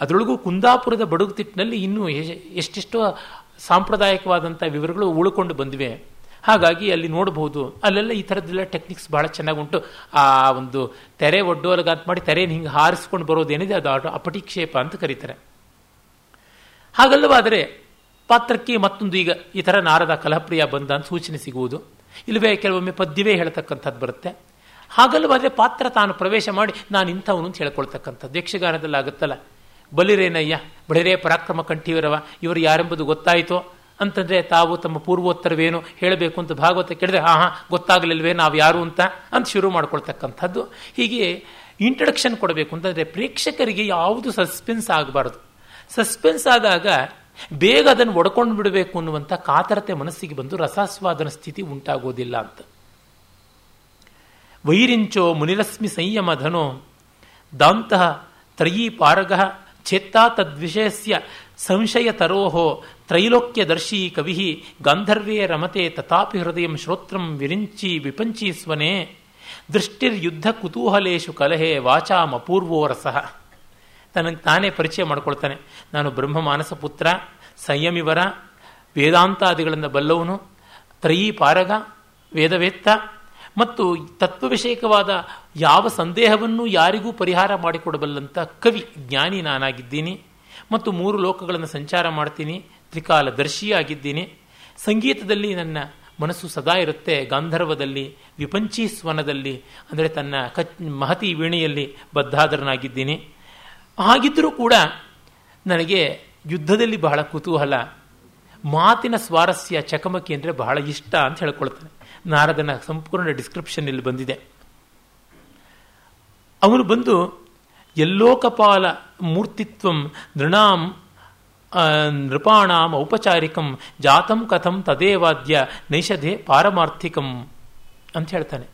ಅದರೊಳಗೂ ಕುಂದಾಪುರದ ಬಡಗುತಿಟ್ಟಿನಲ್ಲಿ ಇನ್ನೂ ಎಷ್ಟೆಷ್ಟೋ ಸಾಂಪ್ರದಾಯಿಕವಾದಂಥ ವಿವರಗಳು ಉಳ್ಕೊಂಡು ಬಂದಿವೆ. ಹಾಗಾಗಿ ಅಲ್ಲಿ ನೋಡಬಹುದು. ಅಲ್ಲೆಲ್ಲ ಈ ಥರದ್ದೆಲ್ಲ ಟೆಕ್ನಿಕ್ಸ್ ಬಹಳ ಚೆನ್ನಾಗಿ ಉಂಟು ಆ ಒಂದು ತೆರೆ ಒಡ್ಡೋಲಗಾತ್ ಮಾಡಿ ತೆರೆಯನ್ನು ಹಿಂಗೆ ಹಾರಿಸ್ಕೊಂಡು ಬರೋದೇನಿದೆ, ಅದು ಅಪಟಿಕ್ಷೇಪ ಅಂತ ಕರೀತಾರೆ. ಹಾಗಲ್ಲವಾದರೆ ಪಾತ್ರಕ್ಕೆ ಮತ್ತೊಂದು ಈಗ ಈ ಥರ ನಾರದ ಕಲಹಪ್ರಿಯ ಬಂದ ಅಂತ ಸೂಚನೆ ಸಿಗುವುದು. ಇಲ್ಲವೇ ಕೆಲವೊಮ್ಮೆ ಪದ್ಯವೇ ಹೇಳ್ತಕ್ಕಂಥದ್ದು ಬರುತ್ತೆ. ಹಾಗಲ್ಲವಾದರೆ ಪಾತ್ರ ತಾನು ಪ್ರವೇಶ ಮಾಡಿ ನಾನು ಇಂಥವನು ಅಂತ ಹೇಳ್ಕೊಳ್ತಕ್ಕಂಥದ್ದು. ಯಕ್ಷಗಾನದಲ್ಲಿ ಆಗುತ್ತಲ್ಲ ಬಲಿರೇನಯ್ಯ, ಬಳಿರೇ ಪರಾಕ್ರಮ ಕಂಠೀವರವ, ಇವರು ಯಾರೆಂಬುದು ಗೊತ್ತಾಯಿತೋ? ಅಂತಂದ್ರೆ ತಾವು ತಮ್ಮ ಪೂರ್ವೋತ್ತರವೇನು ಹೇಳಬೇಕು ಅಂತ ಭಾಗವತ ಕೇಳಿದ್ರೆ, ಹಾ ಹಾ, ಗೊತ್ತಾಗಲಿಲ್ವೇ, ನಾವು ಯಾರು ಅಂತ? ಅಂತ ಶುರು ಮಾಡ್ಕೊಳ್ತಕ್ಕಂಥದ್ದು. ಹೀಗೆ ಇಂಟ್ರಡಕ್ಷನ್ ಕೊಡಬೇಕು ಅಂತಂದ್ರೆ ಪ್ರೇಕ್ಷಕರಿಗೆ ಯಾವುದು ಸಸ್ಪೆನ್ಸ್ ಆಗಬಾರದು. ಸಸ್ಪೆನ್ಸ್ ಆದಾಗ ಬೇಗ ಅದನ್ನು ಒಡ್ಕೊಂಡು ಬಿಡಬೇಕು ಅನ್ನುವಂಥ ಕಾತರತೆ ಮನಸ್ಸಿಗೆ ಬಂದು ರಸಾಸ್ವಾದನ ಸ್ಥಿತಿ ಉಂಟಾಗೋದಿಲ್ಲ ಅಂತ. ವೈರಿಂಚೋ ಮುನಿರಸ್ಮಿ ಸಂಯಮ ಧನೋ ದಾಂತಹ ತ್ರಯೀ ಪಾರಗ ಚೇತ್ತಾ ತದ್ವಿಷಯಸ್ಯ ಸಂಶಯ ತರೋಹೋ ತ್ರೈಲೋಕ್ಯದರ್ಶಿ ಕವಿ ಗಾಂಧರ್ವೇ ರಮತೆ ತಥಾಪಿ ಹೃದಯ ಶ್ರೋತ್ರಂ ವಿರಿಂಚಿ ವಿಪಂಚಿ ಸ್ವನೆ ದೃಷ್ಟಿರ್ಯುದ್ಧ ಕುತೂಹಲೇಶು ಕಲಹೆ ವಾಚಾಮಪೂರ್ವೋ ರಸಃ. ತನಗೆ ತಾನೇ ಪರಿಚಯ ಮಾಡ್ಕೊಳ್ತಾನೆ. ನಾನು ಬ್ರಹ್ಮ ಮಾನಸ ಪುತ್ರ, ಸಂಯಮಿವರ ವೇದಾಂತಾದಿಗಳನ್ನು ಬಲ್ಲವನು ತ್ರಯೀ ಪಾರಗ ವೇದವೇತ್ತ, ಮತ್ತು ತತ್ವ ವಿಷಯಕವಾದ ಯಾವ ಸಂದೇಹವನ್ನು ಯಾರಿಗೂ ಪರಿಹಾರ ಮಾಡಿಕೊಡಬಲ್ಲಂಥ ಕವಿ, ಜ್ಞಾನಿ ನಾನಾಗಿದ್ದೀನಿ. ಮತ್ತು ಮೂರು ಲೋಕಗಳನ್ನು ಸಂಚಾರ ಮಾಡ್ತೀನಿ ತ್ರಿಕಾಲ ದರ್ಶಿಯಾಗಿದ್ದೀನಿ ಸಂಗೀತದಲ್ಲಿ ನನ್ನ ಮನಸ್ಸು ಸದಾ ಇರುತ್ತೆ, ಗಾಂಧರ್ವದಲ್ಲಿ ವಿಪಂಚಿ ಸ್ವನದಲ್ಲಿ ಅಂದರೆ ತನ್ನ ಕಚ್ ಮಹತಿ ವೀಣೆಯಲ್ಲಿ ಬದ್ಧಾದರನಾಗಿದ್ದೀನಿ. ಹಾಗಿದ್ದರೂ ಕೂಡ ನನಗೆ ಯುದ್ಧದಲ್ಲಿ ಬಹಳ ಕುತೂಹಲ. ಮಾತಿನ ಸ್ವಾರಸ್ಯ ಚಕಮಕಿ ಅಂದರೆ ಬಹಳ ಇಷ್ಟ ಅಂತ ಹೇಳ್ಕೊಳ್ತಾನೆ. ನಾರದನ ಸಂಪೂರ್ಣ ಡಿಸ್ಕ್ರಿಪ್ಷನ್ ಇಲ್ಲಿ ಬಂದಿದೆ. ಅವನು ಬಂದು ಎಲ್ಲೋಕಪಾಲ ಮೂರ್ತಿತ್ವಂ ನೃಣಾಂ ನೃಪಾಣಾಂ ಔಪಚಾರಿಕಂ, ಜಾತಂ ಕಥಂ ತದೇವಾದ್ಯ ನೈಷಧೆ ಪಾರಮಾರ್ಥಿಕಂ ಅಂತ ಹೇಳ್ತಾನೆ.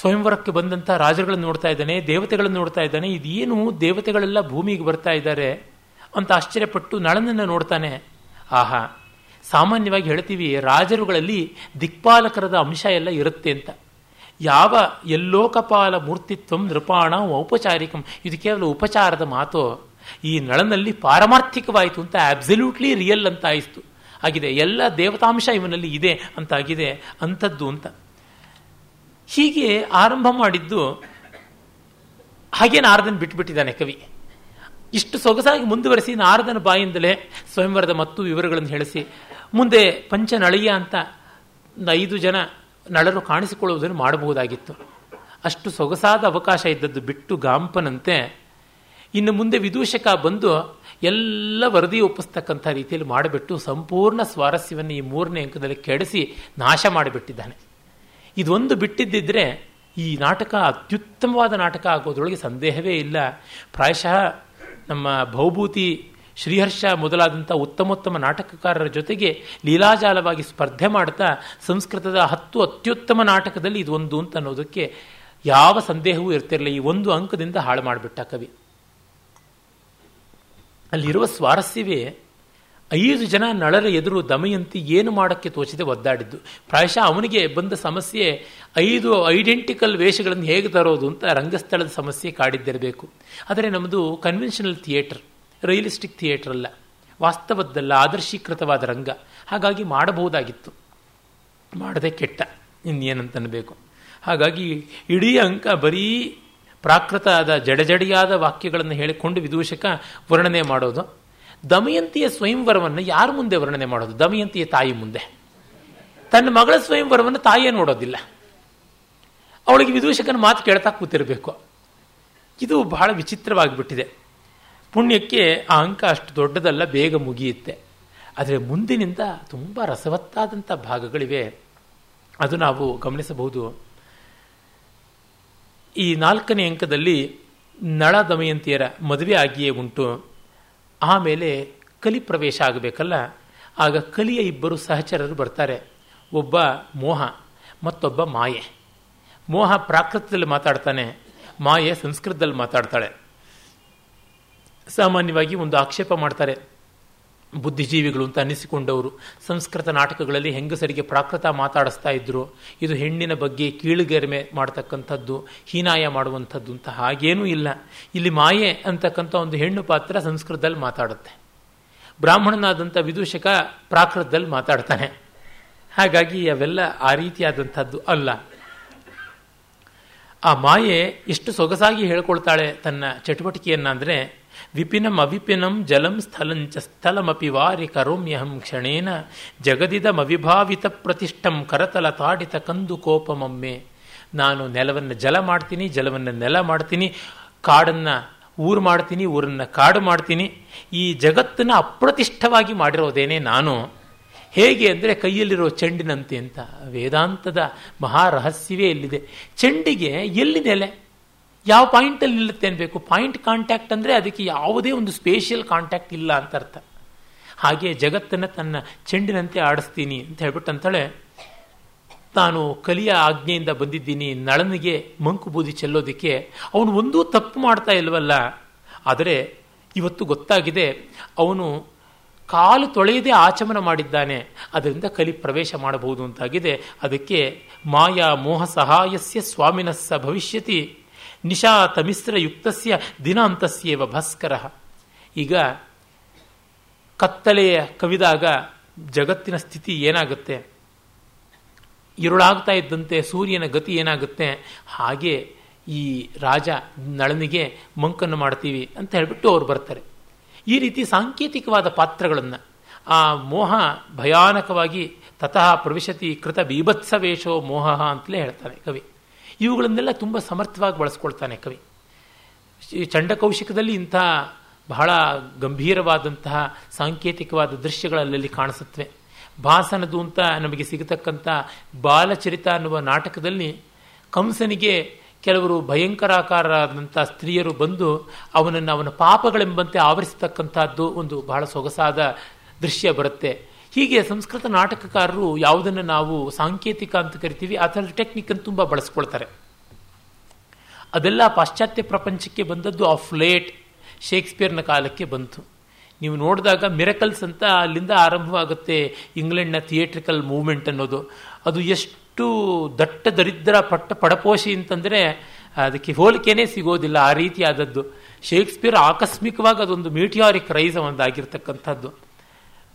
ಸ್ವಯಂವರಕ್ಕೆ ಬಂದಂಥ ರಾಜರುಗಳನ್ನು ನೋಡ್ತಾ ಇದ್ದಾನೆ, ದೇವತೆಗಳನ್ನು ನೋಡ್ತಾ ಇದ್ದಾನೆ. ಇದೇನು ದೇವತೆಗಳೆಲ್ಲ ಭೂಮಿಗೆ ಬರ್ತಾ ಇದ್ದಾರೆ ಅಂತ ಆಶ್ಚರ್ಯಪಟ್ಟು ನಳನನ್ನು ನೋಡ್ತಾನೆ. ಆಹಾ, ಸಾಮಾನ್ಯವಾಗಿ ಹೇಳ್ತೀವಿ, ರಾಜರುಗಳಲ್ಲಿ ದಿಕ್ಪಾಲಕರದ ಅಂಶ ಎಲ್ಲ ಇರುತ್ತೆ ಅಂತ. ಯಾವ ಎಲ್ಲೋಕಪಾಲ ಮೂರ್ತಿತ್ವಂ ನೃಪಾಣ ಔಪಚಾರಿಕಂ, ಇದು ಕೇವಲ ಉಪಚಾರದ ಮಾತು. ಈ ನಳನಲ್ಲಿ ಪಾರಮಾರ್ಥಿಕವಾಯಿತು ಅಂತ ಅಬ್ಸಲ್ಯೂಟ್ಲಿ ರಿಯಲ್ ಅಂತ ಆಯಿತು ಆಗಿದೆ, ಎಲ್ಲ ದೇವತಾಂಶ ಇವನಲ್ಲಿ ಇದೆ ಅಂತಾಗಿದೆ, ಅಂಥದ್ದು ಅಂತ. ಹೀಗೆ ಆರಂಭ ಮಾಡಿದ್ದು ಹಾಗೆ ನಾರದನ್ ಬಿಟ್ಬಿಟ್ಟಿದ್ದಾನೆ ಕವಿ. ಇಷ್ಟು ಸೊಗಸಾಗಿ ಮುಂದುವರೆಸಿ ನಾರದನ ಬಾಯಿಂದಲೇ ಸ್ವಯಂವರದ ಮತ್ತು ವಿವರಗಳನ್ನು ಹೇಳಿಸಿ. ಮುಂದೆ ಪಂಚ ನಳಿಯ ಅಂತ ಐದು ಜನ ನಳರು ಕಾಣಿಸಿಕೊಳ್ಳುವುದನ್ನು ಮಾಡಬಹುದಾಗಿತ್ತು. ಅಷ್ಟು ಸೊಗಸಾದ ಅವಕಾಶ ಇದ್ದದ್ದು ಬಿಟ್ಟು ಗಾಂಪನಂತೆ ಇನ್ನು ಮುಂದೆ ವಿದೂಷಕ ಬಂದು ಎಲ್ಲ ವರದಿ ಒಪ್ಪಿಸ್ತಕ್ಕಂಥ ರೀತಿಯಲ್ಲಿ ಮಾಡಿಬಿಟ್ಟು ಸಂಪೂರ್ಣ ಸ್ವಾರಸ್ಯವನ್ನು ಈ ಮೂರನೇ ಅಂಕದಲ್ಲಿ ಕೆಡಿಸಿ ನಾಶ ಮಾಡಿಬಿಟ್ಟಿದ್ದಾನೆ. ಇದೊಂದು ಬಿಟ್ಟಿದ್ದಿದ್ರೆ ಈ ನಾಟಕ ಅತ್ಯುತ್ತಮವಾದ ನಾಟಕ ಆಗೋದ್ರೊಳಗೆ ಸಂದೇಹವೇ ಇಲ್ಲ. ಪ್ರಾಯಶಃ ನಮ್ಮ ಭೌಭೂತಿ ಶ್ರೀಹರ್ಷ ಮೊದಲಾದಂಥ ಉತ್ತಮೋತ್ತಮ ನಾಟಕಕಾರರ ಜೊತೆಗೆ ಲೀಲಾಜಾಲವಾಗಿ ಸ್ಪರ್ಧೆ ಮಾಡ್ತಾ ಸಂಸ್ಕೃತದ ಹತ್ತು ಅತ್ಯುತ್ತಮ ನಾಟಕದಲ್ಲಿ ಇದೊಂದು ಅಂತ ಅನ್ನೋದಕ್ಕೆ ಯಾವ ಸಂದೇಹವೂ ಇರ್ತಿರಲಿಲ್ಲ. ಈ ಒಂದು ಅಂಕದಿಂದ ಹಾಳು ಮಾಡಿಬಿಟ್ಟ ಕವಿ. ಅಲ್ಲಿರುವ ಸ್ವಾರಸ್ಯವೇ ಐದು ಜನ ನಳರ ಎದುರು ದಮಯಂತಿ ಏನು ಮಾಡೋಕ್ಕೆ ತೋಚಿದೆ ಒದ್ದಾಡಿದ್ದು. ಪ್ರಾಯಶಃ ಅವನಿಗೆ ಬಂದ ಸಮಸ್ಯೆ ಐದು ಐಡೆಂಟಿಕಲ್ ವೇಷಗಳನ್ನು ಹೇಗೆ ತರೋದು ಅಂತ ರಂಗಸ್ಥಳದ ಸಮಸ್ಯೆ ಕಾಡಿದ್ದಿರಬೇಕು. ಆದರೆ ನಮ್ಮದು ಕನ್ವೆನ್ಷನಲ್ ಥಿಯೇಟರ್ ರಿಯಲಿಸ್ಟಿಕ್ ಥಿಯೇಟರ್ ಅಲ್ಲ. ವಾಸ್ತವದ್ದಲ್ಲ, ಆದರ್ಶೀಕೃತವಾದ ರಂಗ. ಹಾಗಾಗಿ ಮಾಡಬಹುದಾಗಿತ್ತು. ಮಾಡದೆ ಕೆಟ್ಟ. ಇನ್ನೇನಂತನಬೇಕು. ಹಾಗಾಗಿ ಇಡೀ ಅಂಕ ಬರೀ ಪ್ರಾಕೃತ ಆದ ಜಡಜಡಿಯಾದ ವಾಕ್ಯಗಳನ್ನು ಹೇಳಿಕೊಂಡು ವಿದೂಷಕ ವರ್ಣನೆ ಮಾಡೋದು ದಮಯಂತಿಯ ಸ್ವಯಂವರವನ್ನು ಯಾರ ಮುಂದೆ ವರ್ಣನೆ ಮಾಡೋದು? ದಮಯಂತಿಯ ತಾಯಿ ಮುಂದೆ. ತನ್ನ ಮಗಳ ಸ್ವಯಂವರವನ್ನು ತಾಯಿಯೇ ನೋಡೋದಿಲ್ಲ. ಅವಳಿಗೆ ವಿದೂಷಕನ ಮಾತು ಕೇಳ್ತಾ ಕೂತಿರಬೇಕು. ಇದು ಬಹಳ ವಿಚಿತ್ರವಾಗಿಬಿಟ್ಟಿದೆ. ಪುಣ್ಯಕ್ಕೆ ಆ ಅಂಕ ಅಷ್ಟು ದೊಡ್ಡದಲ್ಲ, ಬೇಗ ಮುಗಿಯುತ್ತೆ. ಆದರೆ ಮುಂದಿನಿಂದ ತುಂಬ ರಸವತ್ತಾದಂಥ ಭಾಗಗಳಿವೆ. ಅದು ನಾವು ಗಮನಿಸಬಹುದು. ಈ ನಾಲ್ಕನೇ ಅಂಕದಲ್ಲಿ ನಳ ದಮಯಂತಿಯರ ಮದುವೆ ಆಗಿಯೇ ಉಂಟು. ಆಮೇಲೆ ಕಲಿ ಪ್ರವೇಶ ಆಗಬೇಕಲ್ಲ? ಆಗ ಕಲಿಯ ಇಬ್ಬರು ಸಹಚರರು ಬರ್ತಾರೆ. ಒಬ್ಬ ಮೋಹ, ಮತ್ತೊಬ್ಬ ಮಾಯೆ. ಮೋಹ ಪ್ರಾಕೃತದಲ್ಲಿ ಮಾತಾಡ್ತಾನೆ, ಮಾಯೆ ಸಂಸ್ಕೃತದಲ್ಲಿ ಮಾತಾಡ್ತಾಳೆ. ಸಾಮಾನ್ಯವಾಗಿ ಒಂದು ಆಕ್ಷೇಪ ಮಾಡ್ತಾರೆ. ಬುದ್ಧಿಜೀವಿಗಳು ಅಂತ ಅನ್ನಿಸಿಕೊಂಡವರು ಸಂಸ್ಕೃತ ನಾಟಕಗಳಲ್ಲಿ ಹೆಂಗಸರಿಗೆ ಪ್ರಾಕೃತ ಮಾತಾಡಿಸ್ತಾ ಇದ್ರು. ಇದು ಹೆಣ್ಣಿನ ಬಗ್ಗೆ ಕೀಳುಗೆರಿಮೆ ಮಾಡ್ತಕ್ಕಂಥದ್ದು, ಹೀನಾಯ ಮಾಡುವಂಥದ್ದು ಅಂತ ಹಾಗೇನೂ ಇಲ್ಲ. ಇಲ್ಲಿ ಮಾಯೆ ಅಂತಕ್ಕಂಥ ಒಂದು ಹೆಣ್ಣು ಪಾತ್ರ ಸಂಸ್ಕೃತದಲ್ಲಿ ಮಾತಾಡುತ್ತೆ. ಬ್ರಾಹ್ಮಣನಾದಂಥ ವಿದೂಷಕ ಪ್ರಾಕೃತದಲ್ಲಿ ಮಾತಾಡ್ತಾನೆ. ಹಾಗಾಗಿ ಅವೆಲ್ಲ ಆ ರೀತಿಯಾದಂಥದ್ದು ಅಲ್ಲ. ಆ ಮಾಯೆ ಎಷ್ಟು ಸೊಗಸಾಗಿ ಹೇಳ್ಕೊಳ್ತಾಳೆ ತನ್ನ ಚಟುವಟಿಕೆಯನ್ನ ಅಂದರೆ ವಿಪಿನಂ ಅವಿಪಿನಂ ಜಲಂ ಸ್ಥಲಂಚ ಸ್ಥಲಮಪಿ ವಾರಿ ಕರೋಮ್ಯಹಂ ಕ್ಷಣೇನ ಜಗದಿದಮವಿಭಾವಿತ ಪ್ರತಿಷ್ಠಂ ಕರತಲ ತಾಡಿತ ಕಂದು ಕೋಪಮೊಮ್ಮೆ. ನಾನು ನೆಲವನ್ನು ಜಲ ಮಾಡ್ತೀನಿ, ಜಲವನ್ನು ನೆಲ ಮಾಡ್ತೀನಿ, ಕಾಡನ್ನು ಊರು ಮಾಡ್ತೀನಿ, ಊರನ್ನು ಕಾಡು ಮಾಡ್ತೀನಿ. ಈ ಜಗತ್ತನ್ನು ಅಪ್ರತಿಷ್ಠವಾಗಿ ಮಾಡಿರೋದೇನೆ ನಾನು. ಹೇಗೆ ಅಂದರೆ ಕೈಯಲ್ಲಿರೋ ಚೆಂಡಿನಂತೆ ಅಂತ. ವೇದಾಂತದ ಮಹಾರಹಸ್ಯವೇ ಇಲ್ಲಿದೆ. ಚೆಂಡಿಗೆ ಎಲ್ಲಿ ನೆಲೆ? ಯಾವ ಪಾಯಿಂಟಲ್ಲಿ ನಿಲ್ಲುತ್ತೆ ಅನ್ಬೇಕು? ಪಾಯಿಂಟ್ ಕಾಂಟ್ಯಾಕ್ಟ್ ಅಂದರೆ ಅದಕ್ಕೆ ಯಾವುದೇ ಒಂದು ಸ್ಪೇಷಿಯಲ್ ಕಾಂಟ್ಯಾಕ್ಟ್ ಇಲ್ಲ ಅಂತ ಅರ್ಥ. ಹಾಗೆ ಜಗತ್ತನ್ನು ತನ್ನ ಚೆಂಡಿನಂತೆ ಆಡಿಸ್ತೀನಿ ಅಂತ ಹೇಳ್ಬಿಟ್ಟು ಅಂತಾಳೆ ತಾನು ಕಲಿಯ ಆಜ್ಞೆಯಿಂದ ಬಂದಿದ್ದೀನಿ. ನಳನಿಗೆ ಮಂಕು ಬೂದಿ ಚೆಲ್ಲೋದಕ್ಕೆ ಅವನು ಒಂದೂ ತಪ್ಪು ಮಾಡ್ತಾ ಇಲ್ವಲ್ಲ. ಆದರೆ ಇವತ್ತು ಗೊತ್ತಾಗಿದೆ, ಅವನು ಕಾಲು ತೊಳೆಯದೆ ಆಚಮನ ಮಾಡಿದ್ದಾನೆ. ಅದರಿಂದ ಕಲಿ ಪ್ರವೇಶ ಮಾಡಬಹುದು ಅಂತಾಗಿದೆ. ಅದಕ್ಕೆ ಮಾಯಾ ಮೋಹ ಸಹಾಯಸ್ಯ ಸ್ವಾಮಿನಸ್ಸ ಭವಿಷ್ಯತಿ. ನಿಶಾತ ಮಿಶ್ರ ಯುಕ್ತಸ್ಯ ದಿನಾಂತಸ್ಯೇವ ಭಾಸ್ಕರ. ಈಗ ಕತ್ತಲೆಯ ಕವಿದಾಗ ಜಗತ್ತಿನ ಸ್ಥಿತಿ ಏನಾಗುತ್ತೆ? ಇರುಳಾಗ್ತಾ ಇದ್ದಂತೆ ಸೂರ್ಯನ ಗತಿ ಏನಾಗುತ್ತೆ? ಹಾಗೆ ಈ ರಾಜ ನಳನಿಗೆ ಮಂಕನ್ನು ಮಾಡ್ತೀವಿ ಅಂತ ಹೇಳ್ಬಿಟ್ಟು ಅವ್ರು ಬರ್ತಾರೆ. ಈ ರೀತಿ ಸಾಂಕೇತಿಕವಾದ ಪಾತ್ರಗಳನ್ನು ಆ ಮೋಹ ಭಯಾನಕವಾಗಿ ತತಃ ಪ್ರವಿಶತಿ ಕೃತ ಬೀಭತ್ಸವೇಶೋ ಮೋಹ ಅಂತಲೇ ಹೇಳ್ತಾನೆ ಕವಿ. ಇವುಗಳನ್ನೆಲ್ಲ ತುಂಬ ಸಮರ್ಥವಾಗಿ ಬಳಸ್ಕೊಳ್ತಾನೆ ಕವಿ. ಚಂಡಕೌಶಿಕದಲ್ಲಿ ಇಂಥ ಬಹಳ ಗಂಭೀರವಾದಂತಹ ಸಾಂಕೇತಿಕವಾದ ದೃಶ್ಯಗಳಲ್ಲಿ ಕಾಣಿಸುತ್ತವೆ. ಭಾಸನದು ಅಂತ ನಮಗೆ ಸಿಗತಕ್ಕಂಥ ಬಾಲಚರಿತ ಅನ್ನುವ ನಾಟಕದಲ್ಲಿ ಕಂಸನಿಗೆ ಕೆಲವರು ಭಯಂಕರಾಕಾರರಾದಂಥ ಸ್ತ್ರೀಯರು ಬಂದು ಅವನನ್ನು ಅವನ ಪಾಪಗಳೆಂಬಂತೆ ಆವರಿಸತಕ್ಕಂಥದ್ದು ಒಂದು ಬಹಳ ಸೊಗಸಾದ ದೃಶ್ಯ ಬರುತ್ತೆ. ಹೀಗೆ ಸಂಸ್ಕೃತ ನಾಟಕಕಾರರು ಯಾವುದನ್ನು ನಾವು ಸಾಂಕೇತಿಕ ಅಂತ ಕರಿತೀವಿ ಆ ಥರದ ಟೆಕ್ನಿಕನ್ನು ತುಂಬ ಬಳಸ್ಕೊಳ್ತಾರೆ. ಅದೆಲ್ಲ ಪಾಶ್ಚಾತ್ಯ ಪ್ರಪಂಚಕ್ಕೆ ಬಂದದ್ದು ಆಫ್ ಲೇಟ್ ಶೇಕ್ಸ್ಪಿಯರ್ನ ಕಾಲಕ್ಕೆ ಬಂತು. ನೀವು ನೋಡಿದಾಗ ಮಿರಕಲ್ಸ್ ಅಂತ ಅಲ್ಲಿಂದ ಆರಂಭವಾಗುತ್ತೆ ಇಂಗ್ಲೆಂಡ್ನ ಥಿಯೇಟ್ರಿಕಲ್ ಮೂವ್ಮೆಂಟ್ ಅನ್ನೋದು. ಅದು ಎಷ್ಟು ದಟ್ಟ ದರಿದ್ರ ಪಟ್ಟ ಪಡಪೋಷಿ ಅಂತಂದರೆ ಅದಕ್ಕೆ ಹೋಲಿಕೆನೇ ಸಿಗೋದಿಲ್ಲ, ಆ ರೀತಿಯಾದದ್ದು. ಶೇಕ್ಸ್ಪಿಯರ್ ಆಕಸ್ಮಿಕವಾಗಿ ಅದೊಂದು ಮೀಟಿಯಾರಿಕ್ ರೈಸ್ ಒಂದಾಗಿರ್ತಕ್ಕಂಥದ್ದು.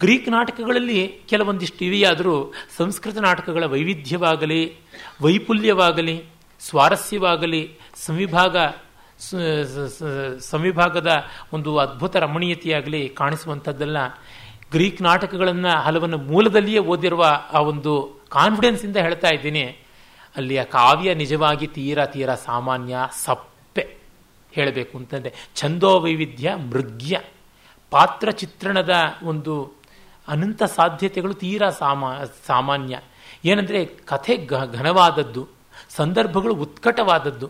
ಗ್ರೀಕ್ ನಾಟಕಗಳಲ್ಲಿ ಕೆಲವೊಂದಿಷ್ಟು ಇವೆಯಾದರೂ ಸಂಸ್ಕೃತ ನಾಟಕಗಳ ವೈವಿಧ್ಯವಾಗಲಿ, ವೈಪುಲ್ಯವಾಗಲಿ, ಸ್ವಾರಸ್ಯವಾಗಲಿ, ಸಂವಿಭಾಗ ಸಂವಿಭಾಗದ ಒಂದು ಅದ್ಭುತ ರಮಣೀಯತೆಯಾಗಲಿ ಕಾಣಿಸುವಂಥದ್ದೆಲ್ಲ. ಗ್ರೀಕ್ ನಾಟಕಗಳನ್ನು ಹಲವನ್ನು ಮೂಲದಲ್ಲಿಯೇ ಓದಿರುವ ಆ ಒಂದು ಕಾನ್ಫಿಡೆನ್ಸಿಂದ ಹೇಳ್ತಾ ಇದ್ದೀನಿ. ಅಲ್ಲಿಯ ಕಾವ್ಯ ನಿಜವಾಗಿ ತೀರಾ ತೀರಾ ಸಾಮಾನ್ಯ, ಸಪ್ಪೆ ಹೇಳಬೇಕು ಅಂತಂದರೆ ಛಂದೋ ವೈವಿಧ್ಯ ಮೃಗ್ಯ ಪಾತ್ರ ಚಿತ್ರಣದ ಒಂದು ಅನಂತ ಸಾಧ್ಯತೆಗಳು ತೀರಾ ಸಾಮಾ, ಸಾಮಾನ್ಯ. ಏನಂದರೆ ಕಥೆ ಘನವಾದದ್ದು, ಸಂದರ್ಭಗಳು ಉತ್ಕಟವಾದದ್ದು.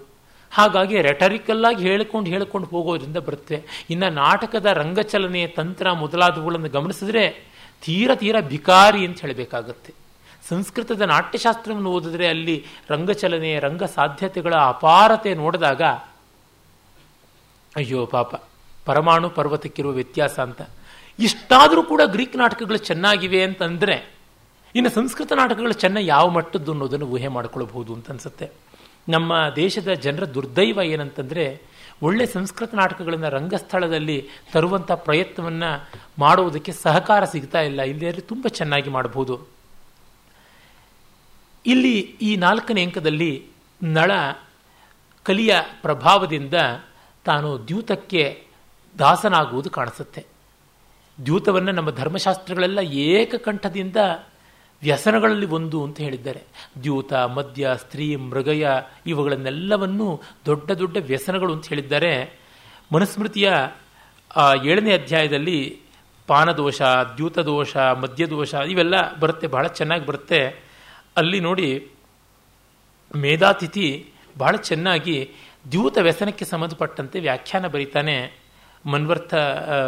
ಹಾಗಾಗಿ ರೆಟರಿಕಲ್ಲಾಗಿ ಹೇಳಿಕೊಂಡು ಹೇಳಿಕೊಂಡು ಹೋಗೋದ್ರಿಂದ ಬರುತ್ತೆ. ಇನ್ನು ನಾಟಕದ ರಂಗಚಲನೆ, ತಂತ್ರ ಮೊದಲಾದವುಗಳನ್ನು ಗಮನಿಸಿದ್ರೆ ತೀರ ತೀರ ಭಿಕಾರಿ ಅಂತ ಹೇಳಬೇಕಾಗತ್ತೆ. ಸಂಸ್ಕೃತದ ನಾಟ್ಯಶಾಸ್ತ್ರವನ್ನು ಓದಿದ್ರೆ ಅಲ್ಲಿ ರಂಗಚಲನೆ, ರಂಗ ಸಾಧ್ಯತೆಗಳ ಅಪಾರತೆ ನೋಡಿದಾಗ, ಅಯ್ಯೋ ಪಾಪ, ಪರಮಾಣು ಪರ್ವತಕ್ಕಿರುವ ವ್ಯತ್ಯಾಸ ಅಂತ. ಇಷ್ಟಾದರೂ ಕೂಡ ಗ್ರೀಕ್ ನಾಟಕಗಳು ಚೆನ್ನಾಗಿವೆ ಅಂತಂದರೆ, ಇನ್ನು ಸಂಸ್ಕೃತ ನಾಟಕಗಳು ಚೆನ್ನ ಯಾವ ಮಟ್ಟದ್ದು ಅನ್ನೋದನ್ನು ಊಹೆ ಮಾಡಿಕೊಳ್ಳಬಹುದು ಅಂತ ಅನ್ಸುತ್ತೆ. ನಮ್ಮ ದೇಶದ ಜನರ ದುರ್ದೈವ ಏನಂತಂದರೆ, ಒಳ್ಳೆ ಸಂಸ್ಕೃತ ನಾಟಕಗಳನ್ನು ರಂಗಸ್ಥಳದಲ್ಲಿ ತರುವಂಥ ಪ್ರಯತ್ನವನ್ನು ಮಾಡುವುದಕ್ಕೆ ಸಹಕಾರ ಸಿಗ್ತಾ ಇಲ್ಲ. ಇಲ್ಲದೆ ತುಂಬ ಚೆನ್ನಾಗಿ ಮಾಡಬಹುದು ಇಲ್ಲಿ ಈ ನಾಲ್ಕನೇ ಅಂಕದಲ್ಲಿ ನಳ ಕಲಿಯ ಪ್ರಭಾವದಿಂದ ತಾನು ದ್ಯೂತಕ್ಕೆ ದಾಸನಾಗುವುದು ಕಾಣಿಸುತ್ತೆ. ದ್ಯೂತವನ್ನು ನಮ್ಮ ಧರ್ಮಶಾಸ್ತ್ರಗಳೆಲ್ಲ ಏಕಕಂಠದಿಂದ ವ್ಯಸನಗಳಲ್ಲಿ ಒಂದು ಅಂತ ಹೇಳಿದ್ದಾರೆ. ದ್ಯೂತ, ಮದ್ಯ, ಸ್ತ್ರೀ, ಮೃಗಯ ಇವುಗಳನ್ನೆಲ್ಲವನ್ನು ದೊಡ್ಡ ದೊಡ್ಡ ವ್ಯಸನಗಳು ಅಂತ ಹೇಳಿದ್ದಾರೆ. ಮನುಸ್ಮೃತಿಯ ಏಳನೇ ಅಧ್ಯಾಯದಲ್ಲಿ ಪಾನದೋಷ, ದ್ಯೂತದೋಷ, ಮದ್ಯದೋಷ ಇವೆಲ್ಲ ಬರುತ್ತೆ, ಬಹಳ ಚೆನ್ನಾಗಿ ಬರುತ್ತೆ. ಅಲ್ಲಿ ನೋಡಿ ಮೇಧಾತಿಥಿ ಬಹಳ ಚೆನ್ನಾಗಿ ದ್ಯೂತ ವ್ಯಸನಕ್ಕೆ ಸಂಬಂಧಪಟ್ಟಂತೆ ವ್ಯಾಖ್ಯಾನ ಬರೀತಾನೆ. ಮನ್ವರ್ಥ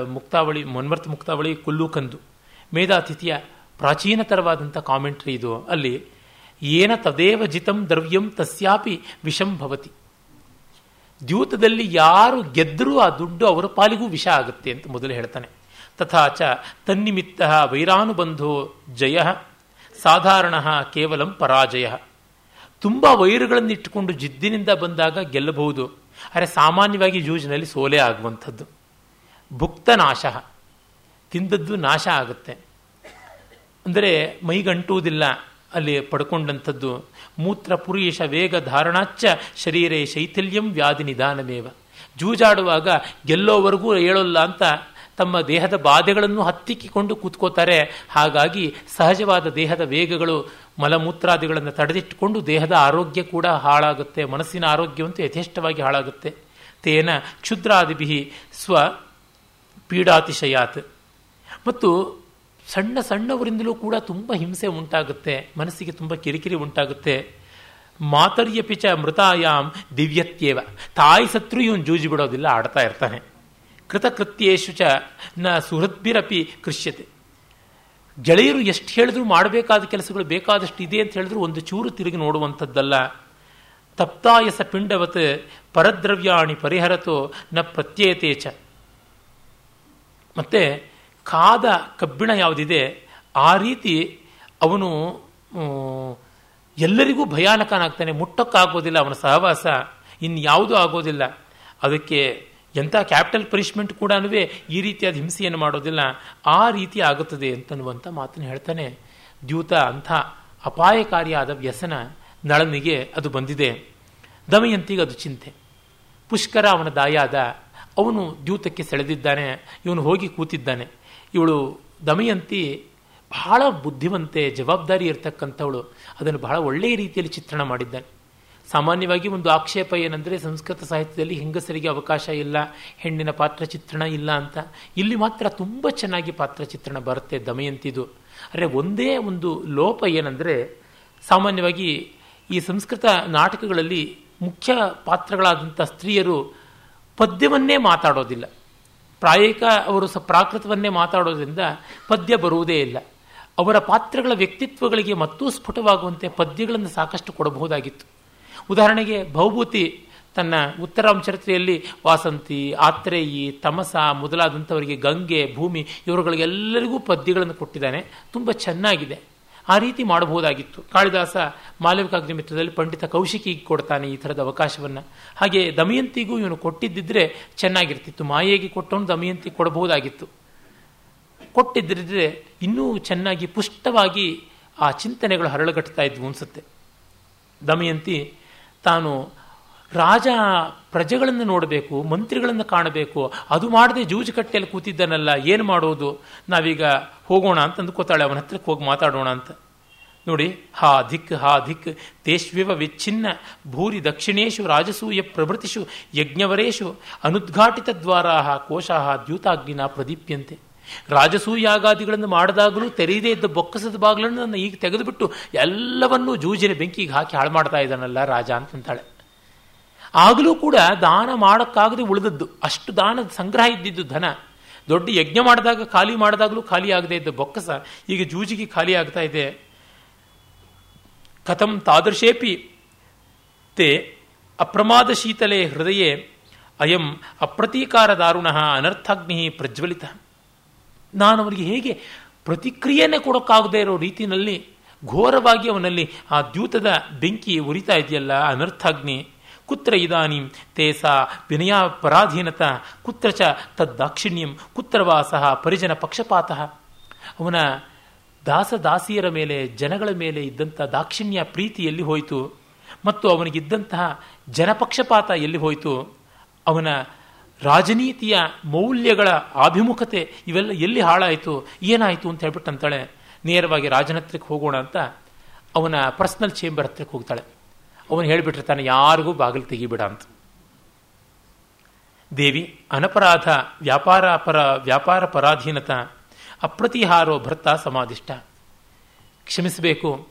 ಮುಕ್ತಾವಳಿ ಮನ್ವರ್ಥ ಮುಕ್ತಾವಳಿ ಕುಲ್ಲುಕಂದು ಮೇಧಾತಿಥಿಯ ಪ್ರಾಚೀನತರವಾದಂಥ ಕಾಮೆಂಟ್ರಿ ಇದು. ಅಲ್ಲಿ, ಏನ ತದೇವ ಜಿತಂ ದ್ರವ್ಯಂ ತಸ್ಯಾಪಿ ವಿಷಂ ಭವತಿ. ದ್ಯೂತದಲ್ಲಿ ಯಾರು ಗೆದ್ದರೂ ಆ ದುಡ್ಡು ಅವರ ಪಾಲಿಗೂ ವಿಷ ಆಗುತ್ತೆ ಅಂತ ಮೊದಲು ಹೇಳ್ತಾನೆ. ತಥಾಚ ತನ್ನಿಮಿತ್ತ ವೈರಾನುಬಂಧೋ ಜಯ, ಸಾಧಾರಣ ಕೇವಲಂ ಪರಾಜಯ. ತುಂಬ ವೈರುಗಳನ್ನು ಇಟ್ಟುಕೊಂಡು ಜಿದ್ದಿನಿಂದ ಬಂದಾಗ ಗೆಲ್ಲಬಹುದು. ಆದರೆ ಸಾಮಾನ್ಯವಾಗಿ ಜೂಜಿನಲ್ಲಿ ಸೋಲೆ ಆಗುವಂಥದ್ದು. ಭುಕ್ತ ನಾಶ. ತಿಂದದ್ದು ನಾಶ ಆಗುತ್ತೆ. ಅಂದರೆ ಮೈಗಂಟುವುದಿಲ್ಲ ಅಲ್ಲಿ ಪಡ್ಕೊಂಡಂಥದ್ದು. ಮೂತ್ರ ಪುರುಷ ವೇಗ ಧಾರಣಾಚ್ಚ ಶರೀರೇ ಶೈಥಿಲ್ಯಂ ವ್ಯಾಧಿ ನಿಧಾನಮೇವ. ಜೂಜಾಡುವಾಗ ಗೆಲ್ಲೋವರೆಗೂ ಹೇಳೋಲ್ಲ ಅಂತ ತಮ್ಮ ದೇಹದ ಬಾಧೆಗಳನ್ನು ಹತ್ತಿಕ್ಕಿಕೊಂಡು ಕೂತ್ಕೋತಾರೆ. ಹಾಗಾಗಿ ಸಹಜವಾದ ದೇಹದ ವೇಗಗಳು ಮಲಮೂತ್ರಾದಿಗಳನ್ನು ತಡೆದಿಟ್ಟುಕೊಂಡು ದೇಹದ ಆರೋಗ್ಯ ಕೂಡ ಹಾಳಾಗುತ್ತೆ. ಮನಸ್ಸಿನ ಆರೋಗ್ಯವಂತೂ ಯಥೇಷ್ಟವಾಗಿ ಹಾಳಾಗುತ್ತೆ. ತೇನ ಕ್ಷುದ್ರಾದಿಭಿ ಸ್ವ ಪೀಡಾತಿಶಯಾತ್. ಮತ್ತು ಸಣ್ಣ ಸಣ್ಣವರಿಂದಲೂ ಕೂಡ ತುಂಬ ಹಿಂಸೆ ಉಂಟಾಗುತ್ತೆ, ಮನಸ್ಸಿಗೆ ತುಂಬ ಕಿರಿಕಿರಿ ಉಂಟಾಗುತ್ತೆ. ಮಾತರ್ಯಪಿಚ ಮೃತಾಯಾಮ್ ದಿವ್ಯತ್ಯೇವ. ತಾಯಿ ಸತ್ರು ಇವನು ಜೂಜಿ ಬಿಡೋದಿಲ್ಲ, ಆಡ್ತಾ ಇರ್ತಾನೆ. ಕೃತಕೃತ್ಯೇಶು ಚ ನ ಸುಹೃದ್ಭಿರಪಿ ಕೃಷ್ಯತೆ. ಗೆಳೆಯರು ಎಷ್ಟು ಹೇಳಿದ್ರು ಮಾಡಬೇಕಾದ ಕೆಲಸಗಳು ಬೇಕಾದಷ್ಟು ಇದೆ ಅಂತ ಹೇಳಿದ್ರು ಒಂದು ಚೂರು ತಿರುಗಿ ನೋಡುವಂಥದ್ದಲ್ಲ. ತಪ್ತಾಯಸ ಪಿಂಡವತ್ ಪರದ್ರವ್ಯಾಣಿ ಪರಿಹರತೋ ನ ಪ್ರತ್ಯೇತೇಚ ಚ. ಮತ್ತೆ ಕಾದ ಕಬ್ಬಿಣ ಯಾವುದಿದೆ, ಆ ರೀತಿ ಅವನು ಎಲ್ಲರಿಗೂ ಭಯಾನಕನಾಗ್ತಾನೆ. ಮುಟ್ಟಕ್ಕಾಗೋದಿಲ್ಲ ಅವನ ಸಹವಾಸ. ಇನ್ಯಾವುದೂ ಆಗೋದಿಲ್ಲ. ಅದಕ್ಕೆ ಎಂಥ ಕ್ಯಾಪಿಟಲ್ ಪನಿಷ್ಮೆಂಟ್ ಕೂಡ ಈ ರೀತಿಯಾದ ಹಿಂಸೆಯನ್ನು ಮಾಡೋದಿಲ್ಲ. ಆ ರೀತಿ ಆಗುತ್ತದೆ ಅಂತನ್ನುವಂಥ ಮಾತನ್ನು ಹೇಳ್ತಾನೆ. ದ್ಯೂತ ಅಂಥ ಅಪಾಯಕಾರಿಯಾದ ವ್ಯಸನ ನಳನಿಗೆ ಅದು ಬಂದಿದೆ. ದಮಯಂತಿಗೆ ಅದು ಚಿಂತೆ. ಪುಷ್ಕರ ಅವನ ದಾಯಾದ ಅವನು ದ್ಯೂತಕ್ಕೆ ಸೆಳೆದಿದ್ದಾನೆ, ಇವನು ಹೋಗಿ ಕೂತಿದ್ದಾನೆ. ಇವಳು ದಮಯಂತಿ ಬಹಳ ಬುದ್ಧಿವಂತೆ, ಜವಾಬ್ದಾರಿ ಇರತಕ್ಕಂಥವಳು. ಅದನ್ನು ಬಹಳ ಒಳ್ಳೆಯ ರೀತಿಯಲ್ಲಿ ಚಿತ್ರಣ ಮಾಡಿದ್ದಾನೆ. ಸಾಮಾನ್ಯವಾಗಿ ಒಂದು ಆಕ್ಷೇಪ ಏನಂದರೆ, ಸಂಸ್ಕೃತ ಸಾಹಿತ್ಯದಲ್ಲಿ ಹೆಂಗಸರಿಗೆ ಅವಕಾಶ ಇಲ್ಲ, ಹೆಣ್ಣಿನ ಪಾತ್ರ ಚಿತ್ರಣ ಇಲ್ಲ ಅಂತ. ಇಲ್ಲಿ ಮಾತ್ರ ತುಂಬ ಚೆನ್ನಾಗಿ ಪಾತ್ರ ಚಿತ್ರಣ ಬರುತ್ತೆ ದಮಯಂತಿದು. ಅಂದರೆ ಒಂದೇ ಒಂದು ಲೋಪ ಏನಂದರೆ, ಸಾಮಾನ್ಯವಾಗಿ ಈ ಸಂಸ್ಕೃತ ನಾಟಕಗಳಲ್ಲಿ ಮುಖ್ಯ ಪಾತ್ರಗಳಾದಂಥ ಸ್ತ್ರೀಯರು ಪದ್ಯವನ್ನೇ ಮಾತಾಡೋದಿಲ್ಲ. ಪ್ರಾಯಿಕ ಅವರು ಸ ಪ್ರಾಕೃತವನ್ನೇ ಮಾತಾಡೋದ್ರಿಂದ ಪದ್ಯ ಬರುವುದೇ ಇಲ್ಲ. ಅವರ ಪಾತ್ರಗಳ ವ್ಯಕ್ತಿತ್ವಗಳಿಗೆ ಮತ್ತೂ ಸ್ಫುಟವಾಗುವಂತೆ ಪದ್ಯಗಳನ್ನು ಸಾಕಷ್ಟು ಕೊಡಬಹುದಾಗಿತ್ತು. ಉದಾಹರಣೆಗೆ ಭೌಭೂತಿ ತನ್ನ ಉತ್ತರಾಂಚರಿತ್ರೆಯಲ್ಲಿ ವಾಸಂತಿ, ಆತ್ರೇಯಿ, ತಮಸ ಮೊದಲಾದಂಥವರಿಗೆ ಗಂಗೆ, ಭೂಮಿ, ಇವರುಗಳಿಗೆಲ್ಲರಿಗೂ ಪದ್ಯಗಳನ್ನು ಕೊಟ್ಟಿದ್ದಾನೆ. ತುಂಬ ಚೆನ್ನಾಗಿದೆ. ಆ ರೀತಿ ಮಾಡಬಹುದಾಗಿತ್ತು. ಕಾಳಿದಾಸ ಮಾಲವಿಕಾಗ್ನಿ ಮಿತ್ರದಲ್ಲಿ ಪಂಡಿತ ಕೌಶಿಕಿಗೆ ಕೊಡ್ತಾನೆ ಈ ಥರದ ಅವಕಾಶವನ್ನು. ಹಾಗೆ ದಮಯಂತಿಗೂ ಇವನು ಕೊಟ್ಟಿದ್ದಿದ್ರೆ ಚೆನ್ನಾಗಿರ್ತಿತ್ತು. ಮಾಯೆಗೆ ಕೊಟ್ಟವನು ದಮಯಂತಿ ಕೊಡಬಹುದಾಗಿತ್ತು. ಕೊಟ್ಟಿದ್ದರೆ ಇನ್ನೂ ಚೆನ್ನಾಗಿ ಪುಷ್ಟವಾಗಿ ಆ ಚಿಂತನೆಗಳು ಹರಳುಗಟ್ತಾ ಇದ್ವು ಅನಿಸುತ್ತೆ. ದಮಯಂತಿ ತಾನು ರಾಜ ಪ್ರಜೆಗಳನ್ನು ನೋಡಬೇಕು, ಮಂತ್ರಿಗಳನ್ನು ಕಾಣಬೇಕು, ಅದು ಮಾಡದೆ ಜೂಜು ಕಟ್ಟೆಯಲ್ಲಿ ಕೂತಿದ್ದಾನಲ್ಲ, ಏನು ಮಾಡೋದು? ನಾವೀಗ ಹೋಗೋಣ ಅಂತ ಅಂದ್ಕೋತಾಳೆ, ಅವನ ಹತ್ರಕ್ಕೆ ಹೋಗಿ ಮಾತಾಡೋಣ ಅಂತ. ನೋಡಿ, ಹಾ ಧಿಕ್ ಹಾ ಧಿಕ್ ತೇಷ್ವಿವ ವಿಚ್ಛಿನ್ನ, ಭೂರಿ ದಕ್ಷಿಣೇಶು, ರಾಜಸೂಯ ಪ್ರಭೃತಿಷು ಯಜ್ಞವರೇಶು ಅನುದ್ಘಾಟಿತ ದ್ವಾರಾ ಕೋಶಾ ದ್ಯೂತಾಗ್ನಿನ ಪ್ರದೀಪ್ಯಂತೆ. ರಾಜಸೂಯಾಗಾದಿಗಳನ್ನು ಮಾಡಿದಾಗಲೂ ತೆರೆಯದೇ ಇದ್ದ ಬೊಕ್ಕಸದ ಬಾಗಿಲನ್ನು ನನ್ನ ಈಗ ತೆಗೆದುಬಿಟ್ಟು ಎಲ್ಲವನ್ನೂ ಜೂಜಿನ ಬೆಂಕಿಗೆ ಹಾಕಿ ಹಾಳು ಮಾಡ್ತಾ ಇದ್ದಾನಲ್ಲ ರಾಜ ಅಂತಂತಾಳೆ. ಆಗಲೂ ಕೂಡ ದಾನ ಮಾಡೋಕ್ಕಾಗದೆ ಉಳಿದದ್ದು. ಅಷ್ಟು ದಾನದ ಸಂಗ್ರಹ ಇದ್ದಿದ್ದು ಧನ. ದೊಡ್ಡ ಯಜ್ಞ ಮಾಡಿದಾಗ ಖಾಲಿ ಮಾಡಿದಾಗಲೂ ಖಾಲಿ ಆಗದೆ ಇದ್ದ ಬೊಕ್ಕಸ ಈಗ ಜೂಜಿಗೆ ಖಾಲಿ ಆಗ್ತಾ ಇದೆ. ಕಥಂ ತಾದೃಶೇಪಿ ತೇ ಅಪ್ರಮಾದ ಶೀತಲೆ ಹೃದಯೇ ಅಯಂ ಅಪ್ರತೀಕಾರ ದಾರುಣ ಅನರ್ಥಾಗ್ನಿ ಪ್ರಜ್ವಲಿತ. ನಾನು ಅವನಿಗೆ ಹೇಗೆ ಪ್ರತಿಕ್ರಿಯೆನೇ ಕೊಡೋಕ್ಕಾಗದೇ ಇರೋ ರೀತಿಯಲ್ಲಿ ಘೋರವಾಗಿ ಅವನಲ್ಲಿ ಆ ದ್ಯೂತದ ಬೆಂಕಿ ಉರಿತಾ ಇದೆಯಲ್ಲ ಅನರ್ಥಾಗ್ನಿ. ಕುತ್ರ ಇದಾನಿ ತೇಸ ವಿನಯ ಪರಾಧೀನತ ಕುತ್ರ ಚ ತದ್ದಾಕ್ಷಿಣ್ಯಂ ಕುತ್ರವಾ ಸಹ ಪರಿಜನ ಪಕ್ಷಪಾತ ಅವನ ದಾಸದಾಸಿಯರ ಮೇಲೆ, ಜನಗಳ ಮೇಲೆ ಇದ್ದಂಥ ದಾಕ್ಷಿಣ್ಯ ಪ್ರೀತಿ ಎಲ್ಲಿ ಹೋಯಿತು? ಮತ್ತು ಅವನಿಗಿದ್ದಂತಹ ಜನಪಕ್ಷಪಾತ ಎಲ್ಲಿ ಹೋಯಿತು? ಅವನ ರಾಜನೀತಿಯ ಮೌಲ್ಯಗಳ ಆಭಿಮುಖತೆ ಇವೆಲ್ಲ ಎಲ್ಲಿ ಹಾಳಾಯಿತು? ಏನಾಯಿತು ಅಂತ ಹೇಳ್ಬಿಟ್ಟು ಅಂತಾಳೆ. ನೇರವಾಗಿ ರಾಜನ ಹತ್ರಕ್ಕೆ ಹೋಗೋಣ ಅಂತ ಅವನ ಪರ್ಸನಲ್ ಚೇಂಬರ್ ಹತ್ರಕ್ಕೆ ಹೋಗ್ತಾಳೆ. ಅವನು ಹೇಳಿಬಿಟ್ಟಿರ್ತಾನೆ ಯಾರಿಗೂ ಬಾಗಿಲು ತೆಗಿಬಿಡ ಅಂತ. ದೇವಿ, ಅನಪರಾಧ, ವ್ಯಾಪಾರ ಅಪರ, ವ್ಯಾಪಾರ ಪರಾಧೀನತ, ಅಪ್ರತಿಹಾರೋ ಭರ್ತ ಸಮಾಧಿಷ್ಟ ಕ್ಷಮಿಸಬೇಕು,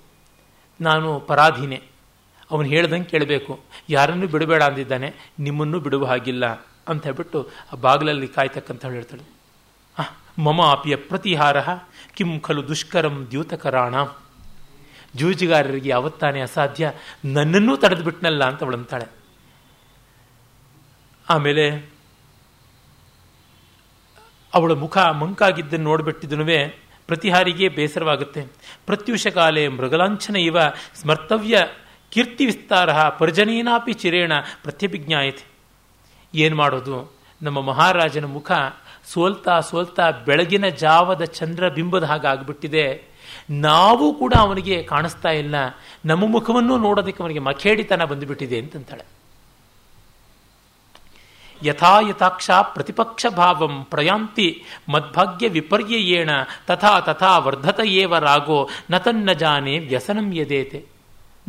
ನಾನು ಪರಾಧೀನೆ. ಅವನು ಹೇಳ್ದಂಗೆ ಕೇಳಬೇಕು, ಯಾರನ್ನೂ ಬಿಡಬೇಡ ಅಂದಿದ್ದಾನೆ, ನಿಮ್ಮನ್ನು ಬಿಡುವ ಹಾಗಿಲ್ಲ ಅಂತ ಹೇಳ್ಬಿಟ್ಟು ಆ ಬಾಗಿಲಲ್ಲಿ ಕಾಯ್ತಕ್ಕಂತ ಹೇಳ್ತಾಳೆ. ಮಮ ಅಪಿಯ ಪ್ರತಿಹಾರ, ಕಿಂ ಖಲು ದುಷ್ಕರಂ ದ್ಯೂತಕರಾಣ. ಜೂಜುಗಾರರಿಗೆ ಯಾವತ್ತಾನೆ ಅಸಾಧ್ಯ? ನನ್ನನ್ನೂ ತಡೆದು ಬಿಟ್ನಲ್ಲ ಅಂತ ಅವಳಂತಾಳೆ ಆಮೇಲೆ ಅವಳ ಮುಖ ಮಂಕಾಗಿದ್ದನ್ನು ನೋಡಿಬಿಟ್ಟಿದ್ದನುವೇ ಪ್ರತಿಹಾರಿಗೆ ಬೇಸರವಾಗುತ್ತೆ. ಪ್ರತ್ಯುಷ ಕಾಲೇ ಮೃಗಲಾಂಛನ ಇವ, ಸ್ಮರ್ತವ್ಯ ಕೀರ್ತಿ ವಿಸ್ತಾರ ಪರ್ಜನೇನಾಪಿ ಚಿರೇಣ ಪ್ರತ್ಯಭಿಜ್ಞಾಯತೆ. ಏನು ಮಾಡೋದು? ನಮ್ಮ ಮಹಾರಾಜನ ಮುಖ ಸೋಲ್ತಾ ಸೋಲ್ತಾ ಬೆಳಗಿನ ಜಾವದ ಚಂದ್ರ ಬಿಂಬದ ಹಾಗೆ ಆಗ್ಬಿಟ್ಟಿದೆ ನಾವು ಕೂಡ ಅವನಿಗೆ ಕಾಣಿಸ್ತಾ ಇಲ್ಲ. ನಮ್ಮ ಮುಖವನ್ನು ನೋಡೋದಕ್ಕೆ ಅವನಿಗೆ ಮಖೇಡಿತನ ಬಂದುಬಿಟ್ಟಿದೆ ಅಂತಂತಾಳೆ. ಯಥಾ ಯಥಾಕ್ಷ ಪ್ರತಿಪಕ್ಷ ಭಾವಂ ಪ್ರಯಾಂತಿ ಮದ್ಭಾಗ್ಯ ವಿಪರ್ಯಯೇಣ ತಥಾ ತಥಾ ವರ್ಧತ ಏವ ರಾಗೋ ತನ್ನ ಜಾನೆ ವ್ಯಸನಂ ಯದೇತೆ.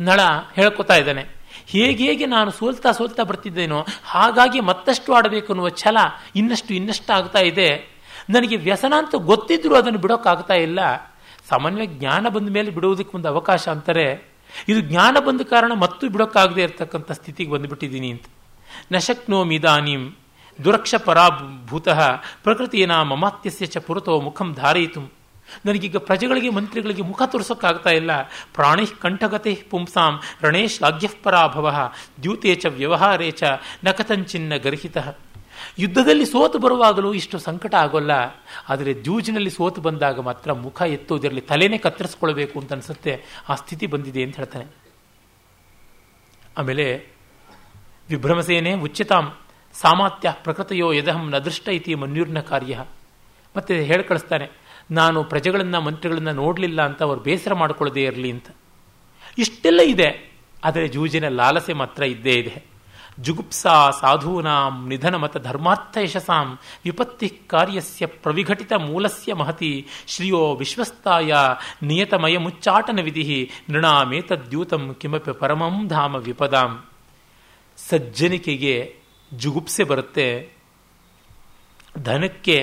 ನಳ ಹೇಳ್ಕೊತಾ ಇದ್ದಾನೆ. ಹೇಗೆ ಹೇಗೆ ನಾನು ಸೋಲ್ತಾ ಸೋಲ್ತಾ ಬರ್ತಿದ್ದೇನೋ ಹಾಗಾಗಿ ಮತ್ತಷ್ಟು ಆಡಬೇಕು ಅನ್ನುವ ಛಲ ಇನ್ನಷ್ಟು ಇನ್ನಷ್ಟು ಆಗ್ತಾ ಇದೆ. ನನಗೆ ವ್ಯಸನ ಅಂತ ಗೊತ್ತಿದ್ರೂ ಅದನ್ನು ಬಿಡೋಕ್ಕಾಗ್ತಾ ಇಲ್ಲ. ಸಾಮಾನ್ಯವಾಗಿ ಜ್ಞಾನ ಬಂದ ಮೇಲೆ ಬಿಡುವುದಕ್ಕೆ ಒಂದು ಅವಕಾಶ ಅಂತಾರೆ, ಇದು ಜ್ಞಾನ ಬಂದ ಕಾರಣ ಮತ್ತು ಬಿಡೋಕ್ಕಾಗದೇ ಇರತಕ್ಕಂಥ ಸ್ಥಿತಿಗೆ ಬಂದುಬಿಟ್ಟಿದ್ದೀನಿ ಅಂತ. ನಶಕ್ನೋಮಿದಾನೀಂ ದುರಕ್ಷ ಪರಾಭೂತ ಪ್ರಕೃತಿಯನ ಮಮಾತ್ಯಸ್ಯ ಚ ಪುರತೋ ಮುಖಂ ಧಾರಯಿತು. ನನಗೀಗ ಪ್ರಜೆಗಳಿಗೆ ಮಂತ್ರಿಗಳಿಗೆ ಮುಖ ತೋರಿಸೋಕ್ಕಾಗ್ತಾ ಇಲ್ಲ. ಪ್ರಾಣಿ ಕಂಠಗತೆ ಪುಂಸಾಂ ರಣೇಶ್ ಲಾಘ್ಯಪರಾಭವ ದ್ಯೂತೆ ಚ ವ್ಯವಹಾರೇ ಚ ನಕತಂಚಿನ್ನ ಗರ್ಹಿತ. ಯುದ್ಧದಲ್ಲಿ ಸೋತು ಬರುವಾಗಲೂ ಇಷ್ಟು ಸಂಕಟ ಆಗೋಲ್ಲ. ಆದರೆ ಜೂಜಿನಲ್ಲಿ ಸೋತು ಬಂದಾಗ ಮಾತ್ರ ಮುಖ ಎತ್ತೋದಿರಲಿ ತಲೆನೇ ಕತ್ತರಿಸ್ಕೊಳ್ಬೇಕು ಅಂತ ಅನಿಸುತ್ತೆ. ಆ ಸ್ಥಿತಿ ಬಂದಿದೆ ಅಂತ ಹೇಳ್ತಾನೆ. ಆಮೇಲೆ ವಿಭ್ರಮಸೇನೆ ಉಚ್ಯತಾಂ ಸಾಮಾತ್ಯ ಪ್ರಕೃತಿಯೋ ಯದಹಂ ನದೃಷ್ಟ ಇತಿ ಮನ್ಯೂರ್ನ ಕಾರ್ಯ. ಮತ್ತೆ ಹೇಳಿ ಕಳಿಸ್ತಾನೆ, ನಾನು ಪ್ರಜೆಗಳನ್ನು ಮಂತ್ರಿಗಳನ್ನು ನೋಡಲಿಲ್ಲ ಅಂತ ಅವರು ಬೇಸರ ಮಾಡಿಕೊಳ್ಳದೇ ಇರಲಿ ಅಂತ. ಇಷ್ಟೆಲ್ಲ ಇದೆ, ಆದರೆ ಜೂಜಿನ ಲಾಲಸೆ ಮಾತ್ರ ಇದ್ದೇ ಇದೆ. ಜುಗುಪ್ಸಾ ಸಾಧೂನಾಂ ನಿಧನ ಮತ ಧರ್ಮಾರ್ಥ ಯಶಸಾಂ ವಿಪತ್ತಿ ಕಾರ್ಯಸ್ಯ ಪ್ರವಿಘಟಿತ ಮೂಲಸ್ಯ ಮಹತಿ ಶ್ರಿಯೋ ವಿಶ್ವಸ್ತಾಯ ನಿಯತಮಯ ಮುಚ್ಚಾಟನ ವಿಧಿ ನೃಣಾಮೇತದ್ಯೂತಂ ಕಿಮಪಿ ಪರಮಂ ಧಾಮ ವಿಪದಾಂ. ಸಜ್ಜನಿಕೆಗೆ ಜುಗುಪ್ಸೆ ಬರುತ್ತೆ, ಧನಕ್ಕೆ,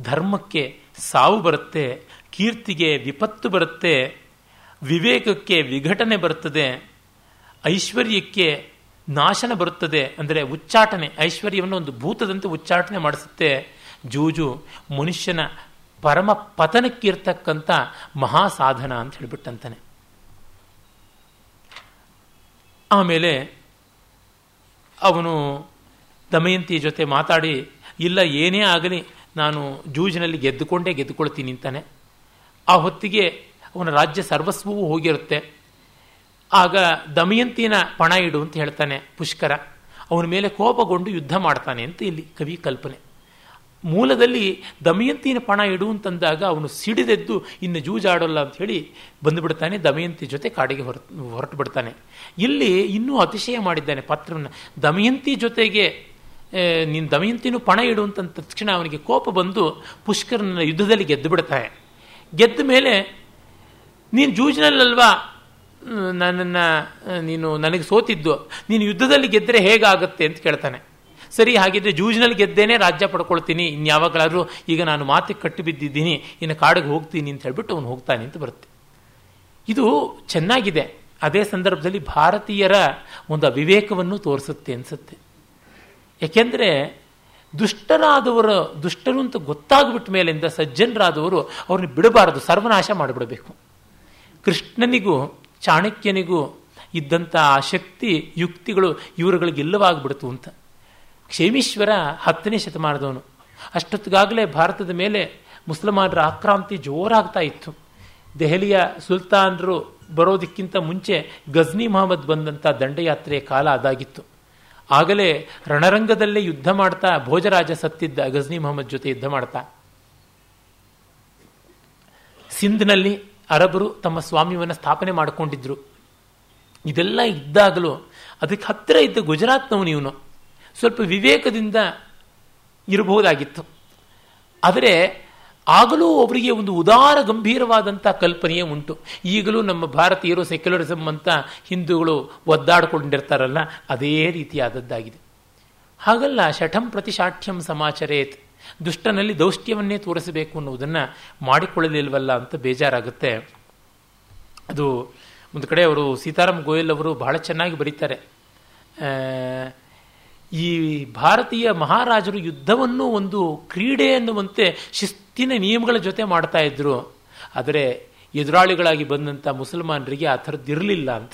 ಧರ್ಮಕ್ಕೆ ಸಾವು ಬರುತ್ತೆ, ಕೀರ್ತಿಗೆ ವಿಪತ್ತು ಬರುತ್ತೆ, ವಿವೇಕಕ್ಕೆ ವಿಘಟನೆ ಬರುತ್ತದೆ ಐಶ್ವರ್ಯಕ್ಕೆ ನಾಶನ ಬರುತ್ತದೆ ಅಂದರೆ ಉಚ್ಚಾಟನೆ, ಐಶ್ವರ್ಯವನ್ನು ಒಂದು ಭೂತದಂತೆ ಉಚ್ಚಾಟನೆ ಮಾಡಿಸುತ್ತೆ. ಜೂಜು ಮನುಷ್ಯನ ಪರಮ ಪತನಕ್ಕಿರ್ತಕ್ಕಂಥ ಮಹಾಸಾಧನ ಅಂತ ಹೇಳ್ಬಿಟ್ಟಂತಾನೆ. ಆಮೇಲೆ ಅವನು ದಮಯಂತಿ ಜೊತೆ ಮಾತಾಡಿ, ಇಲ್ಲ, ಏನೇ ಆಗಲಿ ನಾನು ಜೂಜಿನಲ್ಲಿ ಗೆದ್ದುಕೊಂಡೇ ಗೆದ್ದುಕೊಳ್ತೀನಿ ಅಂತಾನೆ. ಆ ಹೊತ್ತಿಗೆ ಅವನ ರಾಜ್ಯ ಸರ್ವಸ್ವವೂ ಹೋಗಿರುತ್ತೆ. ಆಗ ದಮಯಂತಿನ ಪಣ ಇಡು ಅಂತ ಹೇಳ್ತಾನೆ ಪುಷ್ಕರ. ಅವನ ಮೇಲೆ ಕೋಪಗೊಂಡು ಯುದ್ಧ ಮಾಡ್ತಾನೆ ಅಂತ ಇಲ್ಲಿ ಕವಿ ಕಲ್ಪನೆ. ಮೂಲದಲ್ಲಿ ದಮಯಂತಿನ ಪಣ ಇಡು ಅಂತಂದಾಗ ಅವನು ಸಿಡಿದೆದ್ದು ಇನ್ನು ಜೂಜಾಡೋಲ್ಲ ಅಂತ ಹೇಳಿ ಬಂದುಬಿಡ್ತಾನೆ, ದಮಯಂತಿ ಜೊತೆ ಕಾಡಿಗೆ ಹೊರ ಹೊರಟು ಬಿಡ್ತಾನೆ ಇಲ್ಲಿ ಇನ್ನೂ ಅತಿಶಯ ಮಾಡಿದ್ದಾನೆ ಪಾತ್ರವನ್ನು. ದಮಯಂತಿ ಜೊತೆಗೆ ನೀನು ದಮಯಂತಿನೂ ಪಣ ಇಡು ಅಂತ ತಕ್ಷಣ ಅವನಿಗೆ ಕೋಪ ಬಂದು ಪುಷ್ಕರನ ಯುದ್ಧದಲ್ಲಿ ಗೆದ್ದು ಬಿಡ್ತಾನೆ ಗೆದ್ದ ಮೇಲೆ, ನೀನು ಜೂಜಿನಲ್ಲಲ್ವಾ? ನನ್ನನ್ನು ನೀನು ನನಗೆ ಸೋತಿದ್ದು, ನೀನು ಯುದ್ಧದಲ್ಲಿ ಗೆದ್ದರೆ ಹೇಗಾಗುತ್ತೆ ಅಂತ ಕೇಳ್ತಾನೆ. ಸರಿ, ಹಾಗಿದ್ರೆ ಜೂಜಿನಲ್ಲಿ ಗೆದ್ದೇನೆ ರಾಜ್ಯ ಪಡ್ಕೊಳ್ತೀನಿ. ಇನ್ಯಾವಾಗಲಾದರೂ ಈಗ ನಾನು ಮಾತಿಗೆ ಕಟ್ಟಿ ಬಿದ್ದಿದ್ದೀನಿ, ಇನ್ನು ಕಾಡಿಗೆ ಹೋಗ್ತೀನಿ ಅಂತ ಹೇಳ್ಬಿಟ್ಟು ಅವನು ಹೋಗ್ತಾನೆ ಅಂತ ಬರುತ್ತೆ. ಇದು ಚೆನ್ನಾಗಿದೆ. ಅದೇ ಸಂದರ್ಭದಲ್ಲಿ ಭಾರತೀಯರ ಒಂದು ಅವಿವೇಕವನ್ನು ತೋರಿಸುತ್ತೆ ಅನಿಸುತ್ತೆ. ಯಾಕೆಂದರೆ, ದುಷ್ಟರಾದವರ, ದುಷ್ಟರು ಅಂತ ಗೊತ್ತಾಗ್ಬಿಟ್ಟ ಮೇಲಿಂದ ಸಜ್ಜನರಾದವರು ಅವ್ರನ್ನ ಬಿಡಬಾರದು, ಸರ್ವನಾಶ ಮಾಡಿಬಿಡಬೇಕು. ಕೃಷ್ಣನಿಗೂ ಚಾಣಕ್ಯನಿಗೂ ಇದ್ದಂಥ ಆ ಶಕ್ತಿ, ಯುಕ್ತಿಗಳು ಇವರುಗಳಿಗೆ ಇಲ್ಲವಾಗ್ಬಿಡ್ತು ಅಂತ. ಕ್ಷೇಮೀಶ್ವರ ಹತ್ತನೇ ಶತಮಾನದವನು. ಅಷ್ಟೊತ್ತಿಗಾಗಲೇ ಭಾರತದ ಮೇಲೆ ಮುಸಲ್ಮಾನರ ಆಕ್ರಾಂತಿ ಜೋರಾಗ್ತಾ ಇತ್ತು. ದೆಹಲಿಯ ಸುಲ್ತಾನರು ಬರೋದಕ್ಕಿಂತ ಮುಂಚೆ ಗಜ್ನಿ ಮಹಮ್ಮದ್ ಬಂದಂಥ ದಂಡಯಾತ್ರೆಯ ಕಾಲ ಅದಾಗಿತ್ತು. ಆಗಲೇ ರಣರಂಗದಲ್ಲೇ ಯುದ್ಧ ಮಾಡ್ತಾ ಭೋಜರಾಜ ಸತ್ತಿದ್ದ ಗಜ್ನಿ ಮೊಹಮ್ಮದ್ ಜೊತೆ ಯುದ್ಧ ಮಾಡ್ತಾ. ಸಿಂಧ್ನಲ್ಲಿ ಅರಬರು ತಮ್ಮ ಸ್ವಾಮ್ಯವನ್ನು ಸ್ಥಾಪನೆ ಮಾಡಿಕೊಂಡಿದ್ರು. ಇದೆಲ್ಲ ಇದ್ದಾಗಲೂ ಅದಕ್ಕೆ ಹತ್ತಿರ ಇದ್ದ ಗುಜರಾತ್ನವನು ಇವನು. ಸ್ವಲ್ಪ ವಿವೇಕದಿಂದ ಇರಬಹುದಾಗಿತ್ತು. ಆದರೆ ಆಗಲೂ ಅವರಿಗೆ ಒಂದು ಉದಾರ ಗಂಭೀರವಾದಂಥ ಕಲ್ಪನೆಯೇ ಉಂಟು. ಈಗಲೂ ನಮ್ಮ ಭಾರತೀಯರು ಸೆಕ್ಯುಲರಿಸಮ್ ಅಂತ ಹಿಂದೂಗಳು ಒದ್ದಾಡಿಕೊಂಡಿರ್ತಾರಲ್ಲ, ಅದೇ ರೀತಿಯಾದದ್ದಾಗಿದೆ. ಹಾಗಲ್ಲ, ಶಠಂ ಪ್ರತಿಶಾಠ್ಯಂ ಸಮಾಚರೇತ್. ದುಷ್ಟನಲ್ಲಿ ದೌಷ್ಟ್ಯವನ್ನೇ ತೋರಿಸಬೇಕು ಅನ್ನುವುದನ್ನು ಮಾಡಿಕೊಳ್ಳಲಿಲ್ವಲ್ಲ ಅಂತ ಬೇಜಾರಾಗುತ್ತೆ. ಅದು ಒಂದು ಕಡೆ ಅವರು ಸೀತಾರಾಮ್ ಗೋಯಲ್ ಅವರು ಬಹಳ ಚೆನ್ನಾಗಿ ಬರೀತಾರೆ. ಈ ಭಾರತೀಯ ಮಹಾರಾಜರು ಯುದ್ಧವನ್ನು ಒಂದು ಕ್ರೀಡೆ ಎನ್ನುವಂತೆ ಶಿಸ್ತಿನ ನಿಯಮಗಳ ಜೊತೆ ಮಾಡ್ತಾ ಇದ್ರು. ಆದರೆ ಎದುರಾಳಿಗಳಾಗಿ ಬಂದಂಥ ಮುಸಲ್ಮಾನರಿಗೆ ಆ ಥರದ್ದಿರಲಿಲ್ಲ ಅಂತ.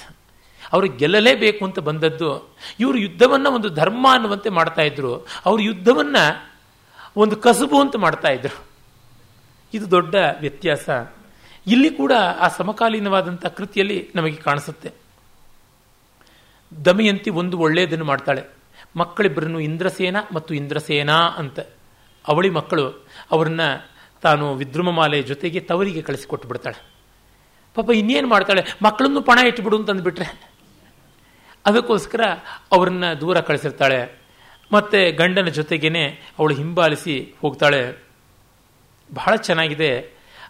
ಅವರು ಗೆಲ್ಲಲೇಬೇಕು ಅಂತ ಬಂದದ್ದು. ಇವರು ಯುದ್ಧವನ್ನು ಒಂದು ಧರ್ಮ ಅನ್ನುವಂತೆ ಮಾಡ್ತಾ ಇದ್ರು. ಅವರು ಯುದ್ಧವನ್ನು ಒಂದು ಕಸುಬು ಅಂತ ಮಾಡ್ತಾ ಇದ್ರು. ಇದು ದೊಡ್ಡ ವ್ಯತ್ಯಾಸ. ಇಲ್ಲಿ ಕೂಡ ಆ ಸಮಕಾಲೀನವಾದಂಥ ಕೃತಿಯಲ್ಲಿ ನಮಗೆ ಕಾಣಿಸುತ್ತೆ. ದಮಯಂತಿ ಒಂದು ಒಳ್ಳೆಯದನ್ನು ಮಾಡ್ತಾಳೆ. ಮಕ್ಕಳಿಬ್ಬರನ್ನು ಇಂದ್ರಸೇನ ಮತ್ತು ಇಂದ್ರಸೇನಾ ಅಂತ. ಅವಳಿ ಮಕ್ಕಳು ಅವರನ್ನ ತಾನು ವಿದ್ರುಮಮಾಲೆ ಜೊತೆಗೆ ತವರಿಗೆ ಕಳಿಸಿಕೊಟ್ಟು ಬಿಡ್ತಾಳೆ. ಪಾಪ ಇನ್ನೇನು ಮಾಡ್ತಾಳೆ? ಮಕ್ಕಳನ್ನು ಪಣ ಇಟ್ಬಿಡು ಅಂತಂದ್ಬಿಟ್ರೆ. ಅದಕ್ಕೋಸ್ಕರ ಅವರನ್ನ ದೂರ ಕಳಿಸಿರ್ತಾಳೆ. ಮತ್ತೆ ಗಂಡನ ಜೊತೆಗೇನೆ ಅವಳು ಹಿಂಬಾಲಿಸಿ ಹೋಗ್ತಾಳೆ. ಬಹಳ ಚೆನ್ನಾಗಿದೆ.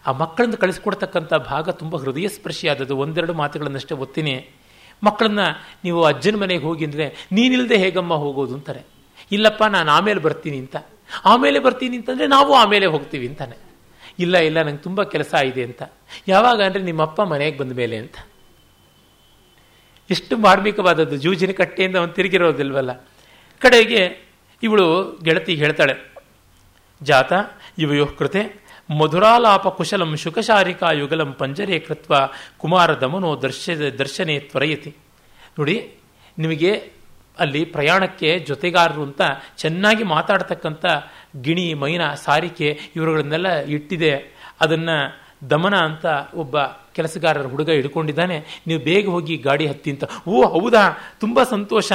ಆ ಮಕ್ಕಳನ್ನು ಕಳಿಸ್ಕೊಡ್ತಕ್ಕಂಥ ಭಾಗ ತುಂಬ ಹೃದಯ ಸ್ಪರ್ಶಿಯಾದದ್ದು ಒಂದೆರಡು ಮಾತುಗಳನ್ನಷ್ಟೇ ಒತ್ತೀನಿ. ಮಕ್ಕಳನ್ನ ನೀವು ಅಜ್ಜನ ಮನೆಗೆ ಹೋಗಿ ಅಂದರೆ ನೀನಿಲ್ಲದೆ ಹೇಗಮ್ಮ ಹೋಗೋದು ಅಂತಾರೆ. ಇಲ್ಲಪ್ಪ, ನಾನು ಆಮೇಲೆ ಬರ್ತೀನಿ ಅಂತ. ಆಮೇಲೆ ಬರ್ತೀನಿ ಅಂತಂದರೆ ನಾವು ಆಮೇಲೆ ಹೋಗ್ತೀವಿ ಅಂತಾನೆ. ಇಲ್ಲ ಇಲ್ಲ, ನಂಗೆ ತುಂಬ ಕೆಲಸ ಇದೆ ಅಂತ. ಯಾವಾಗ ಅಂದರೆ ನಿಮ್ಮಪ್ಪ ಮನೆಗೆ ಬಂದ ಮೇಲೆ ಅಂತ. ಎಷ್ಟು ಮಾರ್ಮಿಕವಾದದ್ದು. ಜೂಜಿನ ಕಟ್ಟೆಯಿಂದ ಅವನು ತಿರುಗಿರೋದಿಲ್ವಲ್ಲ. ಕಡೆಗೆ ಇವಳು ಗೆಳತಿ ಹೇಳ್ತಾಳೆ, ಜಾತ, ಇವಯೋ ಕೃತೆ, ಮಧುರಾಲಾಪ ಕುಶಲಂ ಶುಕಶಾರಿಕಾ ಯುಗಲಂ ಪಂಜರೇ ಕೃತ್ವ ಕುಮಾರ ದಮನೋ ದರ್ಶ, ದರ್ಶನೇ ತ್ವರಯತಿ. ನೋಡಿ, ನಿಮಗೆ ಅಲ್ಲಿ ಪ್ರಯಾಣಕ್ಕೆ ಜೊತೆಗಾರರು ಅಂತ ಚೆನ್ನಾಗಿ ಮಾತಾಡ್ತಕ್ಕಂಥ ಗಿಣಿ, ಮೈನ, ಸಾರಿಕೆ ಇವರುಗಳನ್ನೆಲ್ಲ ಇಟ್ಟಿದೆ. ಅದನ್ನು ದಮನ ಅಂತ ಒಬ್ಬ ಕೆಲಸಗಾರರ ಹುಡುಗ ಹಿಡ್ಕೊಂಡಿದ್ದಾನೆ. ನೀವು ಬೇಗ ಹೋಗಿ ಗಾಡಿ ಹತ್ತಿ ಅಂತ. ಓ, ಹೌದಾ? ತುಂಬ ಸಂತೋಷ.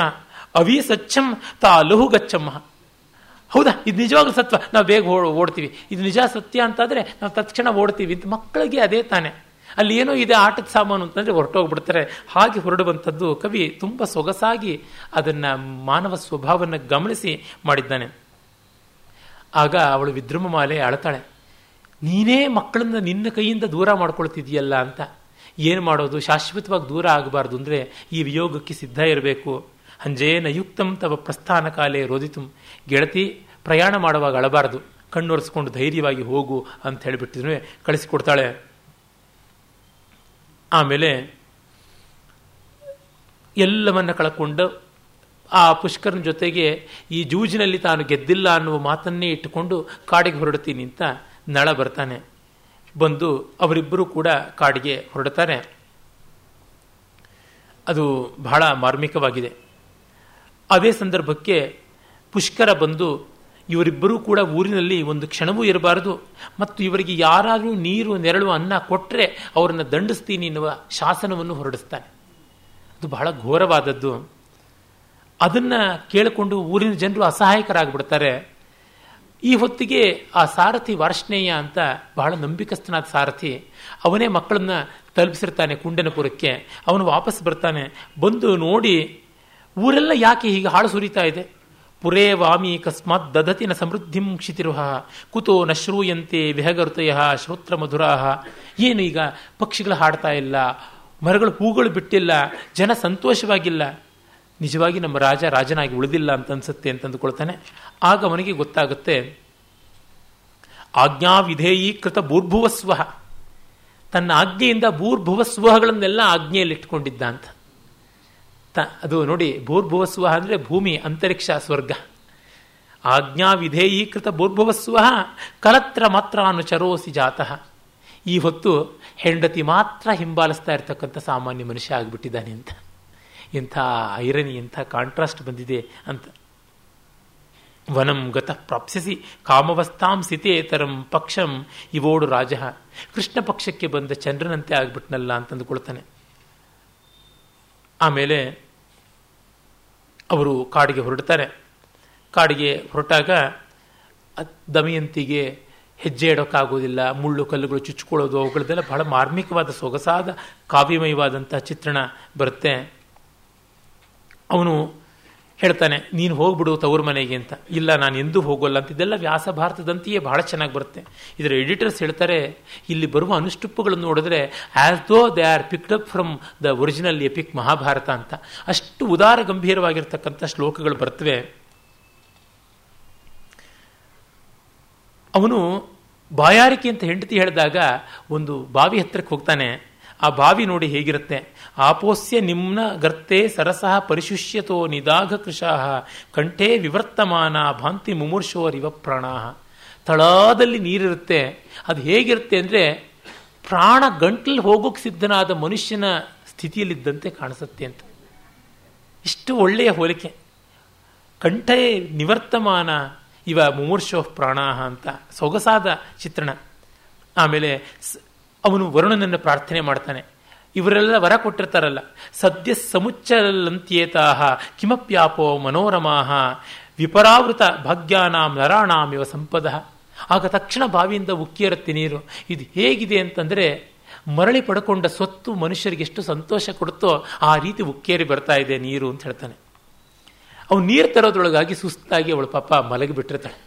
ಅವಿ ಸಚ್ಚಂ ತಾ ಲಹು ಗಚ್ಚಮ್ಮ ಹೌದಾ? ಇದು ನಿಜವಾಗ್ಲೂ ಸತ್ವ. ನಾವು ಬೇಗ ಓಡ್ತೀವಿ. ಇದು ನಿಜ ಸತ್ಯ ಅಂತಾದರೆ ನಾವು ತತ್ಕ್ಷಣ ಓಡ್ತೀವಿ. ಇದು ಮಕ್ಕಳಿಗೆ ಅದೇ ತಾನೆ. ಅಲ್ಲಿ ಏನೋ ಇದೆ ಆಟದ ಸಾಮಾನು ಅಂತಂದರೆ ಹೊರಟೋಗ್ಬಿಡ್ತಾರೆ. ಹಾಗೆ ಹೊರಡುವಂಥದ್ದು ಕವಿ ತುಂಬ ಸೊಗಸಾಗಿ ಅದನ್ನು ಮಾನವ ಸ್ವಭಾವವನ್ನು ಗಮನಿಸಿ ಮಾಡಿದ್ದಾನೆ. ಆಗ ಅವಳು ವಿದ್ರುಮಮಾಲೆ ಅಳತಾಳೆ. ನೀನೇ ಮಕ್ಕಳನ್ನ ನಿನ್ನ ಕೈಯಿಂದ ದೂರ ಮಾಡ್ಕೊಳ್ತಿದ್ಯಲ್ಲ ಅಂತ. ಏನು ಮಾಡೋದು? ಶಾಶ್ವತವಾಗಿ ದೂರ ಆಗಬಾರ್ದು ಅಂದರೆ ಈ ವಿಯೋಗಕ್ಕೆ ಸಿದ್ಧ ಇರಬೇಕು. ಹಂಜೇನ ಯುಕ್ತಂ ತವ ಪ್ರಸ್ಥಾನ ಕಾಲೇ ರೋದಿತು. ಗೆಳತಿ ಪ್ರಯಾಣ ಮಾಡುವಾಗ ಅಳಬಾರ್ದು. ಕಣ್ಣೊರೆಸ್ಕೊಂಡು ಧೈರ್ಯವಾಗಿ ಹೋಗು ಅಂತ ಹೇಳಿಬಿಟ್ಟಿದ್ರು ಕಳಿಸಿಕೊಡ್ತಾಳೆ. ಆಮೇಲೆ ಎಲ್ಲವನ್ನ ಕಳ್ಕೊಂಡು ಆ ಪುಷ್ಕರನ ಜೊತೆಗೆ ಈ ಜೂಜಿನಲ್ಲಿ ತಾನು ಗೆದ್ದಿಲ್ಲ ಅನ್ನುವ ಮಾತನ್ನೇ ಇಟ್ಟುಕೊಂಡು ಕಾಡಿಗೆ ಹೊರಡ್ತೀನಿ ಅಂತ ನಳ ಬರ್ತಾನೆ. ಬಂದು ಅವರಿಬ್ಬರು ಕೂಡ ಕಾಡಿಗೆ ಹೊರಡ್ತಾರೆ. ಅದು ಬಹಳ ಮಾರ್ಮಿಕವಾಗಿದೆ. ಅದೇ ಸಂದರ್ಭಕ್ಕೆ ಪುಷ್ಕರ ಬಂದು ಇವರಿಬ್ಬರೂ ಕೂಡ ಊರಿನಲ್ಲಿ ಒಂದು ಕ್ಷಣವೂ ಇರಬಾರದು. ಮತ್ತು ಇವರಿಗೆ ಯಾರಾದರೂ ನೀರು, ನೆರಳು, ಅನ್ನ ಕೊಟ್ಟರೆ ಅವರನ್ನು ದಂಡಿಸ್ತೀನಿ ಎನ್ನುವ ಶಾಸನವನ್ನು ಹೊರಡಿಸ್ತಾನೆ. ಅದು ಬಹಳ ಘೋರವಾದದ್ದು. ಅದನ್ನು ಕೇಳಿಕೊಂಡು ಊರಿನ ಜನರು ಅಸಹಾಯಕರಾಗಿಬಿಡ್ತಾರೆ. ಈ ಹೊತ್ತಿಗೆ ಆ ಸಾರಥಿ ವಾರ್ಷ್ಣೇಯ ಅಂತ ಬಹಳ ನಂಬಿಕಸ್ಥನಾದ ಸಾರಥಿ, ಅವನೇ ಮಕ್ಕಳನ್ನ ತಲುಪಿಸಿರ್ತಾನೆ ಕುಂಡನಪುರಕ್ಕೆ. ಅವನು ವಾಪಸ್ ಬರ್ತಾನೆ. ಬಂದು ನೋಡಿ ಊರೆಲ್ಲ ಯಾಕೆ ಹೀಗೆ ಹಾಳು ಸುರಿತಾ ಇದೆ? ಪುರೇ ವಾಮಿ ಕಸ್ಮಾತ್ ದದತಿನ ಸಮೃದ್ಧಿಂ ಕ್ಷಿತಿರುಹ, ಕುತೋ ನ ಶ್ರೂಯಂತೆ ವಿಹಗರುತಯ ಶ್ರೋತ್ರ ಮಧುರಾಹ. ಏನು ಈಗ ಪಕ್ಷಿಗಳು ಹಾಡ್ತಾ ಇಲ್ಲ, ಮರಗಳು ಹೂಗಳು ಬಿಟ್ಟಿಲ್ಲ, ಜನ ಸಂತೋಷವಾಗಿಲ್ಲ. ನಿಜವಾಗಿ ನಮ್ಮ ರಾಜ ರಾಜನಾಗಿ ಉಳಿದಿಲ್ಲ ಅಂತ ಅನ್ಸುತ್ತೆ ಅಂತ ಅಂದುಕೊಳ್ತಾನೆ. ಆಗ ಅವನಿಗೆ ಗೊತ್ತಾಗುತ್ತೆ, ಆಜ್ಞಾ ವಿಧೇಯೀಕೃತ ಭೂರ್ಭುವಸ್ವ. ತನ್ನ ಆಜ್ಞೆಯಿಂದ ಭೂರ್ಭುವಸ್ವಗಳನ್ನೆಲ್ಲ ಆಜ್ಞೆಯಲ್ಲಿ ಇಟ್ಕೊಂಡಿದ್ದ ಅಂತ ಅದು ನೋಡಿ ಭೂರ್ಭುವಸ್ವ ಅಂದರೆ ಭೂಮಿ, ಅಂತರಿಕ್ಷ, ಸ್ವರ್ಗ. ಆಜ್ಞಾ ವಿಧೇಯೀಕೃತ ಭೂರ್ಭುವಸ್ವ ಕಲತ್ರ ಮಾತ್ರ ಅನುಚರೋಸಿ ಜಾತಃ. ಈ ಹೊತ್ತು ಹೆಂಡತಿ ಮಾತ್ರ ಹಿಂಬಾಲಿಸ್ತಾ ಇರ್ತಕ್ಕಂಥ ಸಾಮಾನ್ಯ ಮನುಷ್ಯ ಆಗಿಬಿಟ್ಟಿದ್ದಾನೆ ಅಂತ. ಇಂಥ ಐರನಿ, ಇಂಥ ಕಾಂಟ್ರಾಸ್ಟ್ ಬಂದಿದೆ ಅಂತ. ವನಂ ಗತ ಪ್ರಾಪ್ಸಿಸಿ ಕಾಮವಸ್ತಾಂ ಸಿತೇತರಂ ಪಕ್ಷಂ ಇವೋಡು ರಾಜ. ಕೃಷ್ಣ ಪಕ್ಷಕ್ಕೆ ಬಂದ ಚಂದ್ರನಂತೆ ಆಗ್ಬಿಟ್ನಲ್ಲ ಅಂತಂದುಕೊಳ್ತಾನೆ. ಆಮೇಲೆ ಅವರು ಕಾಡಿಗೆ ಹೊರಡ್ತಾರೆ. ಕಾಡಿಗೆ ಹೊರಟಾಗ ದಮಯಂತಿಗೆ ಹೆಜ್ಜೆ ಇಡೋಕ್ಕಾಗೋದಿಲ್ಲ, ಮುಳ್ಳು ಕಲ್ಲುಗಳು ಚುಚ್ಕೊಳ್ಳೋದು ಅವುಗಳದ್ದೆಲ್ಲ ಬಹಳ ಮಾರ್ಮಿಕವಾದ, ಸೊಗಸಾದ ಕಾವ್ಯಮಯವಾದಂಥ ಚಿತ್ರಣ ಬರುತ್ತೆ. ಅವನು ಹೇಳ್ತಾನೆ, ನೀನು ಹೋಗ್ಬಿಡು ತವರು ಮನೆಗೆ ಅಂತ. ಇಲ್ಲ, ನಾನು ಎಂದೂ ಹೋಗೋಲ್ಲ. ಅಂತ ಇದೆಲ್ಲ ವ್ಯಾಸ ಭಾರತದಂತೆಯೇ ಬಹಳ ಚೆನ್ನಾಗಿ ಬರುತ್ತೆ. ಇದರ ಎಡಿಟರ್ಸ್ ಹೇಳ್ತಾರೆ, ಇಲ್ಲಿ ಬರುವ ಅನುಷ್ಠುಪ್ಪುಗಳನ್ನು ನೋಡಿದ್ರೆ as though they are picked up from the original epic Mahabharata ಅಂತ, ಅಷ್ಟು ಉದಾರ ಗಂಭೀರವಾಗಿರ್ತಕ್ಕಂಥ ಶ್ಲೋಕಗಳು ಬರ್ತವೆ. ಅವನು ಬಾಯಾರಿಕೆ ಅಂತ ಹೆಂಡತಿ ಹೇಳಿದಾಗ ಒಂದು ಬಾವಿ ಹತ್ತಿರಕ್ಕೆ ಹೋಗ್ತಾನೆ. ಆ ಬಾವಿ ನೋಡಿ ಹೇಗಿರುತ್ತೆ? ಆಪೋಸ್ಯ ನಿಮ್ನ ಗರ್ತೆ ಸರಸಃ ಪರಿಶುಷ್ಯತೋ ನಿದಾಘ ಕೃಶಾಹ ಕಂಠೇ ವಿವರ್ತಮಾನ ಭಾಂತಿ ಮುಮೂರ್ಷೋರಿವ ಪ್ರಾಣಾಹ. ತಳಾದಲ್ಲಿ ನೀರಿರುತ್ತೆ. ಅದು ಹೇಗಿರುತ್ತೆ ಅಂದರೆ ಪ್ರಾಣ ಗಂಟ್ಲಲ್ಲಿ ಹೋಗೋಕೆ ಸಿದ್ಧನಾದ ಮನುಷ್ಯನ ಸ್ಥಿತಿಯಲ್ಲಿದ್ದಂತೆ ಕಾಣಿಸುತ್ತೆ ಅಂತ. ಇಷ್ಟು ಒಳ್ಳೆಯ ಹೋಲಿಕೆ. ಕಂಠೇ ನಿವರ್ತಮಾನ ಇವ ಮುಮೂರ್ಷೋ ಪ್ರಾಣಾಹ ಅಂತ. ಸೊಗಸಾದ ಚಿತ್ರಣ. ಆಮೇಲೆ ಅವನು ವರುಣನನ್ನು ಪ್ರಾರ್ಥನೆ ಮಾಡ್ತಾನೆ. ಇವರೆಲ್ಲ ವರ ಕೊಟ್ಟಿರ್ತಾರಲ್ಲ. ಸದ್ಯ ಸಮುಚ್ಚಲಂತ್ಯೇತಾಹ, ಕಿಮಪ್ಯಾಪೋ ಮನೋರಮಾಹ, ವಿಪರಾವೃತ ಭಾಗ್ಯಾನಾಂ ನರಾಣಾಂ ಇವ ಸಂಪದ. ಆಗ ತಕ್ಷಣ ಬಾವಿಯಿಂದ ಉಕ್ಕಿಯರುತ್ತೆ ನೀರು. ಇದು ಹೇಗಿದೆ ಅಂತಂದರೆ, ಮರಳಿ ಪಡ್ಕೊಂಡ ಸ್ವತ್ತು ಮನುಷ್ಯರಿಗೆ ಎಷ್ಟು ಸಂತೋಷ ಕೊಡುತ್ತೋ ಆ ರೀತಿ ಉಕ್ಕೇರಿ ಬರ್ತಾ ಇದೆ ನೀರು ಅಂತ ಹೇಳ್ತಾನೆ. ಅವನು ನೀರು ತರೋದ್ರೊಳಗಾಗಿ ಸುಸ್ತಾಗಿ ಅವಳು ಪಾಪ ಮಲಗಿಬಿಟ್ಟಿರ್ತಾಳೆ.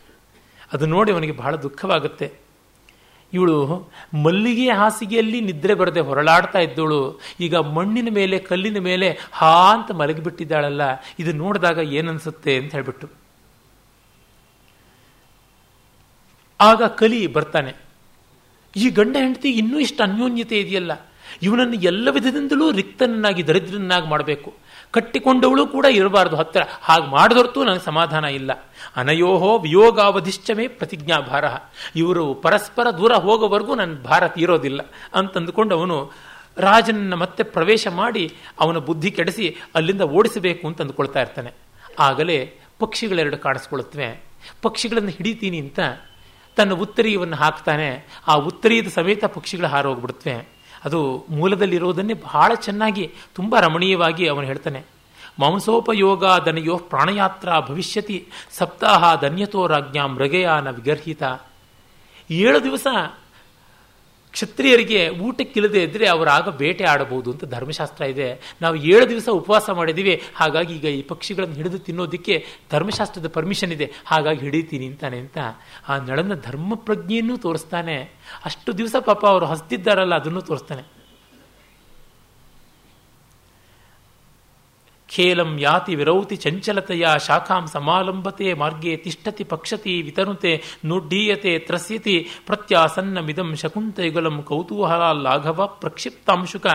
ಅದು ನೋಡಿ ಅವನಿಗೆ ಬಹಳ ದುಃಖವಾಗುತ್ತೆ. ಇವಳು ಮಲ್ಲಿಗೆ ಹಾಸಿಗೆಯಲ್ಲಿ ನಿದ್ರೆ ಬರದೆ ಹೊರಳಾಡ್ತಾ ಇದ್ದವಳು ಈಗ ಮಣ್ಣಿನ ಮೇಲೆ, ಕಲ್ಲಿನ ಮೇಲೆ ಹಾ ಅಂತ ಮಲಗಿಬಿಟ್ಟಿದ್ದಾಳಲ್ಲ. ಇದು ನೋಡಿದಾಗ ಏನನ್ಸುತ್ತೆ ಅಂತ ಹೇಳ್ಬಿಟ್ಟು. ಆಗ ಕಲಿ ಬರ್ತಾನೆ. ಈ ಗಂಡ ಹೆಂಡತಿ ಇನ್ನೂ ಇಷ್ಟು ಅನ್ಯೋನ್ಯತೆ ಇದೆಯಲ್ಲ. ಇವನನ್ನು ಎಲ್ಲ ವಿಧದಿಂದಲೂ ರಿಕ್ತನನ್ನಾಗಿ ದರಿದ್ರನ್ನಾಗಿ ಮಾಡಬೇಕು. ಕಟ್ಟಿಕೊಂಡವಳು ಕೂಡ ಇರಬಾರ್ದು. ಹತ್ತಿರ ಹಾಗೆ ಮಾಡಿದೊರ್ತು ನನಗೆ ಸಮಾಧಾನ ಇಲ್ಲ. ಅನಯೋಹೋ ವಿಯೋಗಾವಧಿಶ್ಚಮೇ ಪ್ರತಿಜ್ಞಾಭಾರ. ಇವರು ಪರಸ್ಪರ ದೂರ ಹೋಗೋವರೆಗೂ ನನ್ನ ಭಾರ ತೀರೋದಿಲ್ಲ ಅಂತಂದುಕೊಂಡು ಅವನು ರಾಜನನ್ನು ಮತ್ತೆ ಪ್ರವೇಶ ಮಾಡಿ ಅವನ ಬುದ್ಧಿ ಕೆಡಿಸಿ ಅಲ್ಲಿಂದ ಓಡಿಸಬೇಕು ಅಂತ ಅಂದುಕೊಳ್ತಾ ಇರ್ತಾನೆ. ಆಗಲೇ ಪಕ್ಷಿಗಳೆರಡು ಕಾಣಿಸ್ಕೊಳ್ಳುತ್ತವೆ ಪಕ್ಷಿಗಳನ್ನು ಹಿಡಿತೀನಿ ಅಂತ ತನ್ನ ಉತ್ತರೀಯವನ್ನು ಹಾಕ್ತಾನೆ. ಆ ಉತ್ತರೀಯದ ಸಮೇತ ಪಕ್ಷಿಗಳು ಹಾರೋಗ್ಬಿಡುತ್ತವೆ. ಅದು ಮೂಲದಲ್ಲಿರೋದನ್ನೇ ಬಹಳ ಚೆನ್ನಾಗಿ, ತುಂಬ ರಮಣೀಯವಾಗಿ ಅವನು ಹೇಳ್ತಾನೆ. ಮಾಂಸೋಪಯೋಗ ದನಯೋ ಪ್ರಾಣಯಾತ್ರ ಭವಿಷ್ಯತಿ ಸಪ್ತಾಹ ಧನ್ಯತೋ ರಾಜ್ಞಾ ಮೃಗಯಾನ ವಿಗರ್ಹಿತ. ಏಳು ದಿವಸ ಕ್ಷತ್ರಿಯರಿಗೆ ಊಟಕ್ಕಿಲ್ಲದೆ ಇದ್ದರೆ ಅವರಾಗ ಬೇಟೆ ಆಡಬಹುದು ಅಂತ ಧರ್ಮಶಾಸ್ತ್ರ ಇದೆ. ನಾವು ಏಳು ದಿವಸ ಉಪವಾಸ ಮಾಡಿದ್ದೀವಿ. ಹಾಗಾಗಿ ಈಗ ಈ ಪಕ್ಷಿಗಳನ್ನು ಹಿಡಿದು ತಿನ್ನೋದಕ್ಕೆ ಧರ್ಮಶಾಸ್ತ್ರದ ಪರ್ಮಿಷನ್ ಇದೆ. ಹಾಗಾಗಿ ಹಿಡಿತೀನಿ ಅಂತಾನೆ ಅಂತ ಆ ನಳನ ಧರ್ಮ ಪ್ರಜ್ಞೆಯನ್ನು ತೋರಿಸ್ತಾನೆ. ಅಷ್ಟು ದಿವಸ ಪಾಪ ಅವರು ಹಸ್ತಿದ್ದಾರಲ್ಲ, ಅದನ್ನು ತೋರಿಸ್ತಾನೆ. ಖೇಲಂ ಯಾತಿ ವಿರೌತಿ ಚಂಚಲತೆಯ ಶಾಖಾಂ ಸಮಾಲಂಬತೆ ಮಾರ್ಗೇ ತಿಷ್ಠತಿ ಪಕ್ಷತಿ ವಿತನುತೆ ನುಡ್ಡೀಯತೆ ತ್ರಸ್ಯತಿ ಪ್ರತ್ಯಾಸನ್ನಮಿದಂ ಶಕುಂತೈಗುಲಂ ಕೌತೂಹಲ ಲಾಘವ ಪ್ರಕ್ಷಿಪ್ತಾಂಶುಕ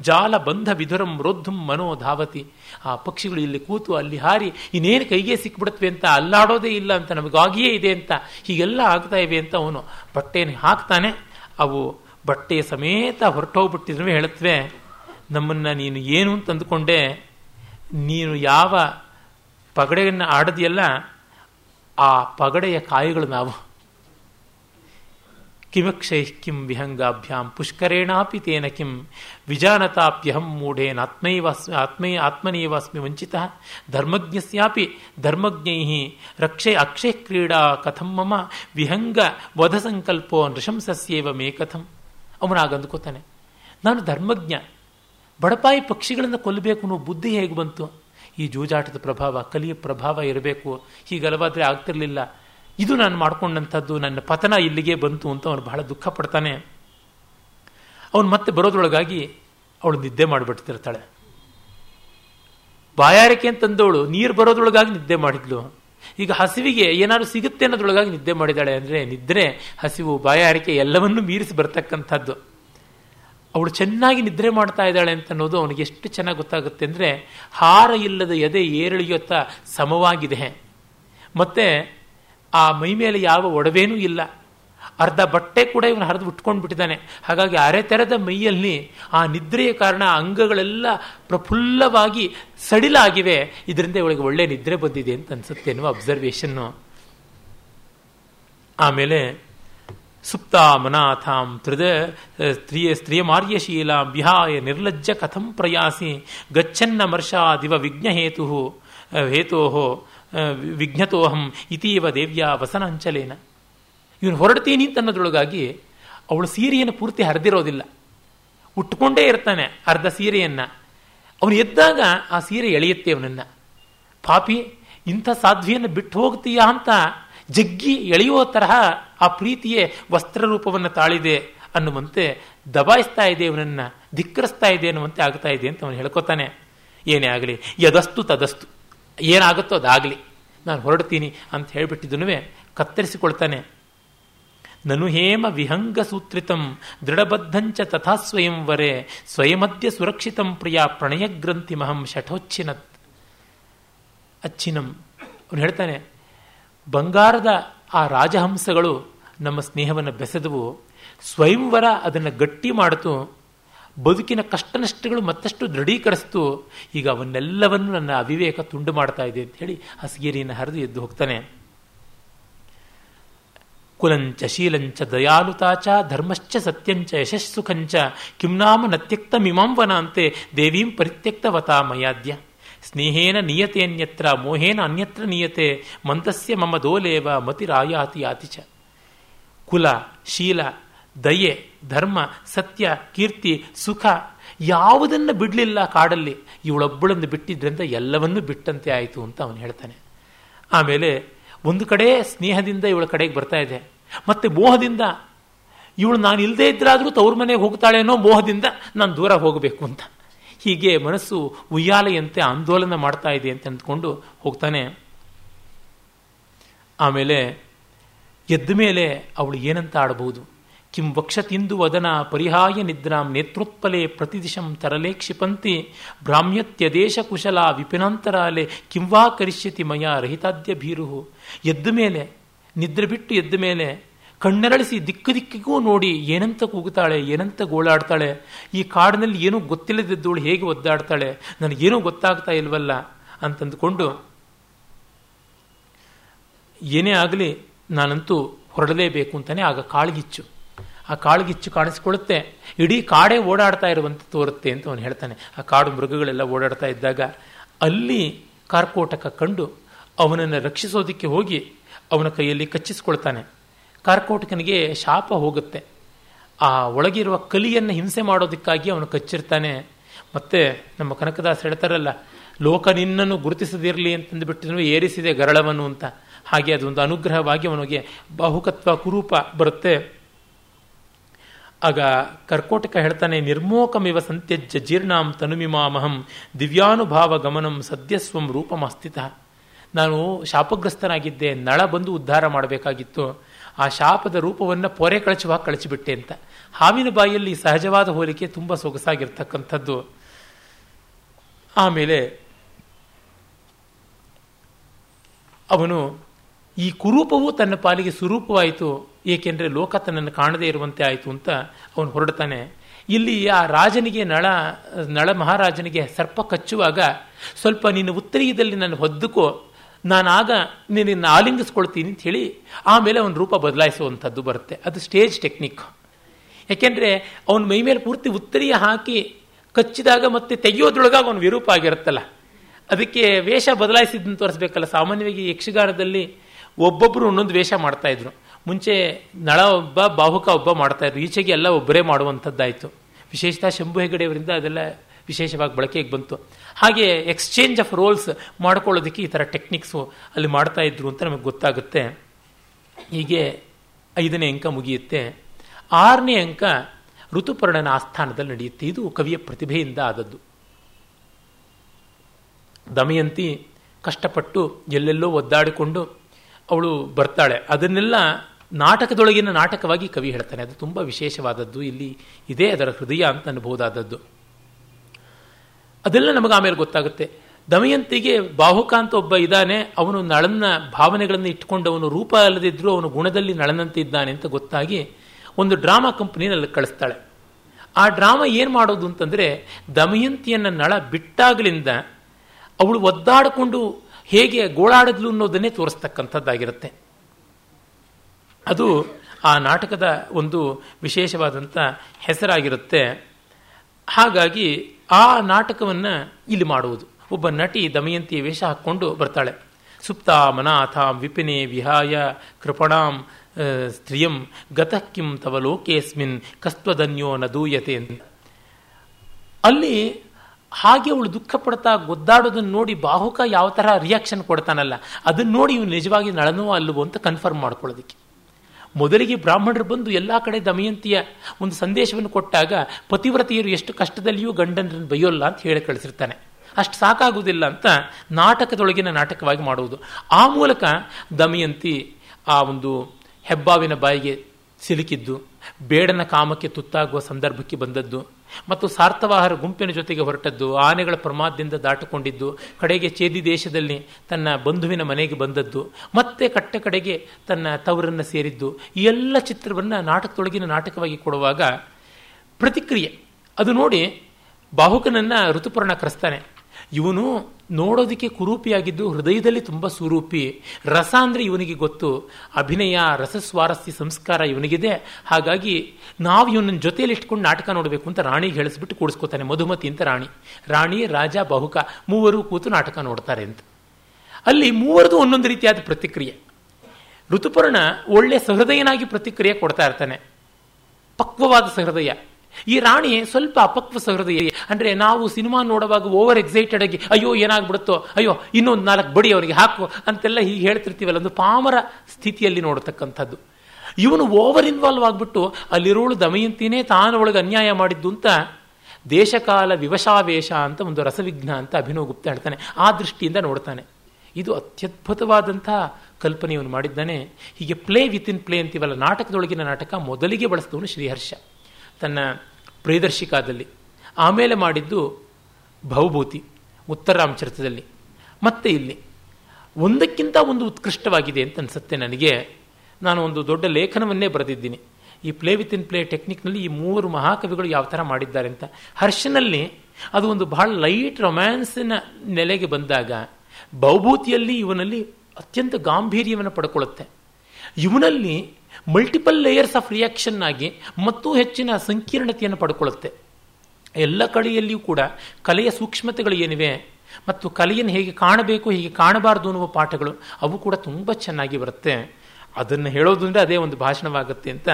ಜಾಲ ಬಂಧ ವಿಧುರಂ ರೋದ್ಧುಂ ಮನೋ ಧಾವತಿ. ಆ ಪಕ್ಷಿಗಳು ಇಲ್ಲಿ ಕೂತು ಅಲ್ಲಿ ಹಾರಿ ಇನ್ನೇನು ಕೈಗೆ ಸಿಕ್ಬಿಡುತ್ತವೆ ಅಂತ ಅಲ್ಲಾಡೋದೇ ಇಲ್ಲ ಅಂತ ನಮಗಾಗಿಯೇ ಇದೆ ಅಂತ ಹೀಗೆಲ್ಲ ಆಗ್ತಾ ಇವೆ ಅಂತ ಅವನು ಬಟ್ಟೆಯನ್ನು ಹಾಕ್ತಾನೆ. ಅವು ಬಟ್ಟೆಯ ಸಮೇತ ಹೊರಟೋಗ್ಬಿಟ್ಟಿದ್ರು ಹೇಳತ್ವೆ ನಮ್ಮನ್ನು ನೀನು ಏನು ಅಂತ ಅಂದುಕೊಂಡೆ ನೀನು ಯಾವ ಪಗಡೆಯನ್ನು ಆಡದಿಯಲ್ಲ, ಆ ಪಗಡೆಯ ಕಾಯಿಗಳು ನಾವು. ಕಿಮಕ್ಷೈ ಕಿಂ ವಿಹಂಗಾಭ್ಯಾಂ ಪುಷ್ಕರೇಣಾಪಿ ತೇನ ಕಿಂ ವಿಜಾನತಾಪ್ಯಹಂ ಮೂಢೇನಾತ್ಮೈವಾಸ್ಮಿ ಆತ್ಮೈ ಆತ್ಮನೀವಾಸ್ಮಿ ವಂಚಿತ. ಧರ್ಮಜ್ಞಸ್ಯಾಪಿ ಧರ್ಮಜ್ಞೈ ರಕ್ಷೆ ಅಕ್ಷಯ ಕ್ರೀಡಾ ಕಥಂ ಮಮ ವಿಹಂಗ ವಧ ಸಂಕಲ್ಪೋ ನೃಶಂಸಸ್ಯೇವ ಮೇ ಕಥಂ. ಅವನಾಗ ಅಂದ್ಕೋತಾನೆ ನಾನು ಧರ್ಮಜ್ಞ. ಬಡಪಾಯಿ ಪಕ್ಷಿಗಳನ್ನು ಕೊಲ್ಲಬೇಕು ಅನ್ನೋ ಬುದ್ಧಿ ಹೇಗೆ ಬಂತು? ಈ ಜೂಜಾಟದ ಪ್ರಭಾವ, ಕಲಿಯ ಪ್ರಭಾವ ಇರಬೇಕು. ಹೀಗಲವಾದರೆ ಆಗ್ತಿರಲಿಲ್ಲ. ಇದು ನಾನು ಮಾಡ್ಕೊಂಡಂಥದ್ದು, ನನ್ನ ಪತನ ಇಲ್ಲಿಗೆ ಬಂತು ಅಂತ ಅವನು ಬಹಳ ದುಃಖ ಪಡ್ತಾನೆ. ಅವನು ಮತ್ತೆ ಬರೋದ್ರೊಳಗಾಗಿ ಅವಳು ನಿದ್ದೆ ಮಾಡಿಬಿಡ್ತಿರ್ತಾಳೆ. ಬಾಯಾರಿಕೆ ಅಂತಂದವಳು ನೀರು ಬರೋದ್ರೊಳಗಾಗಿ ನಿದ್ದೆ ಮಾಡಿದ್ಲು. ಈಗ ಹಸಿವಿಗೆ ಏನಾದ್ರು ಸಿಗುತ್ತೆ ಅನ್ನೋದ್ರೊಳಗಾಗಿ ನಿದ್ದೆ ಮಾಡಿದಾಳೆ ಅಂದರೆ ನಿದ್ರೆ, ಹಸಿವು, ಬಾಯಾರಿಕೆ ಎಲ್ಲವನ್ನೂ ಮೀರಿಸಿ ಬರ್ತಕ್ಕಂಥದ್ದು. ಅವಳು ಚೆನ್ನಾಗಿ ನಿದ್ರೆ ಮಾಡ್ತಾ ಇದ್ದಾಳೆ ಅಂತ ಅನ್ನೋದು ಅವನಿಗೆ ಎಷ್ಟು ಚೆನ್ನಾಗಿ ಗೊತ್ತಾಗುತ್ತೆ ಅಂದರೆ ಹಾರ ಇಲ್ಲದ ಎದೆ ಏರಳಿಯೊತ್ತ ಸಮವಾಗಿದೆ ಮತ್ತೆ ಆ ಮೈ ಮೇಲೆ ಯಾವ ಒಡವೇನೂ ಇಲ್ಲ. ಅರ್ಧ ಬಟ್ಟೆ ಕೂಡ ಇವನು ಹರಿದು ಉಟ್ಕೊಂಡು ಬಿಟ್ಟಿದ್ದಾನೆ. ಹಾಗಾಗಿ ಅರೆ ತೆರೆದ ಮೈಯಲ್ಲಿ ಆ ನಿದ್ರೆಯ ಕಾರಣ ಅಂಗಗಳೆಲ್ಲ ಪ್ರಫುಲ್ಲವಾಗಿ ಸಡಿಲಾಗಿವೆ. ಇದರಿಂದ ಇವಳಿಗೆ ಒಳ್ಳೆ ನಿದ್ರೆ ಬಂದಿದೆ ಅಂತ ಅನ್ಸುತ್ತೆ ಅನ್ನುವ ಅಬ್ಸರ್ವೇಷನ್ನು ಆಮೇಲೆ ಸುಪ್ತ ಮನಾಥಾಂ ತ್ರಿದ ಸ್ತ್ರೀಯ ಮಾರ್ಯಶೀಲ ವಿಹಾಯ ನಿರ್ಲಜ್ಜ ಕಥಂ ಪ್ರಯಾಸಿ ಗಚ್ಚನ್ನ ಮರ್ಷಾದಿವ ವಿಘ್ನಹೇತು ಹೇತೋ ವಿಘ್ನತೋಹಂ ಇತೀವ ದೇವ್ಯ ವಸನಾಂಚಲೇನ ಇವನು ಹೊರಡ್ತೀನಿ ಅನ್ನೋದ್ರೊಳಗಾಗಿ ಅವಳು ಸೀರೆಯನ್ನು ಪೂರ್ತಿ ಹರಿದಿರೋದಿಲ್ಲ. ಉಟ್ಕೊಂಡೇ ಇರ್ತಾನೆ ಅರ್ಧ ಸೀರೆಯನ್ನ. ಅವನು ಎದ್ದಾಗ ಆ ಸೀರೆ ಎಳೆಯುತ್ತೆ ಅವನನ್ನ. ಪಾಪಿ, ಇಂಥ ಸಾಧ್ವಿಯನ್ನು ಬಿಟ್ಟು ಹೋಗ್ತೀಯಾ ಅಂತ ಜಗ್ಗಿ ಎಳೆಯುವ ತರಹ ಆ ಪ್ರೀತಿಯೇ ವಸ್ತ್ರ ರೂಪವನ್ನು ತಾಳಿದೆ ಅನ್ನುವಂತೆ ದಬಾಯಿಸ್ತಾ ಇದೆ ಇವನನ್ನ, ಧಿಕ್ಕರಿಸ್ತಾ ಇದೆ ಅನ್ನುವಂತೆ ಆಗ್ತಾ ಇದೆ ಅಂತ ಅವನು ಹೇಳ್ಕೊತಾನೆ. ಏನೇ ಆಗಲಿ, ಯದಸ್ತು ತದಸ್ತು. ಏನಾಗುತ್ತೋ ಅದಾಗಲಿ. ನಾನು ಹೊರಡ್ತೀನಿ ಅಂತ ಹೇಳಿಬಿಟ್ಟಿದ್ದನು ಕತ್ತರಿಸಿಕೊಳ್ತಾನೆ. ನನು ಹೇಮ ವಿಹಂಗ ಸೂತ್ರಿತಂ, ದೃಢಬದ್ಧಂಚ ತಥಾ ಸ್ವಯಂವರೆ ಸ್ವಯಮಧ್ಯ ಸುರಕ್ಷಿತಂ ಪ್ರಿಯ ಪ್ರಣಯ ಗ್ರಂಥಿ ಮಹಂ ಶಠೋಚ್ಛಿನತ್. ಅಚ್ಚಿನಂ ಅವನು ಹೇಳ್ತಾನೆ ಬಂಗಾರದ ಆ ರಾಜಹಂಸಗಳು ನಮ್ಮ ಸ್ನೇಹವನ್ನು ಬೆಸೆದವು. ಸ್ವಯಂವರ ಅದನ್ನು ಗಟ್ಟಿ ಮಾಡಿತು. ಬದುಕಿನ ಕಷ್ಟ ನಷ್ಟಗಳು ಮತ್ತಷ್ಟು ದೃಢೀಕರಿಸ್ತು. ಈಗ ಅವನ್ನೆಲ್ಲವನ್ನು ನನ್ನ ಅವಿವೇಕ ತುಂಡು ಮಾಡ್ತಾ ಇದೆ ಅಂತ ಹೇಳಿ ಹಸಗೇರಿಯನ್ನು ಹರಿದು ಎದ್ದು ಹೋಗ್ತಾನೆ. ಕುಲಂಚ ಶೀಲಂಚ ದಯಾಲುತಾಚ ಧರ್ಮಶ್ಚ ಸತ್ಯಂಚ ಯಶಸ್ಸುಖಂಚ ಕಿಂನಾಮ ನತ್ಯಕ್ತಮಿಮಾಂವನ ಅಂತೆ ದೇವೀಂ ಪರಿತ್ಯಕ್ತವತಾ ಮಯಾದ್ಯ ಸ್ನೇಹೇನ ನಿಯತೆಯನ್ಯತ್ರ, ಮೋಹೇನ ಅನ್ಯತ್ರ ನಿಯತೆ, ಮಂತಸ್ಯ ಮಮ ದೋಲೇವ, ಮತಿರಾಯಾತಿ ಯಾತಿ ಚ ಕುಲ, ಶೀಲ, ದಯೆ, ಧರ್ಮ, ಸತ್ಯ, ಕೀರ್ತಿ, ಸುಖ ಯಾವುದನ್ನು ಬಿಡಲಿಲ್ಲ ಕಾಡಲ್ಲಿ, ಇವಳೊಬ್ಬಳನ್ನು ಬಿಟ್ಟಿದ್ರಿಂದ ಎಲ್ಲವನ್ನೂ ಬಿಟ್ಟಂತೆ ಆಯಿತು ಅಂತ ಅವನು ಹೇಳ್ತಾನೆ. ಆಮೇಲೆ ಒಂದು ಕಡೆ ಸ್ನೇಹದಿಂದ ಇವಳ ಕಡೆಗೆ ಬರ್ತಾ ಇದೆ. ಮತ್ತೆ ಮೋಹದಿಂದ, ಇವಳು ನಾನು ಇಲ್ಲದೇ ಇದ್ರಾದರೂ ತವ್ರ ಮನೆಗೆ ಹೋಗ್ತಾಳೆ ಅನ್ನೋ ಮೋಹದಿಂದ ನಾನು ದೂರ ಹೋಗಬೇಕು ಅಂತ. ಹೀಗೆ ಮನಸ್ಸು ಉಯ್ಯಾಲೆಯಂತೆ ಆಂದೋಲನ ಮಾಡ್ತಾ ಇದೆ ಅಂತ ಅಂದ್ಕೊಂಡು ಹೋಗ್ತಾನೆ. ಆಮೇಲೆ ಎದ್ದ ಮೇಲೆ ಅವಳು ಏನಂತ ಆಡಬಹುದು? ಕಿಂ ವಕ್ಷತಿಂದು ವದನ ಪರಿಹಾಯ ನಿದ್ರಾಂ ನೇತ್ರೋತ್ಪಲೆ ಪ್ರತಿದಿಶಂ ತರಲೆ ಕ್ಷಿಪಂತಿ ಭ್ರಾಮ್ಯತ್ಯದೇಶ ಕುಶಲ ವಿಪಿನಾಂತರಾಲೆ ಕಿಂವಾ ಕರಿಷ್ಯತಿ ಮಯ ರಹಿತಾದ್ಯ ಭೀರು ಎದ್ದ ಮೇಲೆ, ನಿದ್ರೆ ಬಿಟ್ಟು ಎದ್ದ ಮೇಲೆ ಕಣ್ಣರಳಿಸಿ ದಿಕ್ಕು ದಿಕ್ಕಿಗೂ ನೋಡಿ ಏನಂತ ಕೂಗುತ್ತಾಳೆ, ಏನಂತ ಗೋಳಾಡ್ತಾಳೆ, ಈ ಕಾಡಿನಲ್ಲಿ ಏನೂ ಗೊತ್ತಿಲ್ಲದಿದ್ದವಳು ಹೇಗೆ ಒದ್ದಾಡ್ತಾಳೆ, ನನಗೇನೂ ಗೊತ್ತಾಗ್ತಾ ಇಲ್ವಲ್ಲ ಅಂತಂದುಕೊಂಡು, ಏನೇ ಆಗಲಿ ನಾನಂತೂ ಹೊರಡಲೇಬೇಕು ಅಂತಾನೆ ಆಗ ಕಾಳ್ಗಿಚ್ಚು. ಆ ಕಾಳ್ಗಿಚ್ಚು ಕಾಣಿಸ್ಕೊಳ್ಳುತ್ತೆ, ಇಡೀ ಕಾಡೇ ಓಡಾಡ್ತಾ ಇರುವಂತೆ ತೋರುತ್ತೆ ಅಂತ ಅವನು ಹೇಳ್ತಾನೆ. ಆ ಕಾಡು ಮೃಗಗಳೆಲ್ಲ ಓಡಾಡ್ತಾ ಇದ್ದಾಗ ಅಲ್ಲಿ ಕಾರ್ಕೋಟಕ ಕಂಡು ಅವನನ್ನು ರಕ್ಷಿಸೋದಕ್ಕೆ ಹೋಗಿ ಅವನ ಕೈಯಲ್ಲಿ ಕಚ್ಚಿಸ್ಕೊಳ್ತಾನೆ. ಕಾರ್ಕೋಟಕನಿಗೆ ಶಾಪ ಹೋಗುತ್ತೆ. ಆ ಒಳಗಿರುವ ಕಲಿಯನ್ನು ಹಿಂಸೆ ಮಾಡೋದಕ್ಕಾಗಿ ಅವನು ಕಚ್ಚಿರ್ತಾನೆ. ಮತ್ತೆ ನಮ್ಮ ಕನಕದಾಸ್ ಹೇಳ್ತಾರಲ್ಲ, ಲೋಕ ನಿನ್ನನ್ನು ಗುರುತಿಸದಿರಲಿ ಅಂತಂದುಬಿಟ್ಟು ಏರಿಸಿದೆ ಗರಳವನ್ನು ಅಂತ. ಹಾಗೆ ಅದೊಂದು ಅನುಗ್ರಹವಾಗಿ ಅವನಿಗೆ ಬಾಹುಕತ್ವ ಕುರೂಪ ಬರುತ್ತೆ. ಆಗ ಕರ್ಕೋಟಕ ಹೇಳ್ತಾನೆ, ನಿರ್ಮೋಕಮಿವ ಸಂತ್ಯಜ್ಯ ಜೀರ್ಣಾಂ ತನುಮಿಮಾಮಹಂ ದಿವ್ಯಾನುಭಾವ ಗಮನಂ ಸದ್ಯಸ್ವಂ ರೂಪಮಸ್ಥಿತ ನಾನು ಶಾಪಗ್ರಸ್ತನಾಗಿದ್ದೆ, ನಳ ಬಂದು ಉದ್ಧಾರ ಮಾಡಬೇಕಾಗಿತ್ತು. ಆ ಶಾಪದ ರೂಪವನ್ನು ಪೊರೆ ಕಳಚುವ ಕಳಚಿಬಿಟ್ಟೆ ಅಂತ. ಹಾವಿನ ಬಾಯಿಯಲ್ಲಿ ಸಹಜವಾದ ಹೋಲಿಕೆ ತುಂಬ ಸೊಗಸಾಗಿರ್ತಕ್ಕಂಥದ್ದು. ಆಮೇಲೆ ಅವನು ಈ ಕುರೂಪವು ತನ್ನ ಪಾಲಿಗೆ ಸ್ವರೂಪವಾಯಿತು ಏಕೆಂದರೆ ಲೋಕ ತನ್ನನ್ನು ಕಾಣದೇ ಇರುವಂತೆ ಆಯಿತು ಅಂತ ಅವನು ಹೊರಡ್ತಾನೆ. ಇಲ್ಲಿ ಆ ರಾಜನಿಗೆ ನಳ ನಳ ಮಹಾರಾಜನಿಗೆ ಸರ್ಪ ಕಚ್ಚುವಾಗ ಸ್ವಲ್ಪ ನಿನ್ನ ಉತ್ತರೀಯದಲ್ಲಿ ನನ್ನ ಹೊದ್ದಕೋ ನಾನಾಗ ನಿನ್ನ ಆಲಿಂಗಿಸ್ಕೊಳ್ತೀನಿ ಅಂತ ಹೇಳಿ ಆಮೇಲೆ ಅವನ ರೂಪ ಬದಲಾಯಿಸುವಂಥದ್ದು ಬರುತ್ತೆ. ಅದು ಸ್ಟೇಜ್ ಟೆಕ್ನಿಕ್. ಯಾಕೆಂದರೆ ಅವನ ಮೈ ಮೇಲೆ ಪೂರ್ತಿ ಉತ್ತರಿಯ ಹಾಕಿ ಕಚ್ಚಿದಾಗ ಮತ್ತೆ ತೆಗೆಯೋದ್ರೊಳಗಾಗ ಅವನು ವಿರೂಪ ಆಗಿರುತ್ತಲ್ಲ. ಅದಕ್ಕೆ ವೇಷ ಬದಲಾಯಿಸಿದ್ದನ್ನು ತೋರಿಸ್ಬೇಕಲ್ಲ. ಸಾಮಾನ್ಯವಾಗಿ ಯಕ್ಷಗಾನದಲ್ಲಿ ಒಬ್ಬೊಬ್ಬರು ಒಂದೊಂದು ವೇಷ ಮಾಡ್ತಾ ಇದ್ರು. ಮುಂಚೆ ನಳ ಒಬ್ಬ, ಬಾಹುಕ ಒಬ್ಬ ಮಾಡ್ತಾ ಇದ್ರು. ಈಚೆಗೆ ಎಲ್ಲ ಒಬ್ಬರೇ ಮಾಡುವಂಥದ್ದಾಯಿತು. ವಿಶೇಷತಃ ಶಂಭು ಹೆಗಡೆಯವರಿಂದ ಅದೆಲ್ಲ ವಿಶೇಷವಾಗಿ ಬಳಕೆಗೆ ಬಂತು. ಹಾಗೆ ಎಕ್ಸ್ಚೇಂಜ್ ಆಫ್ ರೋಲ್ಸ್ ಮಾಡ್ಕೊಳ್ಳೋದಕ್ಕೆ ಈ ಥರ ಟೆಕ್ನಿಕ್ಸು ಅಲ್ಲಿ ಮಾಡ್ತಾ ಇದ್ರು ಅಂತ ನಮಗೆ ಗೊತ್ತಾಗುತ್ತೆ. ಹೀಗೆ ಐದನೇ ಅಂಕ ಮುಗಿಯುತ್ತೆ. ಆರನೇ ಅಂಕ ಋತುಪರ್ಣನ ಆಸ್ಥಾನದಲ್ಲಿ ನಡೆಯುತ್ತೆ. ಇದು ಕವಿಯ ಪ್ರತಿಭೆಯಿಂದ ಆದದ್ದು. ದಮಯಂತಿ ಕಷ್ಟಪಟ್ಟು ಎಲ್ಲೆಲ್ಲೋ ಒದ್ದಾಡಿಕೊಂಡು ಅವಳು ಬರ್ತಾಳೆ. ಅದನ್ನೆಲ್ಲ ನಾಟಕದೊಳಗಿನ ನಾಟಕವಾಗಿ ಕವಿ ಹೇಳ್ತಾನೆ. ಅದು ತುಂಬ ವಿಶೇಷವಾದದ್ದು. ಇಲ್ಲಿ ಇದೇ ಅದರ ಹೃದಯ ಅಂತ ಅನ್ಬಹುದಾದದ್ದು. ಅದೆಲ್ಲ ನಮಗೆ ಆಮೇಲೆ ಗೊತ್ತಾಗುತ್ತೆ. ದಮಯಂತಿಗೆ ಬಾಹುಕಾಂತ ಒಬ್ಬ ಇದ್ದಾನೆ, ಅವನು ನಳನ್ನ ಭಾವನೆಗಳನ್ನು ಇಟ್ಕೊಂಡು ಅವನು ರೂಪ ಅಲ್ಲದಿದ್ದರೂ ಅವನು ಗುಣದಲ್ಲಿ ನಳನಂತೆ ಇದ್ದಾನೆ ಅಂತ ಗೊತ್ತಾಗಿ ಒಂದು ಡ್ರಾಮಾ ಕಂಪ್ನಿನಲ್ಲಿ ಕಳಿಸ್ತಾಳೆ. ಆ ಡ್ರಾಮಾ ಏನು ಮಾಡೋದು ಅಂತಂದರೆ, ದಮಯಂತಿಯನ್ನು ನಳ ಬಿಟ್ಟಾಗಲಿಂದ ಅವಳು ಒದ್ದಾಡಿಕೊಂಡು ಹೇಗೆ ಗೋಳಾಡಿದ್ಲು ಅನ್ನೋದನ್ನೇ ತೋರಿಸ್ತಕ್ಕಂಥದ್ದಾಗಿರುತ್ತೆ. ಅದು ಆ ನಾಟಕದ ಒಂದು ವಿಶೇಷವಾದಂಥ ಹೆಸರಾಗಿರುತ್ತೆ. ಹಾಗಾಗಿ ಆ ನಾಟಕವನ್ನು ಇಲ್ಲಿ ಮಾಡುವುದು. ಒಬ್ಬ ನಟಿ ದಮಯಂತಿಯ ವೇಷ ಹಾಕ್ಕೊಂಡು ಬರ್ತಾಳೆ. ಸುಪ್ತ ಮನಾಥಾಂ ವಿಪಿನೆ ವಿಹಾಯ ಕೃಪಣಾಂ ಸ್ತ್ರೀಯಂ ಗತಃ ಕಿಂ ತವ ಲೋಕೇಸ್ಮಿನ್ ಕಸ್ತ್ವಧನ್ಯೋ ನ ಅಂತ. ಅಲ್ಲಿ ಹಾಗೆ ಅವಳು ದುಃಖ ಪಡ್ತಾ ಗೊದ್ದಾಡೋದನ್ನು ನೋಡಿ ಬಾಹುಕ ಯಾವ ಥರ ರಿಯಾಕ್ಷನ್ ಕೊಡ್ತಾನಲ್ಲ, ಅದನ್ನ ನೋಡಿ ಇವನು ನಿಜವಾಗಿ ನಳನೋ ಅಲ್ಲವೋ ಅಂತ ಕನ್ಫರ್ಮ್ ಮಾಡ್ಕೊಳ್ಳೋದಕ್ಕೆ. ಮೊದಲಿಗೆ ಬ್ರಾಹ್ಮಣರು ಬಂದು ಎಲ್ಲ ಕಡೆ ದಮಯಂತಿಯ ಒಂದು ಸಂದೇಶವನ್ನು ಕೊಟ್ಟಾಗ ಪತಿವ್ರತಿಯರು ಎಷ್ಟು ಕಷ್ಟದಲ್ಲಿಯೂ ಗಂಡನರನ್ನು ಬೈಯೋಲ್ಲ ಅಂತ ಹೇಳಿ ಕಳಿಸಿರ್ತಾನೆ. ಅಷ್ಟು ಸಾಕಾಗುವುದಿಲ್ಲ ಅಂತ ನಾಟಕದೊಳಗಿನ ನಾಟಕವಾಗಿ ಮಾಡುವುದು. ಆ ಮೂಲಕ ದಮಯಂತಿ ಆ ಒಂದು ಹೆಬ್ಬಾವಿನ ಬಾಯಿಗೆ ಸಿಲುಕಿದ್ದು, ಬೇಡನ ಕಾಮಕ್ಕೆ ತುತ್ತಾಗುವ ಸಂದರ್ಭಕ್ಕೆ ಬಂದದ್ದು. ಮತ್ತು ಸಾರ್ಥವಾಹರ ಗುಂಪಿನ ಜೊತೆಗೆ ಹೊರಟದ್ದು, ಆನೆಗಳ ಪ್ರಮಾದದಿಂದ ದಾಟಿಕೊಂಡಿದ್ದು, ಕಡೆಗೆ ಚೇದಿ ದೇಶದಲ್ಲಿ ತನ್ನ ಬಂಧುವಿನ ಮನೆಗೆ ಬಂದದ್ದು, ಮತ್ತೆ ಕಟ್ಟ ಕಡೆಗೆ ತನ್ನ ತವರನ್ನು ಸೇರಿದ್ದು, ಈ ಎಲ್ಲ ಚಿತ್ರವನ್ನು ನಾಟಕದೊಳಗಿನ ನಾಟಕವಾಗಿ ಕೊಡುವಾಗ ಪ್ರತಿಕ್ರಿಯೆ. ಅದು ನೋಡಿ ಬಾಹುಕನನ್ನ ಋತುಪರ್ಣ ಕರೆಸ್ತಾನೆ. ಇವನು ನೋಡೋದಕ್ಕೆ ಕುರೂಪಿಯಾಗಿದ್ದು ಹೃದಯದಲ್ಲಿ ತುಂಬ ಸ್ವರೂಪಿ ರಸ ಅಂದರೆ ಇವನಿಗೆ ಗೊತ್ತು. ಅಭಿನಯ, ರಸಸ್ವಾರಸ್ಯ, ಸಂಸ್ಕಾರ ಇವನಿಗಿದೆ. ಹಾಗಾಗಿ ನಾವು ಇವನ ಜೊತೆಯಲ್ಲಿ ಇಟ್ಕೊಂಡು ನಾಟಕ ನೋಡಬೇಕು ಅಂತ ರಾಣಿಗೆ ಹೇಳಿಸ್ಬಿಟ್ಟು ಕೂಡಿಸ್ಕೋತಾನೆ. ಮಧುಮತಿ ಅಂತ ರಾಣಿ. ರಾಣಿ, ರಾಜ, ಬಾಹುಕ ಮೂವರು ಕೂತು ನಾಟಕ ನೋಡ್ತಾರೆ ಅಂತ. ಅಲ್ಲಿ ಮೂವರದು ಒಂದೊಂದು ರೀತಿಯಾದ ಪ್ರತಿಕ್ರಿಯೆ. ಋತುಪರ್ಣ ಒಳ್ಳೆ ಸಹೃದಯನಾಗಿ ಪ್ರತಿಕ್ರಿಯೆ ಕೊಡ್ತಾ ಇರ್ತಾನೆ. ಪಕ್ವವಾದ ಸಹೃದಯ. ಈ ರಾಣಿ ಸ್ವಲ್ಪ ಅಪಕ್ವ ಸಹೃದಯ ಅಂದ್ರೆ ನಾವು ಸಿನಿಮಾ ನೋಡುವಾಗ ಓವರ್ ಎಕ್ಸೈಟೆಡ್ ಆಗಿ, ಅಯ್ಯೋ, ಏನಾಗ್ಬಿಡುತ್ತೋ, ಅಯ್ಯೋ, ಇನ್ನೊಂದು ನಾಲ್ಕು ಬಡಿ ಅವರಿಗೆ ಹಾಕು ಅಂತೆಲ್ಲ ಹೀಗೆ ಹೇಳ್ತಿರ್ತೀವಲ್ಲ, ಒಂದು ಪಾಮರ ಸ್ಥಿತಿಯಲ್ಲಿ ನೋಡತಕ್ಕಂಥದ್ದು. ಇವನು ಓವರ್ ಇನ್ವಾಲ್ವ್ ಆಗ್ಬಿಟ್ಟು ಅಲ್ಲಿರೋಳು ದಮಯಂತಿನೇ ತಾನು ಅನ್ಯಾಯ ಮಾಡಿದ್ದು ಅಂತ ದೇಶಕಾಲ ವಿವಶಾವೇಶ ಅಂತ ಒಂದು ರಸವಿಘ್ನ ಅಂತ ಅಭಿನವ್ ಗುಪ್ತ ಹೇಳ್ತಾನೆ. ಆ ದೃಷ್ಟಿಯಿಂದ ನೋಡ್ತಾನೆ. ಇದು ಅತ್ಯದ್ಭುತವಾದಂಥ ಕಲ್ಪನೆಯನ್ನು ಮಾಡಿದ್ದಾನೆ. ಹೀಗೆ ಪ್ಲೇ ವಿತ್ ಇನ್ ಪ್ಲೇ ಅಂತೀವಲ್ಲ, ನಾಟಕದೊಳಗಿನ ನಾಟಕ ಮೊದಲಿಗೆ ಬಳಸಿದವನು ಶ್ರೀಹರ್ಷ. ತನ್ನ ಪ್ರಿಯದರ್ಶಿಕಾದಲ್ಲಿ. ಆಮೇಲೆ ಮಾಡಿದ್ದು ಭವಭೂತಿ ಉತ್ತರಾಮಚರಿತದಲ್ಲಿ ಮತ್ತೆ ಇಲ್ಲಿ, ಒಂದಕ್ಕಿಂತ ಒಂದು ಉತ್ಕೃಷ್ಟವಾಗಿದೆ ಅಂತ ಅನಿಸುತ್ತೆ ನನಗೆ. ನಾನು ಒಂದು ದೊಡ್ಡ ಲೇಖನವನ್ನೇ ಬರೆದಿದ್ದೀನಿ. ಈ ಪ್ಲೇ ವಿತ್ ಇನ್ ಪ್ಲೇ ಟೆಕ್ನಿಕ್ನಲ್ಲಿ ಈ ಮೂವರು ಮಹಾಕವಿಗಳು ಯಾವ ಥರ ಮಾಡಿದ್ದಾರೆ ಅಂತ. ಹರ್ಷನಲ್ಲಿ ಅದು ಒಂದು ಬಹಳ ಲೈಟ್ ರೊಮ್ಯಾನ್ಸಿನ ನೆಲೆಗೆ ಬಂದಾಗ, ಬಹುಭೂತಿಯಲ್ಲಿ ಇವನಲ್ಲಿ ಅತ್ಯಂತ ಗಾಂಭೀರ್ಯವನ್ನು ಪಡ್ಕೊಳ್ಳುತ್ತೆ. ಇವನಲ್ಲಿ ಮಲ್ಟಿಪಲ್ ಲೇಯರ್ಸ್ ಆಫ್ ರಿಯಾಕ್ಷನ್ ಆಗಿ ಮತ್ತೂ ಹೆಚ್ಚಿನ ಸಂಕೀರ್ಣತೆಯನ್ನು ಪಡ್ಕೊಳ್ಳುತ್ತೆ. ಎಲ್ಲ ಕಡೆಯಲ್ಲಿಯೂ ಕೂಡ ಕಲೆಯ ಸೂಕ್ಷ್ಮತೆಗಳು ಏನಿವೆ ಮತ್ತು ಕಲೆಯನ್ನು ಹೇಗೆ ಕಾಣಬೇಕು, ಹೇಗೆ ಕಾಣಬಾರದು ಅನ್ನುವ ಪಾಠಗಳು ಅವು ಕೂಡ ತುಂಬ ಚೆನ್ನಾಗಿ ಬರುತ್ತೆ. ಅದನ್ನು ಹೇಳೋದು ಅಂದರೆ ಅದೇ ಒಂದು ಭಾಷಣವಾಗುತ್ತೆ ಅಂತ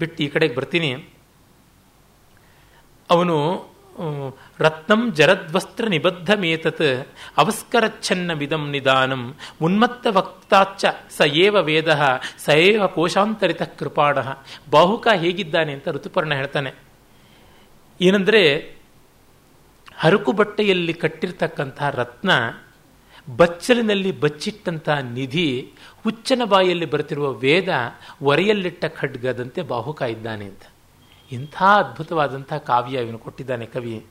ಬಿಟ್ಟು ಈ ಕಡೆಗೆ ಬರ್ತೀನಿ. ಅವನು ರತ್ನಂ ಜರದ್ವಸ್ತ್ರ ನಿಬದ್ಧಮೇತತ್ ಅವಸ್ಕರಚ್ಛನ್ನಮಿದಂ ನಿಧಾನಂ ಉನ್ಮತ್ತ ವಕ್ತಾಚ್ಚ ಸ ಏವ ವೇದ ಸ ಏವ ಕೋಶಾಂತರಿತ ಕೃಪಾಣ. ಬಾಹುಕ ಹೇಗಿದ್ದಾನೆ ಅಂತ ಋತುಪರ್ಣ ಹೇಳ್ತಾನೆ. ಏನಂದ್ರೆ ಹರಕು ಬಟ್ಟೆಯಲ್ಲಿ ಕಟ್ಟಿರ್ತಕ್ಕಂಥ ರತ್ನ ಬಚ್ಚಲಿನಲ್ಲಿ ಬಚ್ಚಿಟ್ಟಂತಹ ನಿಧಿ ಹುಚ್ಚನ ಬಾಯಲ್ಲಿ ಬರುತ್ತಿರುವ ವೇದ ಒರೆಯಲ್ಲಿಟ್ಟ ಖಡ್ಗದಂತೆ ಬಾಹುಕ ಇದ್ದಾನೆ ಅಂತ. ಇಂಥ ಅದ್ಭುತವಾದಂಥ ಕಾವ್ಯ ಇವನು ಕೊಟ್ಟಿದ್ದಾನೆ ಕವಿ.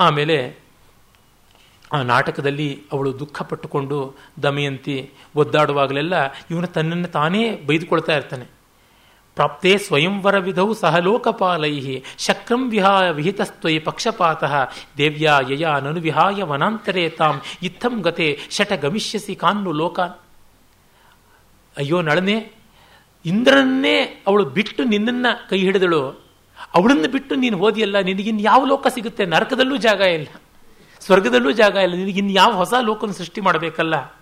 ಆಮೇಲೆ ಆ ನಾಟಕದಲ್ಲಿ ಅವಳು ದುಃಖ ಪಟ್ಟುಕೊಂಡು ದಮಯಂತಿ ಒದ್ದಾಡುವಾಗಲೆಲ್ಲ ಇವನು ತನ್ನನ್ನು ತಾನೇ ಬೈದುಕೊಳ್ತಾ ಇರ್ತಾನೆ. ಪ್ರಾಪ್ತೇ ಸ್ವಯಂವರ ವಿಧೌ ಸಹಲೋಕಪಾಲೈ ಶಕ್ರಂ ವಿಹಾಯ ವಿಹಿತಸ್ತ್ವಯಿ ಪಕ್ಷಪಾತ, ದೇವ್ಯಾ ಯಯಾ ನನು ವಿಹಾಯ ವನಾಂತರೇ ತಾಂ ಇತ್ತಂ ಗತೆ ಶಟ ಗಮಿಷ್ಯಸಿ ಕಾನ್ನು ಲೋಕಾನ್. ಅಯ್ಯೋ ನಳನೆ ಇಂದ್ರನ್ನೇ ಅವಳು ಬಿಟ್ಟು ನಿನ್ನ ಕೈ ಹಿಡಿದಳು. ಅವಳನ್ನು ಬಿಟ್ಟು ನೀನು ಓದಿಯಲ್ಲ ನಿನಗಿನ್ ಯಾವ ಲೋಕ ಸಿಗುತ್ತೆ? ನರಕದಲ್ಲೂ ಜಾಗ ಇಲ್ಲ. ಸ್ವರ್ಗದಲ್ಲೂ ಜಾಗ ಇಲ್ಲ. ನಿನಗಿನ್ ಯಾವ ಹೊಸ ಲೋಕನ ಸೃಷ್ಟಿ ಮಾಡಬೇಕಲ್ಲ?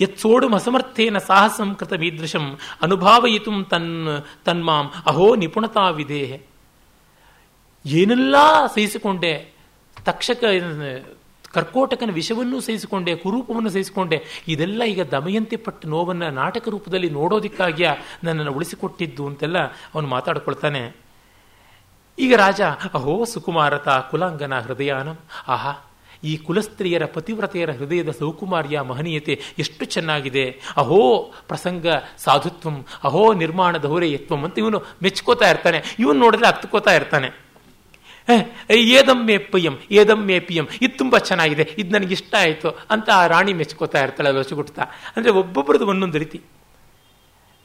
ಯತ್ಸೋಡು ಅಸಮರ್ಥೇನ ಸಾಹಸಂ ಕೃತ ಮೀದೃಶಂ ಅನುಭಾವಯಿತು ತನ್ ತನ್ಮಾಂ ಅಹೋ ನಿಪುಣತಾ ವಿಧೇಹೆ ಏನೆಲ್ಲ ಸಹಿಸಿಕೊಂಡೆ? ತಕ್ಷಕ ಕರ್ಕೋಟಕನ ವಿಷವನ್ನು ಸಹಿಸಿಕೊಂಡೆ, ಕುರೂಪವನ್ನು ಸಹಿಸಿಕೊಂಡೆ. ಇದೆಲ್ಲ ಈಗ ದಮಯಂತಿ ಪಟ್ಟ ನೋವನ್ನು ನಾಟಕ ರೂಪದಲ್ಲಿ ನೋಡೋದಕ್ಕಾಗಿಯ? ನನ್ನನ್ನು ಉಳಿಸಿಕೊಟ್ಟಿದ್ದು ಅಂತೆಲ್ಲ ಅವನು ಮಾತಾಡ್ಕೊಳ್ತಾನೆ. ಈಗ ರಾಜ, ಅಹೋ ಸುಕುಮಾರತ, ಕುಲಾಂಗನ ಹೃದಯಾನಂ. ಆಹಾ, ಈ ಕುಲಸ್ತ್ರೀಯರ ಪತಿವ್ರತೆಯರ ಹೃದಯದ ಸೌಕುಮಾರ್ಯ, ಮಹನೀಯತೆ ಎಷ್ಟು ಚೆನ್ನಾಗಿದೆ. ಅಹೋ ಪ್ರಸಂಗ ಸಾಧುತ್ವಂ, ಅಹೋ ನಿರ್ಮಾಣ ಯತ್ವಂ ಅಂತ ಇವನು ಮೆಚ್ಕೋತಾ ಇರ್ತಾನೆ. ಇವನು ನೋಡಿದ್ರೆ ಹತ್ಕೋತಾ ಇರ್ತಾನೆ. ಏದಂ ಮೇಪಿಯಂ ಏದಂ ಮೇಪಿಯಂ ಇದು ತುಂಬ ಚೆನ್ನಾಗಿದೆ, ಇದು ನನಗೆ ಇಷ್ಟ ಆಯಿತು ಅಂತ ಆ ರಾಣಿ ಮೆಚ್ಕೋತಾ ಇರ್ತಾಳೆ ಲೊಚಗುಡ್ತಾ ಅಂದರೆ ಒಬ್ಬೊಬ್ಬರದು ಒಂದೊಂದು ರೀತಿ.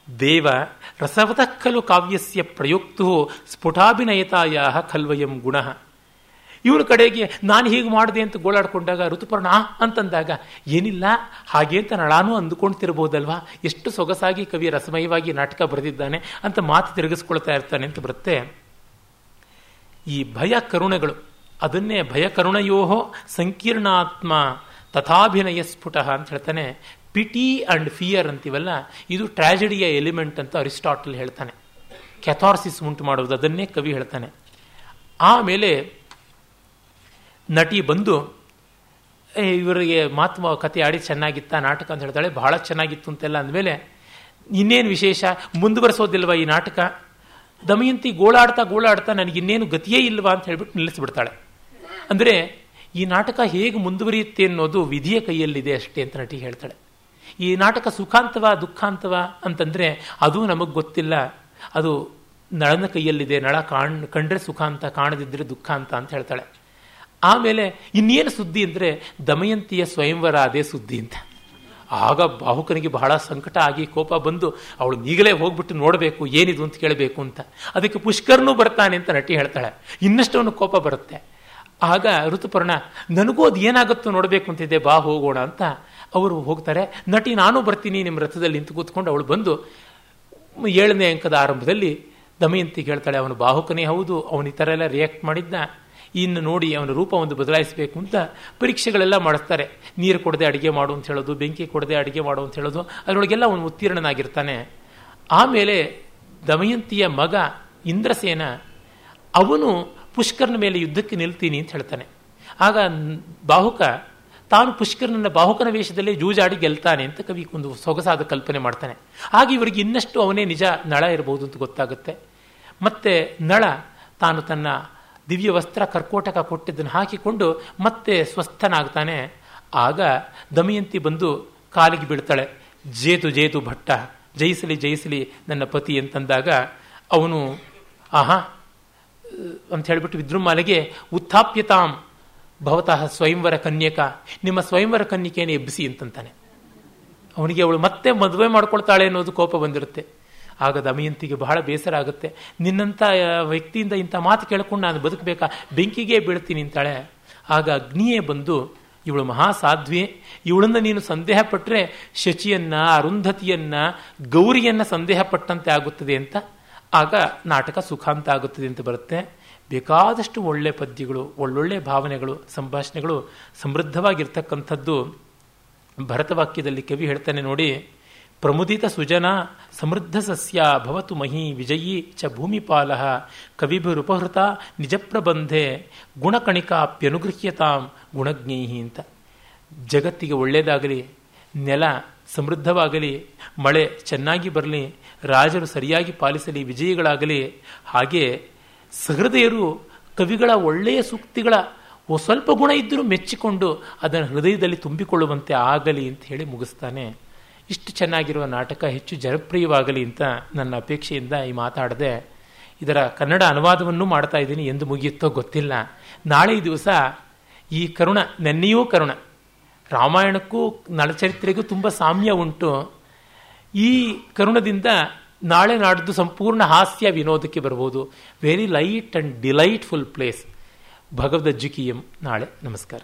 ದೇವ ರಸವದ ಖಲು ಕಾವ್ಯಸ್ಯ ಪ್ರಯುಕ್ತು ಸ್ಫುಟಾಭಿನಯತಾಯ ಖಲ್ವಯಂ ಗುಣ. ಇವನ ಕಡೆಗೆ ನಾನು ಹೀಗೆ ಮಾಡಿದೆ ಅಂತ ಗೋಳಾಡ್ಕೊಂಡಾಗ ಋತುಪರ್ಣ ಅಂತಂದಾಗ, ಏನಿಲ್ಲ, ಹಾಗೆ ಅಂತ ನಳಾನು ಅಂದುಕೊಳ್ತಿರ್ಬೋದಲ್ವಾ ಎಷ್ಟು ಸೊಗಸಾಗಿ ಕವಿ ರಸಮಯವಾಗಿ ನಾಟಕ ಬರೆದಿದ್ದಾನೆ ಅಂತ ಮಾತು ತಿರುಗಿಸ್ಕೊಳ್ತಾ ಇರ್ತಾನೆ ಅಂತ ಬರುತ್ತೆ. ಈ ಭಯ ಕರುಣೆಗಳು. ಅದನ್ನೇ ಭಯ ಕರುಣಯೋಹ ಸಂಕೀರ್ಣಾತ್ಮ ತಥಾಭಿನಯ ಸ್ಫುಟ ಅಂತ ಹೇಳ್ತಾನೆ. ಪಿಟಿ ಅಂಡ್ ಫಿಯರ್ ಅಂತೀವಲ್ಲ, ಇದು ಟ್ರಾಜಿಡಿಯ ಎಲಿಮೆಂಟ್ ಅಂತ ಅರಿಸ್ಟಾಟಲ್ ಹೇಳ್ತಾನೆ. ಕ್ಯಾಥಾರ್ಸಿಸ್ ಉಂಟು ಮಾಡುವುದು, ಅದನ್ನೇ ಕವಿ ಹೇಳ್ತಾನೆ. ಆಮೇಲೆ ನಟಿ ಬಂದು ಇವರಿಗೆ ಮಾತು ಕತೆ ಆಡಿ ಚೆನ್ನಾಗಿತ್ತ, ನಾಟಕ? ಅಂತ ಹೇಳ್ತಾಳೆ. ಬಹಳ ಚೆನ್ನಾಗಿತ್ತು ಅಂತೆಲ್ಲ ಅಂದಮೇಲೆ, ಇನ್ನೇನು ವಿಶೇಷ? ಮುಂದುವರೆಸೋದಿಲ್ವ ಈ ನಾಟಕ? ದಮಯಂತಿ ಗೋಳಾಡ್ತಾ ಗೋಳಾಡ್ತಾ ನನಗೆ ಇನ್ನೇನು ಗತಿಯೇ ಇಲ್ವಾ ಅಂತ ಹೇಳ್ಬಿಟ್ಟು ನಿಲ್ಲಿಸಿಬಿಡ್ತಾಳೆ. ಅಂದರೆ ಈ ನಾಟಕ ಹೇಗೆ ಮುಂದುವರಿಯುತ್ತೆ ಅನ್ನೋದು ವಿಧಿಯ ಕೈಯಲ್ಲಿದೆ ಅಷ್ಟೇ ಅಂತ ನಟಿ ಹೇಳ್ತಾಳೆ. ಈ ನಾಟಕ ಸುಖಾಂತವ, ದುಃಖಾಂತವ ಅಂತಂದರೆ ಅದು ನಮಗೆ ಗೊತ್ತಿಲ್ಲ. ಅದು ನಳನ ಕೈಯಲ್ಲಿದೆ, ನಳ ಕಾಣ್, ಕಂಡ್ರೆ ಸುಖಾಂತ ಕಾಣದಿದ್ದರೆ ದುಃಖಾಂತ ಅಂತ ಹೇಳ್ತಾಳೆ. ಆಮೇಲೆ ಇನ್ನೇನು ಸುದ್ದಿ ಅಂದರೆ ದಮಯಂತಿಯ ಸ್ವಯಂವರ ಅದೇ ಸುದ್ದಿ ಅಂತ. ಆಗ ಬಾಹುಕನಿಗೆ ಬಹಳ ಸಂಕಟ ಆಗಿ ಕೋಪ ಬಂದು ಅವಳು ಈಗಲೇ ಹೋಗ್ಬಿಟ್ಟು ನೋಡಬೇಕು, ಏನಿದು ಅಂತ ಕೇಳಬೇಕು ಅಂತ. ಅದಕ್ಕೆ ಪುಷ್ಕರ್ನೂ ಬರ್ತಾನೆ ಅಂತ ನಟಿ ಹೇಳ್ತಾಳೆ. ಇನ್ನಷ್ಟು ಕೋಪ ಬರುತ್ತೆ. ಆಗ ಋತುಪರ್ಣ, ನನಗೂ ಅದು ಏನಾಗುತ್ತೋ ನೋಡಬೇಕು ಅಂತಿದ್ದೆ ಬಾ ಹೋಗೋಣ ಅಂತ ಅವರು ಹೋಗ್ತಾರೆ. ನಟಿ, ನಾನು ಬರ್ತೀನಿ, ನಿಮ್ಮ ರಥದಲ್ಲಿ ನಿಂತು ಕೂತ್ಕೊಂಡು ಅವಳು ಬಂದು ಏಳನೇ ಅಂಕದ ಆರಂಭದಲ್ಲಿ ದಮಯಂತಿ ಹೇಳ್ತಾಳೆ, ಅವನು ಬಾಹುಕನೇ ಹೌದು, ಅವನು ಈ ಥರ ಎಲ್ಲ ರಿಯಾಕ್ಟ್ ಮಾಡಿದ್ದ ಇನ್ನು ನೋಡಿ ಅವನ ಒಂದು ಬದಲಾಯಿಸಬೇಕು ಅಂತ ಪರೀಕ್ಷೆಗಳೆಲ್ಲ ಮಾಡಿಸ್ತಾರೆ. ನೀರು ಕೊಡದೆ ಅಡುಗೆ ಮಾಡು ಅಂತ ಹೇಳೋದು, ಬೆಂಕಿ ಕೊಡದೆ ಅಡುಗೆ ಮಾಡು ಅಂತ ಹೇಳೋದು, ಅದರೊಳಗೆಲ್ಲ ಅವನು ಉತ್ತೀರ್ಣನಾಗಿರ್ತಾನೆ. ಆಮೇಲೆ ದಮಯಂತಿಯ ಮಗ ಇಂದ್ರಸೇನ, ಅವನು ಪುಷ್ಕರನ ಮೇಲೆ ಯುದ್ಧಕ್ಕೆ ನಿಲ್ತೀನಿ ಅಂತ ಹೇಳ್ತಾನೆ. ಆಗ ಬಾಹುಕ, ತಾನು ಪುಷ್ಕರನನ್ನ ಬಾಹುಕನ ವೇಷದಲ್ಲಿ ಜೂಜಾಡಿ ಗೆಲ್ತಾನೆ ಅಂತ ಕವಿ ಒಂದು ಸೊಗಸಾದ ಕಲ್ಪನೆ ಮಾಡ್ತಾನೆ. ಆಗ ಇವರಿಗೆ ಇನ್ನಷ್ಟು ಅವನೇ ನಿಜ ನಳ ಇರಬಹುದು ಅಂತ ಗೊತ್ತಾಗುತ್ತೆ. ಮತ್ತೆ ನಳ ತಾನು ತನ್ನ ದಿವ್ಯ ವಸ್ತ್ರ ಕರ್ಕೋಟಕ ಕೊಟ್ಟಿದ್ದನ್ನು ಹಾಕಿಕೊಂಡು ಮತ್ತೆ ಸ್ವಸ್ಥನಾಗ್ತಾನೆ. ಆಗ ದಮಯಂತಿ ಬಂದು ಕಾಲಿಗೆ ಬೀಳ್ತಾಳೆ. ಜೇತು ಜೇತು ಭಟ್ಟ, ಜಯಿಸಲಿ ಜಯಿಸಲಿ ನನ್ನ ಪತಿ ಅಂತಂದಾಗ ಅವನು, ಆಹಾ, ಅಂತ ಹೇಳಿಬಿಟ್ಟು ವಿದ್ರುಮಾಲೆಗೆ, ಉತ್ಥಾಪ್ಯತಾಂ, ಭವತಃ ಸ್ವಯಂವರ ಕನ್ಯಕ, ನಿಮ್ಮ ಸ್ವಯಂವರ ಕನ್ಯಕೇನೆ ಎಬ್ಬಿಸಿ ಅಂತಂತಾನೆ. ಅವನಿಗೆ ಅವಳು ಮತ್ತೆ ಮದುವೆ ಮಾಡ್ಕೊಳ್ತಾಳೆ ಅನ್ನೋದು ಕೋಪ ಬಂದಿರುತ್ತೆ. ಆಗ ದಮಯಂತಿಗೆ ಬಹಳ ಬೇಸರ ಆಗುತ್ತೆ. ನಿನ್ನಂಥ ವ್ಯಕ್ತಿಯಿಂದ ಇಂಥ ಮಾತು ಕೇಳ್ಕೊಂಡು ನಾನು ಬದುಕಬೇಕಾ? ಬೆಂಕಿಗೆ ಬೀಳ್ತೀನಿ ಅಂತಾಳೆ. ಆಗ ಅಗ್ನಿಯೇ ಬಂದು, ಇವಳು ಮಹಾಸಾಧ್ವಿ ಇವಳನ್ನ ನೀನು ಸಂದೇಹ ಪಟ್ಟರೆ ಶಚಿಯನ್ನ, ಅರುಂಧತಿಯನ್ನ, ಗೌರಿಯನ್ನ ಸಂದೇಹ ಪಟ್ಟಂತೆ ಆಗುತ್ತದೆ ಅಂತ. ಆಗ ನಾಟಕ ಸುಖಾಂತ ಆಗುತ್ತದೆ ಅಂತ ಬರುತ್ತೆ. ಬೇಕಾದಷ್ಟು ಒಳ್ಳೆ ಪದ್ಯಗಳು, ಒಳ್ಳೊಳ್ಳೆ ಭಾವನೆಗಳು, ಸಂಭಾಷಣೆಗಳು ಸಮೃದ್ಧವಾಗಿರ್ತಕ್ಕಂಥದ್ದು ಭರತವಾಕ್ಯದಲ್ಲಿ ಕವಿ ಹೇಳ್ತಾನೆ ನೋಡಿ ಪ್ರಮುದಿತ ಸುಜನ ಸಮೃದ್ಧ ಸಸ್ಯ ಭವತು ಮಹಿ ವಿಜಯೀ ಚ ಭೂಮಿಪಾಲ ಕವಿಭಿರುಪಹೃತ ನಿಜಪ್ರಬಂಧೆ ಗುಣಕಣಿಕಾಪ್ಯನುಗೃಹ್ಯತಾಂ ಗುಣಜ್ಞೇಹಿ ಅಂತ. ಜಗತ್ತಿಗೆ ಒಳ್ಳೆಯದಾಗಲಿ ನೆಲ ಸಮೃದ್ಧವಾಗಲಿ, ಮಳೆ ಚೆನ್ನಾಗಿ ಬರಲಿ, ರಾಜರು ಸರಿಯಾಗಿ ಪಾಲಿಸಲಿ, ವಿಜಯಿಗಳಾಗಲಿ, ಹಾಗೆ ಸಹೃದಯರು ಕವಿಗಳ ಒಳ್ಳೆಯ ಸೂಕ್ತಿಗಳ ಸ್ವಲ್ಪ ಗುಣ ಇದ್ದರೂ ಮೆಚ್ಚಿಕೊಂಡು ಅದನ್ನು ಹೃದಯದಲ್ಲಿ ತುಂಬಿಕೊಳ್ಳುವಂತೆ ಆಗಲಿ ಅಂತ ಹೇಳಿ ಮುಗಿಸ್ತಾನೆ. ಇಷ್ಟು ಚೆನ್ನಾಗಿರುವ ನಾಟಕ ಹೆಚ್ಚು ಜನಪ್ರಿಯವಾಗಲಿ ಅಂತ ನನ್ನ ಅಪೇಕ್ಷೆಯಿಂದ ಈ ಮಾತಾಡದೆ ಇದರ ಕನ್ನಡ ಅನುವಾದವನ್ನು ಮಾಡ್ತಾ ಇದ್ದೀನಿ ಎಂದು ಮುಗಿಯುತ್ತೋ ಗೊತ್ತಿಲ್ಲ. ನಾಳೆ ದಿವಸ ಈ ಕರುಣ, ನೆನ್ನೆಯೂ ಕರುಣ. ರಾಮಾಯಣಕ್ಕೂ ನಳಚರಿತ್ರೆಗೂ ತುಂಬ ಸಾಮ್ಯ ಉಂಟು. ಈ ಕರುಣದಿಂದ ನಾಳೆ ನಾಡಿದ್ದು ಸಂಪೂರ್ಣ ಹಾಸ್ಯ ವಿನೋದಕ್ಕೆ ಬರ್ಬೋದು. Very light and delightful plays Bhagavad ನಾಳೆ. ನಮಸ್ಕಾರ.